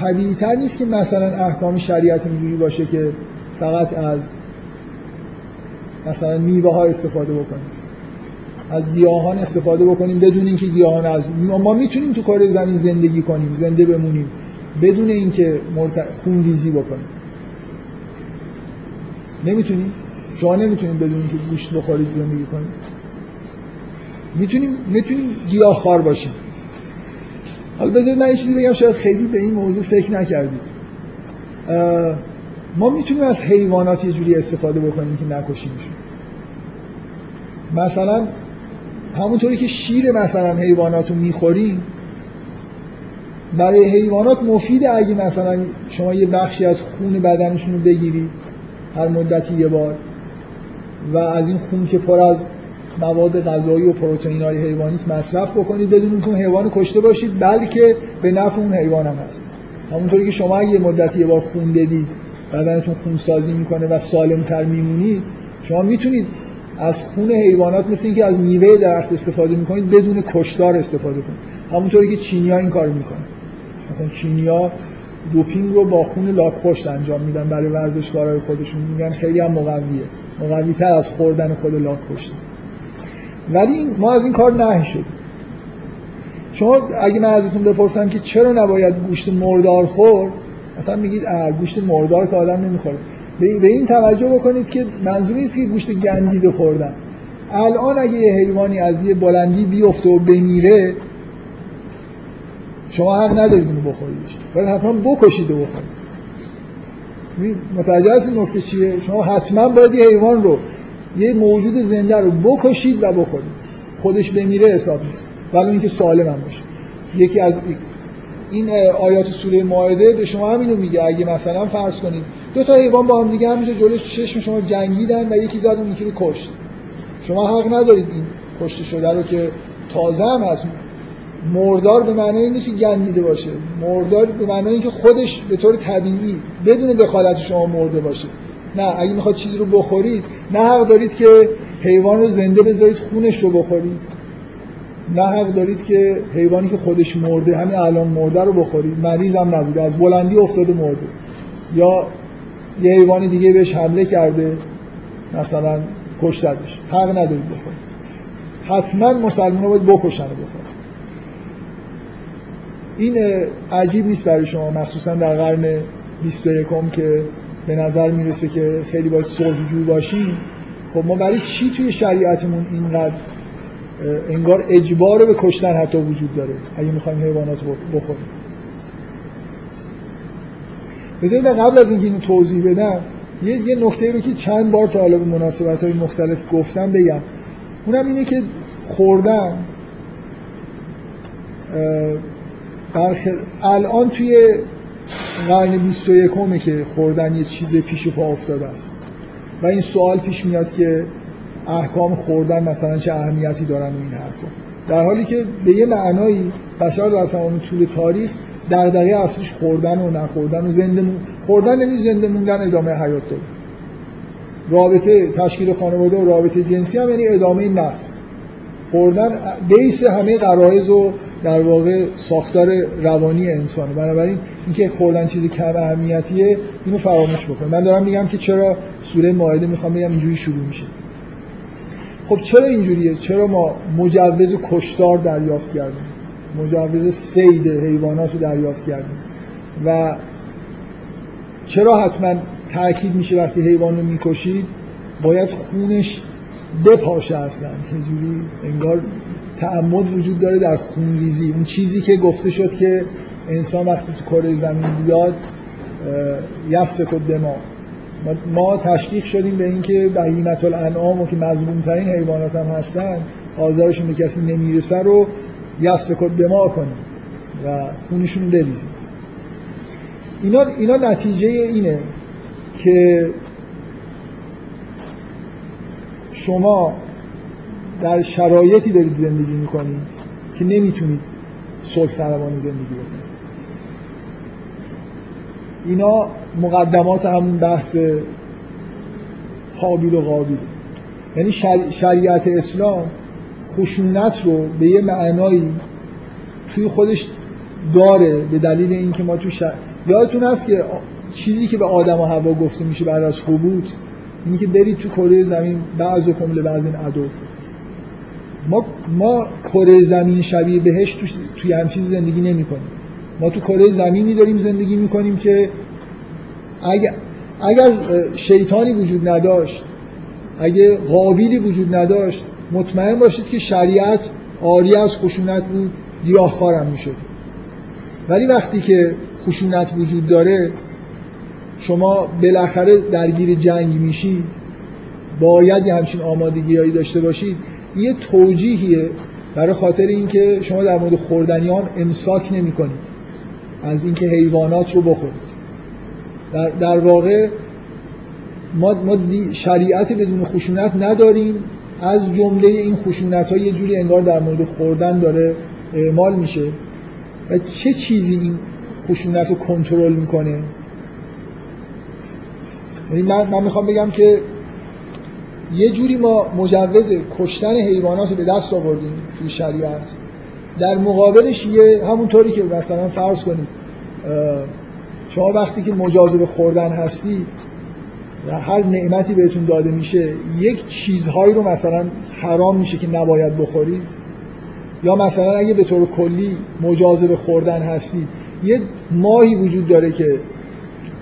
طبیعی تر نیست که مثلا احکام شریعت اینجوری باشه که فقط از مثلا میوه ها استفاده بکنیم. از گیاهان استفاده بکنیم بدون اینکه گیاهان از ما می‌تونیم تو کار زمین زندگی کنیم زنده بمونیم بدون اینکه مرت... خون ریزی بکنیم. نمی‌تونیم؟ شما نمی‌تونیم بدون اینکه گوشت بخورید زندگی کنیم. می‌تونیم می‌تونیم گیاه خار باشیم. حالا بذارید من یه چیزی بگم شاید خیلی به این موضوع فکر نکردید. ما می‌تونیم از حیوانات یه جوری استفاده بکنیم که نکشیمشون مثلا همونطوری که شیر مثلا حیوانات رو می‌خوریم برای حیوانات مفیده اگه مثلا شما یه بخشی از خون بدنشون رو بگیرید هر مدتی یه بار و از این خون که پر از مواد غذایی و پروتئین های حیوانی مصرف بکنید بدون اینکه اون حیوان کشته باشید بلکه به نفع اون حیوان هم هست. همونطوری که شما یه مدتی یه بار خون بدید بدنتون خون سازی می‌کنه و سالمتر میمونید شما می‌تونید از خون حیوانات مثل اینکه از میوه درخت استفاده می‌کنید بدون کشتار استفاده کنید. همونطوری که چینیا این کار می‌کنن. مثلا چینیا دوپینگ رو با خون لاک پشت انجام میدن برای ورزشکارهای خودشون. میگن خیلی هم مقویه. مقوی تر از خوردن خود لاک پشت ولی ما از این کار نهی شد شما اگه من ازتون بپرسم که چرا نباید گوشت مردار خور مثلا میگید گوشت مردار که آدم نمی‌خوره. به این توجه بکنید که منظور نیست که گوشت گندیده خوردن. الان اگه یه حیوانی از یه بلندی بیفته و بمیره شما حق ندارید اونو بخوریدش. باید حتما بکشید و بخورید. متوجه هستید نکته چیه؟ شما حتما باید یه حیوان رو یه موجود زنده رو بکشید و بخورید. خودش بمیره حساب نیست. ولی اینکه سالم هم باشه. یکی از این آیات سوره مائده به شما همینو میگه. اگه مثلا فرض کنید دو تا حیوان با هم دیگه همینجا جلوش چشم شما جنگیدن و یکی زد اون یکی رو کشت. شما حق ندارید این کشته شده رو که تازه هم هست. مردار به معنی نیست گندیده باشه. مردار به معنی که خودش به طور طبیعی بدون دخالت شما مرده باشه. نه اگه می‌خواد چیزی رو بخورید نه حق دارید که حیوان رو زنده بذارید خونش رو بخورید. نه حق دارید که حیوانی که خودش مرده همین الان مرده رو بخورید. مریض هم نبوده. از بلندی افتاده مرده. یا یه حیوان دیگه بهش حمله کرده مثلا کشتدش حق ندارید بخورید. حتما مسلمان رو باید بکشن و بخورید این عجیب نیست برای شما مخصوصا در قرن 21 که به نظر می‌رسه که خیلی باید صلحجو باشیم. خب ما برای چی توی شریعتمون اینقدر انگار اجبار به کشتن حتی وجود داره اگه می‌خوایم حیوانات بخوریم بذارید قبل از اینکه اینو توضیح بدم یه, یه نکته رو که چند بار تا حالا به مناسبت های مختلف گفتم بگم اونم اینه که خوردن. الان توی قرن 21 که خوردن یه چیز پیش پا افتاده است و این سوال پیش میاد که احکام خوردن مثلا چه اهمیتی دارن و این حرفا. در حالی که به یه معنایی بشر در تمام طول تاریخ دغدغه اصلیش خوردن و نخوردن و زنده مون... خوردن یعنی زنده موندن ادامه حیات داره. رابطه تشکیل خانواده و رابطه جنسی هم یعنی ادامه نسل. خوردن بیس همه قرائز و در واقع ساختار روانی انسانه. بنابراین اینکه خوردن چیز کم اهمیتیه اینو فراموش بکن. من دارم میگم که چرا سوره مائده می‌خوام بگم اینجوری شروع میشه. خب چرا اینجوریه؟ چرا ما مجوز کشتار دریافت کردیم؟ مجوز سید حیوانات رو دریافت کردیم. و چرا حتما تاکید میشه وقتی حیوان رو می‌کشید؟ باید خونش بپاشه اصلا. جوری انگار تعمد وجود داره در خونریزی. اون چیزی که گفته شد که انسان وقتی تو کره زمین بیاد یسفک دما ما تشکیق شدیم به اینکه بهیمت الانعام و که مظلوم ترین حیوانات هم هستن آزارشون به کسی نمی‌رسه رو یسفک دما کنیم و خونشون بریزیم. اینا, اینا نتیجه اینه که شما در شرایطی دارید زندگی می‌کنید که نمی‌تونید صلح زندگی بکنید. اینا مقدمات همون بحث حابیل و قابیل یعنی شریعت اسلام خشونت رو به یه معنایی توی خودش داره به دلیل اینکه ما تو شر... یادتون هست که چیزی که به آدم و هوا گفته میشه بعد از حبوط اینی که برید تو کره زمین بعض و کمل بعض این عدو ما ما کره زمین شبیه بهش تو توی هم چیز زندگی نمی کنیم ما تو کره زمینی داریم زندگی می کنیم که اگر اگر شیطانی وجود نداشت اگه قابیلی وجود نداشت مطمئن باشید که شریعت آری از خشونت بود گیاهخوارم می‌شد. ولی وقتی که خشونت وجود داره شما بالاخره درگیر جنگ میشید. باید یه همچین آمادگیهایی داشته باشید. یه توجیهیه برای خاطر اینکه شما در مورد خوردنیان امساک نمی کنید از اینکه حیوانات رو بخورید. در, در واقع ما, ما شریعت بدون خشونت نداریم. از جمله این خشونت ها یه جوری انگار در مورد خوردن داره اعمال میشه. و چه چیزی این خشونت رو کنترل می‌کنه؟ یعنی من, من می‌خوام بگم که یه جوری ما مجوز کشتن حیوانات رو به دست آوردیم توی شریعت. در مقابلش یه همونطوری که مثلا فرض کنید شما وقتی که مجاز به خوردن هستی و هر نعمتی بهتون داده میشه یک چیزهایی رو مثلا حرام میشه که نباید بخورید؟ یا مثلا اگه به طور کلی مجاز به خوردن هستی یه ماهی وجود داره که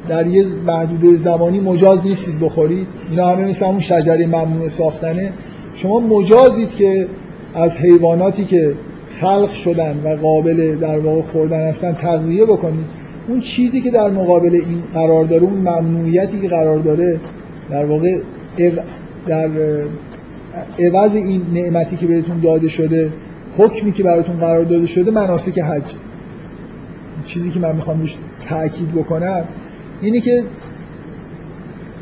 در یه محدوده زمانی مجاز نیستید بخورید؟ اینا همه مثل همون شجره ممنوع ساختنه. شما مجازید که از حیواناتی که خلق شدن و قابل در واقع خوردن هستن تغذیه بکنید اون چیزی که در مقابل این قرار داره اون ممنوعیتی که قرار داره در واقع در عوض این نعمتی که بهتون داده شده حکمی که براتون قرار داده شده مناسک حج. چیزی که من می‌خوام روش تاکید بکنم اینی که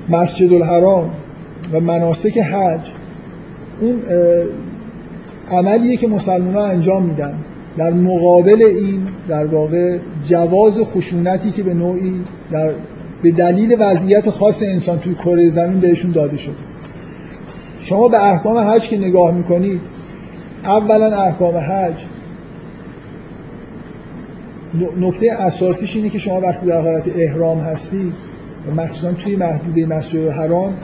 مسجد الحرام و مناسک حج اون عملیه که مسلمان ها انجام میدن. در مقابل این در واقع جواز خشونتی که به نوعی در به دلیل وضعیت خاص انسان توی کره زمین بهشون داده شده. شما به احکام حج که نگاه می‌کنید اولا احکام حج نکته اساسیش اینه که شما وقتی در حالت احرام هستی مخصوصا توی محدوده مسجد حرام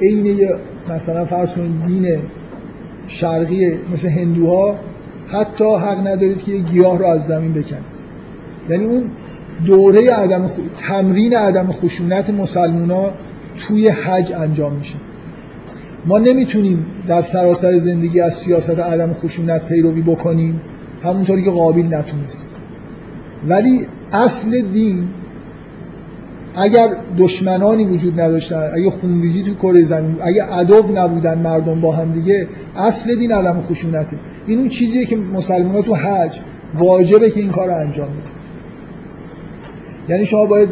عین مثلا فرض کنید دین شرقی مثل هندوها حتی حق ندارید که یه گیاه رو از زمین بکنید. یعنی اون دوره عدم خ... تمرین عدم خشونت مسلمونا توی حج انجام میشه. ما نمی‌تونیم در سراسر زندگی از سیاست عدم خشونت پیروی بکنیم همونطوری که قابل نتونست. ولی اصل دین اگر دشمنانی وجود نداشتن اگه خونریزی تو کره زمین اگه عدو نبودن مردم با هم دیگه اصل دین علم خشونته. این اون چیزیه که مسلمان تو حج واجبه که این کار رو انجام بدن یعنی شما باید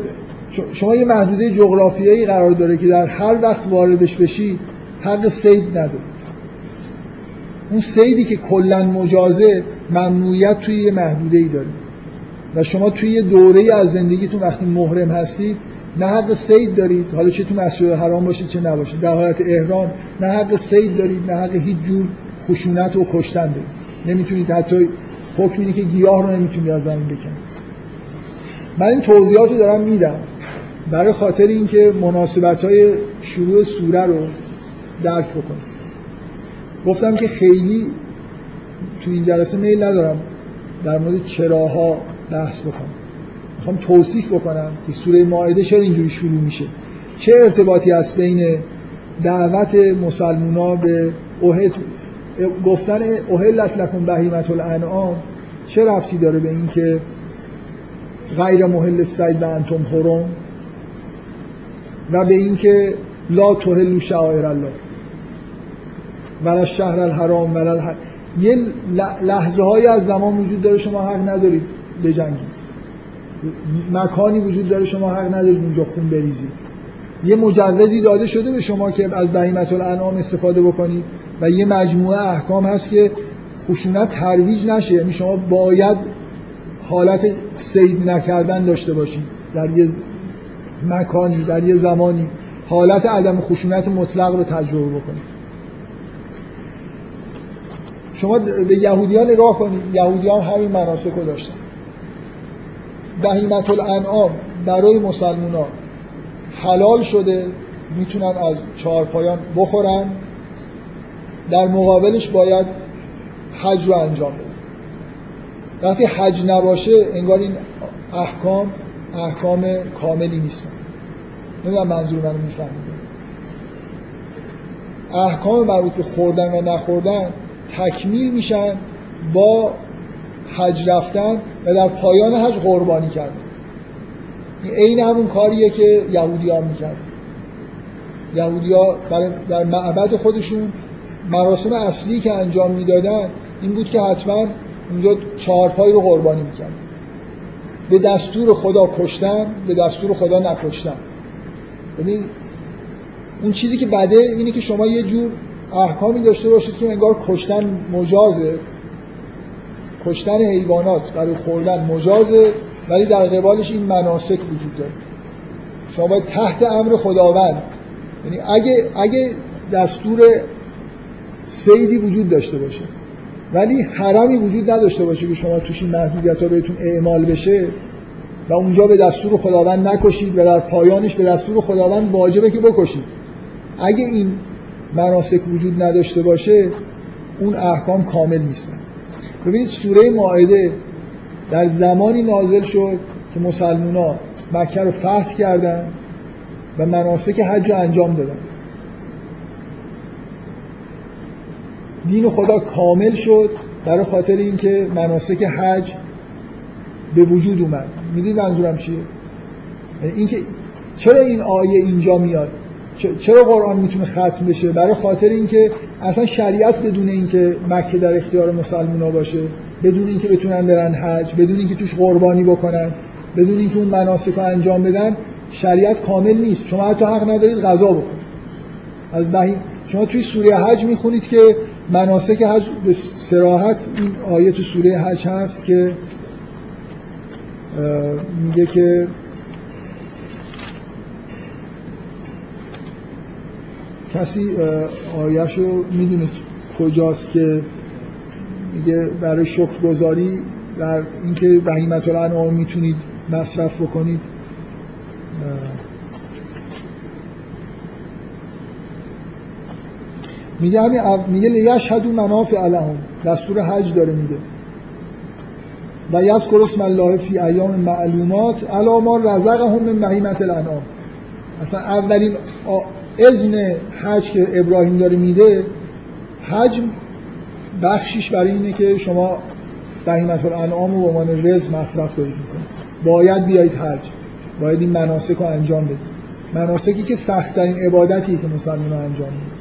شما یه محدوده جغرافیایی قرار داره که در هر وقت واردش بشی حق سید ندارید اون سیدی که کلا مجازه ممنوعیت توی یه محدوده ای داره. و شما توی یه دوره از زندگیتون وقتی محرم هستید نه حق سید دارید. حالا چه تو مسجد حرام باشید چه نباشید در حالت احرام نه حق سید دارید نه حق هیچ جور خشونت و کشتن دارید. نمی‌تونید حتی حکم اینه که گیاه رو نمی‌تونید از زمین بکنید من این توضیحات رو دارم میدم برای خاطر اینکه مناسبت های شروع سوره رو درک بکنید. گفتم که خیلی تو این جلسه میل ندارم در مورد چراها بحث بکنم. می‌خوام توصیف بکنم که سوره ماعده چرا اینجوری شروع میشه. چه ارتباطی هست بین دعوت مسلمونا به اوهد گفتن اوهلت لکن بهیمت الانعام چه رفتی داره به اینکه غیر محل سید و انتم حرم؟ و به اینکه لا تهلو شعائر الله. ولا شهر الحرام ولا الح... یه لحظه های از زمان وجود داره شما حق ندارید. بجنگید مکانی وجود داره شما حق ندارید اونجا خون بریزید. یه مجوزی داده شده به شما که از بهیمت الانعام استفاده بکنید و یه مجموعه احکام هست که خشونت ترویج نشه. یعنی شما باید حالت سید نکردن داشته باشید. در یه مکانی در یه زمانی حالت عدم خشونت مطلق رو تجربه بکنید. شما به یهودی ها نگاه کنید. یهودی ها همین مناسک رو داشتن. بهیمت الانعام برای مسلمان حلال شده می‌تونن از چهارپایان بخورن. در مقابلش باید حج رو انجام بدن. وقتی حج نباشه انگار این احکام احکام کاملی نیستن. نمی‌دونم منظور منو می‌فهمید احکام مربوط به خوردن و نخوردن تکمیل میشن با حج رفتن و در پایان حج قربانی کردن این عین همون کاریه که یهودی ها می‌کردن. یهودی ها در معبد خودشون مراسم اصلی که انجام می‌دادن این بود که حتما اونجا چهارپای رو قربانی می‌کردن. به دستور خدا کشتن به دستور خدا نکشتن. یعنی اون چیزی که بده اینه که شما یه جور احکامی داشته باشید که انگار کشتن مجازه. کشتن حیوانات برای خوردن مجازه ولی در قبالش این مناسک وجود داره. شما باید تحت امر خداوند یعنی اگه اگه دستور سیدی وجود داشته باشه ولی حرمی وجود نداشته باشه که شما توش این محدودیت ها بهتون اعمال بشه و اونجا به دستور خداوند نکشید و در پایانش به دستور خداوند واجبه که بکشید. اگه این مناسک وجود نداشته باشه اون احکام کامل نیستن. ببینید سوره ماعده در زمانی نازل شد که مسلمونا مکه رو فتح کردن و مناسک حج رو انجام دادن. دین خدا کامل شد برای خاطر اینکه مناسک حج به وجود اومد. می‌دید منظورم چیه؟ یعنی اینکه چرا این آیه اینجا میاد؟ چرا قرآن می‌تونه ختم بشه؟ برای خاطر اینکه اصلا شریعت بدون اینکه مکه در اختیار مسلمان باشه بدون اینکه بتونن برن حج بدون اینکه توش قربانی بکنن بدون اینکه اون مناسک رو انجام بدن شریعت کامل نیست. شما حتی حق ندارید غذا بخورید. از بهی شما توی سوره حج می‌خونید که مناسک حج به سراحت این آیه تو سوره حج هست که میگه که کسی آیهشو می‌دونید کجاست که میگه برای شکر گذاری در اینکه بهیمت الانعام می‌تونید مصرف بکنید. میگه همین میگه لیشهدو منافع لهم. دستور حج داره میده. و یذکر اسم الله فی ایام معلومات علی ما رزقهم من بهیمت الانعام. اصلا اولین اذن حج که ابراهیم داره میده حج بخشیش برای اینه که شما بهیمت الانعام رو به عنوان رز مصرف دارید می‌کنید. باید بیایید حج. باید این مناسک رو انجام بدید. مناسکی که سختترین عبادتی که مسلمان انجام میده.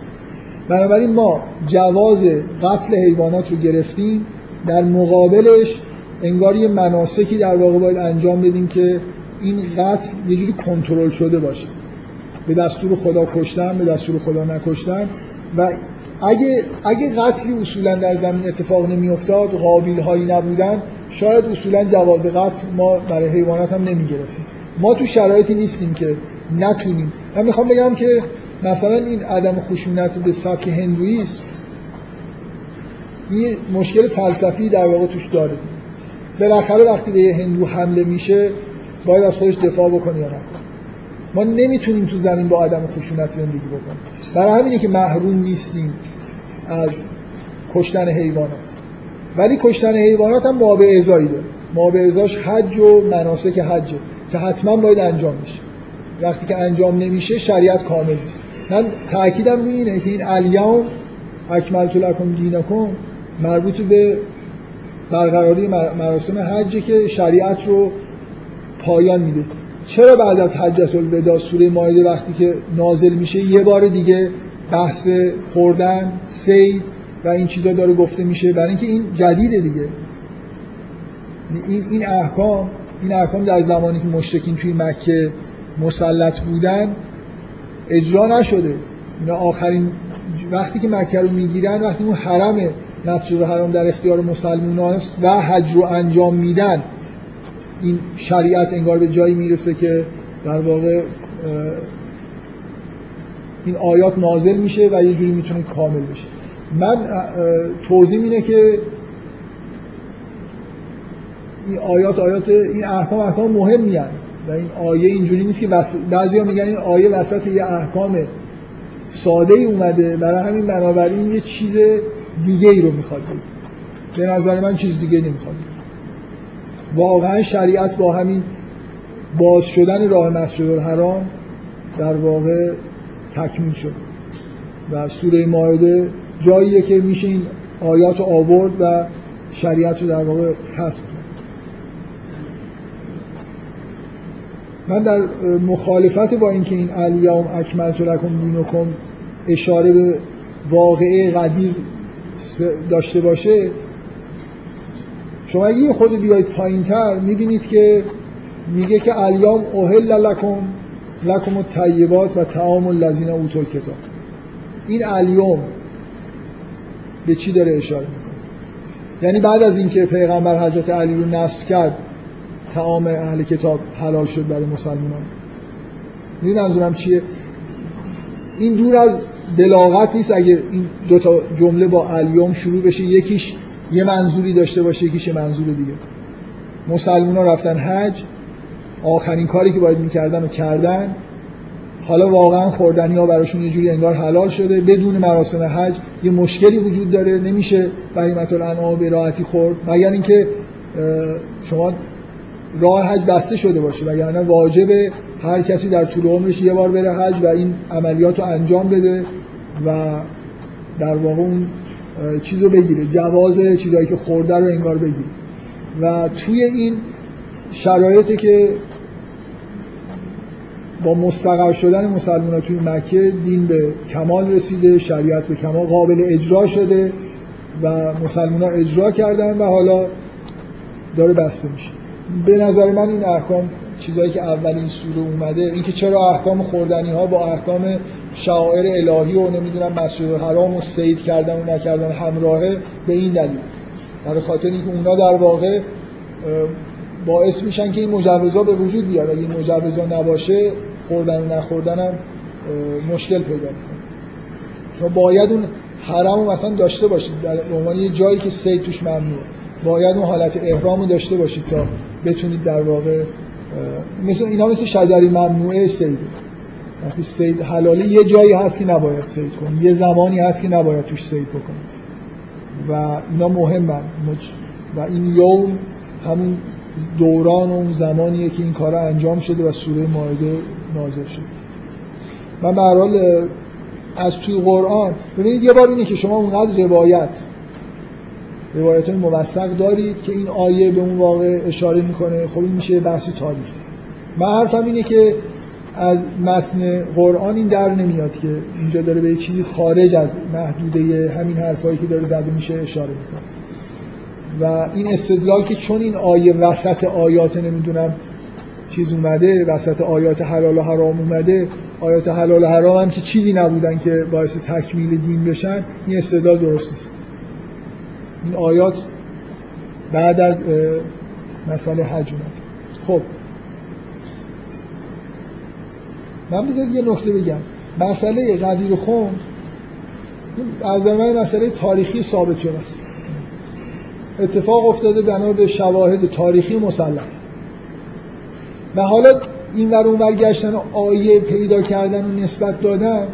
بنابراین ما جواز قتل حیوانات رو گرفتیم. در مقابلش انگار یه مناسکی در واقع باید انجام بدیم که این قتل یه جوری کنترل شده باشه. به دستور خدا کشتن به دستور خدا نکشتن. و اگه اگه قتلی اصولا در زمین اتفاق نمی افتاد قابیل هایی نبودن شاید اصولا جواز قتل ما برای حیوانات هم نمی گرفتیم ما تو شرایطی نیستیم که نتونیم. من می‌خوام بگم که مثلا این عدم خشونت به سبک هندویسم این مشکل فلسفی در واقع توش داره. بالاخره وقتی به یه هندو حمله میشه باید از خودش دفاع بکنه یا نکنه. ما نمی‌تونیم تو زمین با عدم خشونت زندگی بکنیم. برای همینه که محروم نیستیم از کشتن حیوانات. ولی کشتن حیوانات هم ما به ازایی داره. ما به ازاش حج و مناسک حج که حتما باید انجام میشه وقتی که انجام نمیشه شریعت کامل نیست. من تاکیدم روی اینه که این الیوم اکملت لکم دینکم مربوط به برقراری مراسم حجه که شریعت رو پایان میده. چرا بعد از حجت الوداع سوره مایده وقتی که نازل میشه یه بار دیگه بحث خوردن سید و این چیزا داره گفته میشه؟ برای اینکه این جدیده دیگه. این این احکام این احکام در زمانی که مشرکین توی مکه مسلط بودن اجرا نشده. اینا آخرین وقتی که مکه رو می‌گیرن وقتی اون حرم مسجد حرام در اختیار مسلمان است و حج رو انجام میدن این شریعت انگار به جایی می‌رسه که در واقع این آیات نازل میشه و یه جوری می‌تونه کامل بشه من توضیح اینه که این آیات آیات این احکام احکام مهم هست و این آیه اینجوری نیست که. بعضیا میگن این آیه وسط یه احکام ساده ای اومده برای همین بنابراین یه چیز دیگه ای رو می‌خواد بگه به نظر من چیز دیگه نمی‌خواد واقعا شریعت با همین باز شدن راه مسجد الحرام در واقع تکمیل شد. و سوره ماهده جاییه که میشه این آیات آورد و شریعت رو در واقع خصم کرد. من در مخالفت با اینکه این الیوم اکملت لکم دینکم اشاره به واقعه قدیر داشته باشه شما یه خود بیاید پایین تر می‌بینید که میگه که الیام اوهل لکم لکم الطیبات و تعام الذین اوتوا کتاب این الیوم به چی داره اشاره می‌کنه؟ یعنی بعد از اینکه پیغمبر حضرت علی رو نصب کرد تعام اهل کتاب حلال شد برای مسلمانان این منظورم چیه؟ این دور از بلاغت نیست اگه این دو تا جمله با الیوم شروع بشه یکیش یه منظوری داشته باشه یکیش منظور دیگه. مسلمان ها رفتن حج آخرین کاری که باید می‌کردن و کردن حالا واقعا خوردنی ها براشون یه جوری انگار حلال شده. بدون مراسم حج یه مشکلی وجود داره. نمیشه بهیمت الانعام به راحتی خورد. مگر اینکه شما راه حج بسته شده باشه. وگرنه واجب هر کسی در طول عمرش یه بار بره حج و این عملیات رو انجام بده و در واقع اون چیز رو بگیره جواز چیزایی که خورده رو انگار بگیره. و توی این شرایطی که با مستقر شدن مسلمان توی مکه دین به کمال رسیده شریعت به کمال قابل اجرا شده و مسلمان ها اجرا کردن و حالا داره بسته میشه. به نظر من این احکام چیزایی که اولین سوره اومده اینکه چرا احکام خوردنی ها با احکام شاعر الهی و نمی‌دونم مسجد حرام و سید کردن و نکردن همراهه به این دلیل. برای خاطر اینکه اونا در واقع باعث میشن که این مجوزا به وجود بیاد. اگه این مجوزا نباشه خوردن و نخوردن هم مشکل پیدا می‌کنه. شما باید اون حرم مثلا داشته باشید. در عنوان یه جایی که سید توش ممنوعه. باید اون حالت احرام رو داشته باشید تا بتونید در واقع مثل اینا مثل شجری ممنوعه سید وقتی سید حلالی یه جایی هست که نباید سید کنید یه زمانی هست که نباید توش سید بکنید و اینا مهمن. و این یوم همون دوران اون زمانیه که این کار انجام شده و سوره ماعده نازل شد من به از توی قرآن ببینید یه بار اینه که شما اونقدر روایت روایت های موثق دارید که این آیه به اون واقع اشاره می‌کنه. خب این میشه بحث تاریخ. من حرفم اینه که از متن قرآن این در نمیاد که اینجا داره به چیزی خارج از محدوده همین حرفایی که داره زده میشه اشاره می‌کنه. و این استدلال که چون این آیه وسط آیات نمی‌دونم چیز اومده وسط آیات حلال و حرام اومده آیات حلال و حرام هم که چیزی نبودن که باعث تکمیل دین بشن این استدلال درست نیست. این آیات بعد از مسئله حج اومد خب من بذارید یه نکته بگم. مسئله قدیر خون از من مسئله تاریخی ثابت شده است. اتفاق افتاده بنا به شواهد تاریخی مسلم و حالا این ور اون گشتن و آیه پیدا کردن و نسبت دادن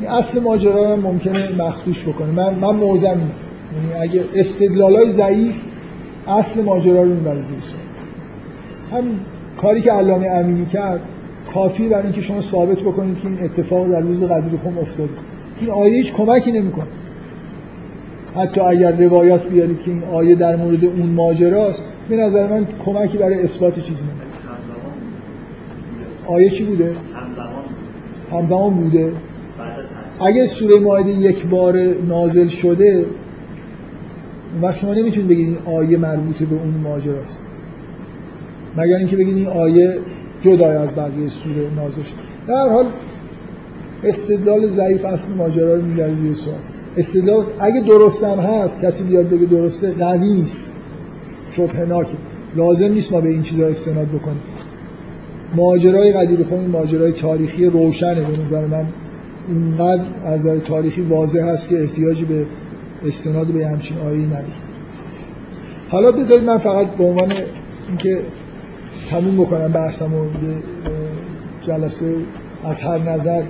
این اصل ماجرا هم ممکنه مخدوش بکنه. من من موزم یعنی اگه استدلالای ضعیف اصل ماجرا رو می‌بره هم کاری که علامه امینی کرد کافی برای اینکه شما ثابت بکنید که این اتفاق در روز قدیر خم افتاده این آیه هیچ کمکی نمی‌کنه. حتی اگر روایات بیارید که این آیه در مورد اون ماجراست به نظر من کمکی برای اثبات چیزی نمی‌کنه آیه چی بوده؟ همزمان همزمان بوده. بعد از حج اگه سوره مائده یک بار نازل شده وقت شما نمی‌تونید بگید این آیه مربوط به اون ماجراست. مگر اینکه بگید این آیه جدا از بقیه سوره نازل شده در حال استدلال ضعیف اصل ماجرا رو میگره زیر سوال. استدلال اگه درست هم هست کسی بیاد بگه درسته قوی نیست. شبهناکه لازم نیست ما به این چیزا استناد بکنیم. ماجرای قدیر خم این ماجرای تاریخی روشنه. به نظر من اونقدر از نظر تاریخی واضح هست که احتیاجی به استناد به همچین آیه‌ای نداره حالا بذارید من فقط به عنوان اینکه تموم بکنم بحثم و جلسه از هر نظر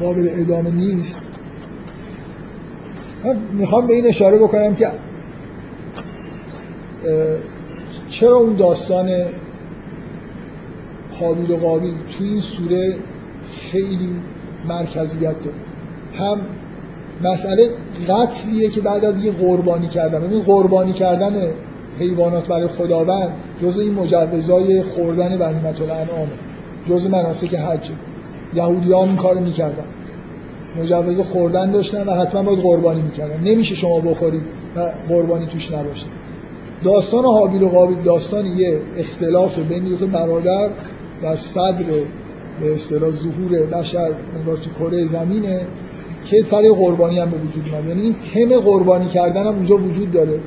قابل ادامه نیست. من می‌خوام به این اشاره بکنم که چرا اون داستان حابیل و قابیل توی این سوره خیلی مرکزیت داره؟ هم مسئله قتلیه که بعد از یه قربانی کردن. ببین قربانی کردن حیوانات برای خداوند جز این مجوزای خوردن بهیمت الانعامه جز مناسک حج. یهودی ها این کارو می‌کردن. مجوز خوردن داشتن و حتما باید قربانی می‌کردن. نمیشه شما بخورید و قربانی توش نباشه. داستان حابیل و قابیل داستان یه اختلاف بین دو برادر در صدر به اصطلاح ظهور بشر انگار تو کره زمینه که سر قربانی هم به وجود اومد. یعنی این تم قربانی کردن هم اونجا وجود داره.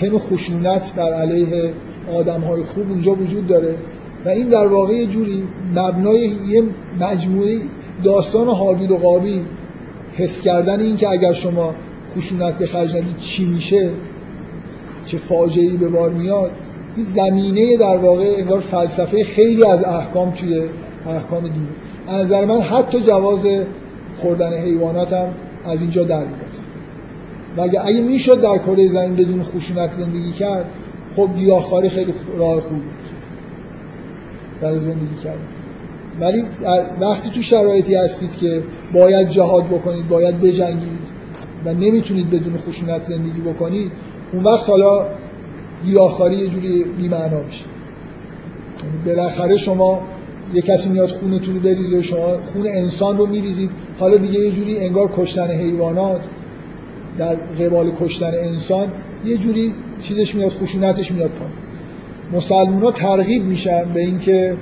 تم خشونت در علیه آدم های خوب اونجا وجود داره. و این در واقع یه جوری مبنای یه مجموعه داستان حابیل و قابیل حس کردن این که اگر شما خشونت به خرج چی میشه چه فاجعه‌ای به بار میاد. این زمینه در واقع انگار فلسفه خیلی از احکام توی احکام دینی از نظر من حتی جواز خوردن حیوانات هم از اینجا در میاد. و اگه, می‌شد در کره زمین بدون خشونت زندگی کرد خب گیاهخواری خیلی راه خوب برای زندگی کردن. ولی وقتی تو شرایطی هستید که باید جهاد بکنید باید بجنگید و نمی‌تونید بدون خشونت زندگی بکنید اون وقت حالا گیاهخواری یه جوری بی‌معنا میشه. یعنی بالاخره شما یه کسی میاد خونتون رو بریزه شما خون انسان رو میریزید حالا دیگه یه جوری انگار کشتن حیوانات. در قبال کشتن انسان یه جوری چیزش میاد خشونتش میاد پایین. مسلمان ها ترغیب میشن به اینکه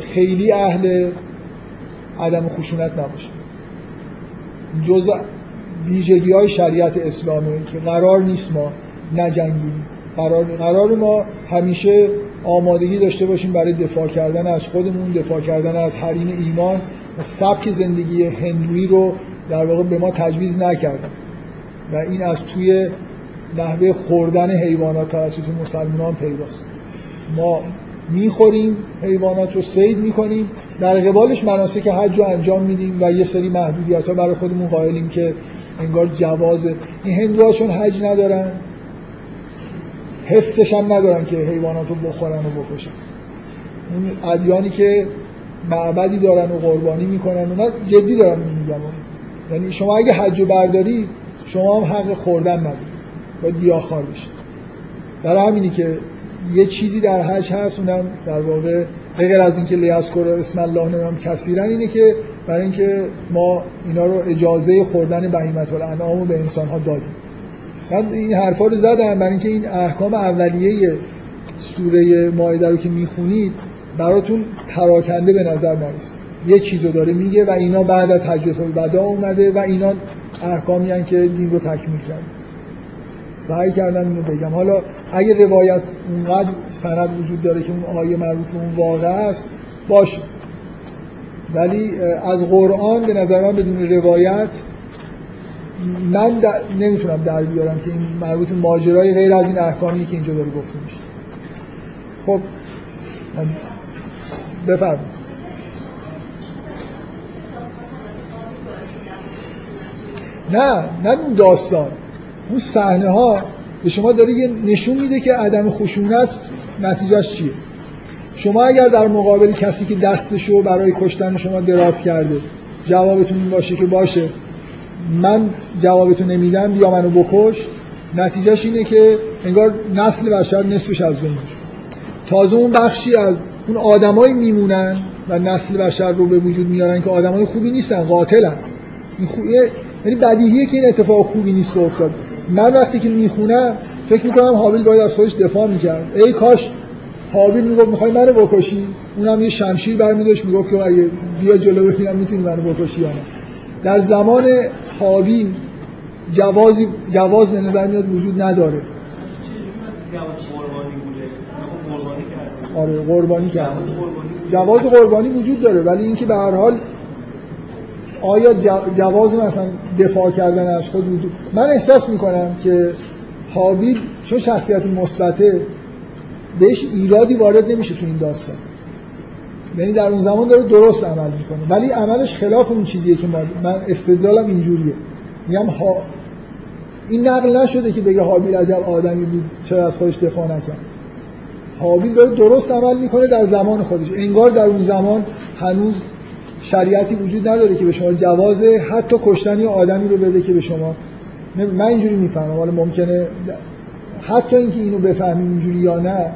خیلی اهل عدم خشونت نباشه. جز ویژگی های شریعت اسلامی که قرار نیست ما نجنگیم. قرار, قرار ما همیشه آمادگی داشته باشیم برای دفاع کردن از خودمون دفاع کردن از حریم ایمان و سبک زندگی هندویی رو در واقع به ما تجویز نکردن. و این از توی نحوه خوردن حیوانات توسط مسلمانان پیداست. ما می‌خوریم حیوانات رو سید می‌کنیم. در قبالش مناسک حج رو انجام میدیم و یه سری محدودیت ها برای خودمون قائلیم که انگار جوازه این هندوها چون حج ندارن. حسش هم ندارن که حیوانات رو بخورن و بکشن. اون ادیانی که معبدی دارن و قربانی می‌کنن اونا جدی دارن میگم یعنی شما اگه حج رو برداری شما هم حق خوردن ندارید. باید گیاهخوار بشید در همینی که یه چیزی در حج هست اونم در واقع غیر از اینکه لیذکر اسم الله نمیم کثیرن اینه که برای اینکه ما اینا رو اجازه خوردن بهیمت الانعام رو به انسان ها دادیم. من این حرفا رو زدم برای اینکه این احکام اولیه سوره مائده رو که می‌خونید براتون پراکنده به نظر نرسه یه چیزو داره میگه و اینا بعد از حجت الوداع اومده و اینا احکامی که دین رو تکمیل کرد سعی کردم اینو بگم. حالا اگه روایت اونقدر سند وجود داره که اون آیه مربوط به اون واقع است باشه. ولی از قرآن به نظر من بدون روایت من نمی‌تونم در بیارم که این مربوط ماجرای غیر از این احکامی که اینجا داره گفته میشه. خب بفرمایید. نه نه اون داستان. اون صحنه ها به شما داره یه نشون میده که عدم خشونت نتیجهش چیه. شما اگر در مقابل کسی که دستشو برای کشتن شما دراز کرده جوابتون این باشه که باشه من جوابتون نمیدم بیا منو بکش نتیجهش اینه که انگار نسل بشر نصفش از بین تازه اون بخشی از اون آدمایی میمونن و نسل بشر رو به وجود میارن که آدمای خوبی نیستن قاتلن. این خو... یعنی بدیهیه که این اتفاق خوبی نیست افتاد. من وقتی که می‌خونم فکر می‌کنم حابیل باید از خودش دفاع می‌کرد. ای کاش حابیل می‌گفت می‌خوای منو بکشی. اونم یه شمشیر برمیداشت می‌گفت که اگه بیا جلو ببینم می‌تونی منو بکشی یا نه. در زمان حابیل جوازی جواز به نظر میاد وجود نداره. آره قربانی کرد. جواز قربانی وجود داره ولی اینکه به هر حال آیا جواز مثلا دفاع کردن از خود وجود من احساس می‌کنم که حابیل چون شخصیت مثبته بهش ایرادی وارد نمیشه تو این داستان. یعنی در اون زمان داره درست عمل می‌کنه. ولی عملش خلاف اون چیزیه که من استدلالم اینجوریه. میگم ها این نقل نشده که بگه حابیل عجب آدمی بود چرا از خودش دفاع نکرد. حابیل داره درست عمل می‌کنه در زمان خودش. انگار در اون زمان هنوز شریعتی وجود نداره که به شما جواز حتی کشتن آدمی رو بده که به شما. من اینجوری می‌فهمم. حالا ممکنه حتی اینکه اینو بفهمیم اینجوری یا نه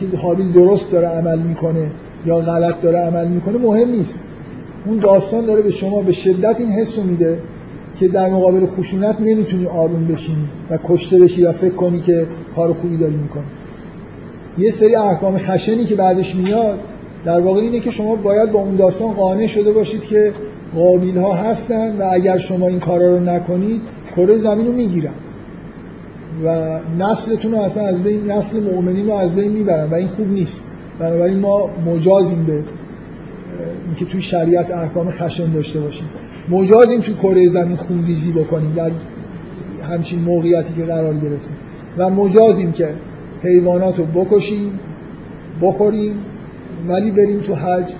اینکه حابیل درست داره عمل می‌کنه یا غلط داره عمل می‌کنه مهم نیست. اون داستان داره به شما به شدت این حس میده که در مقابل خشونت نمی‌تونی آروم بشینی و کشته بشی و فکر کنی که کار خوبی داری می‌کنی. یه سری احکام خشنی که بعدش میاد در واقع اینه که شما باید با اون داستان قانع شده باشید که قابیل ها هستن و اگر شما این کارا رو نکنید کره زمین رو می‌گیرن. و نسلتون رو اصلا از بین نسل مؤمنین رو از بین می‌برن و این خوب نیست. بنابراین ما مجازیم به اینکه توی شریعت احکام خشن داشته باشیم. مجازیم توی کره زمین خونریزی بکنیم در همچین موقعیتی که قرار گرفتیم. و مجازیم که حیوانات رو بکشیم بخوریم ولی بریم تو حج.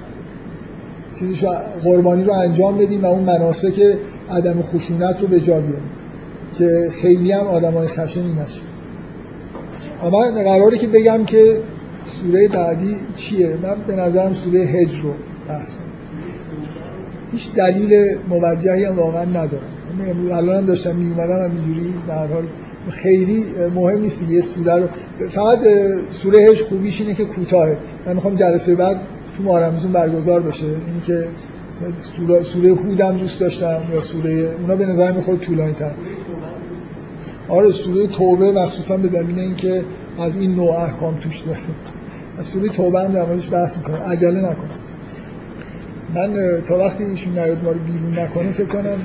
چیزی قربانی رو انجام بدیم و اون مناسک عدم خشونت رو به جا بیاریم. که خیلی هم آدم های خشنی نشه اما قراره که بگم که سوره بعدی چیه؟ من به نظرم سوره هج رو بحث کنم. هیچ دلیل موجهی هم واقعا ندارم. الان هم داشتم می اومدم اینجوری در حال خیلی مهم نیست یه سوره رو فقط سوره هج خوبیش اینه که کوتاهه. من می‌خوام جلسه بعد تو ماه برگزار بشه. اینی که سوره, سوره هودم دوست داشتم یا سوره اونا به نظر می‌خواد طولانی تر آره سوره توبه مخصوصا به دلیل اینکه از این نوع احکام توش داره از سوره توبه هم در موردش بحث می‌کنم. عجله نکنم. من تا وقتی ایشون نیاد ما رو بیرون نکنه فکر کنم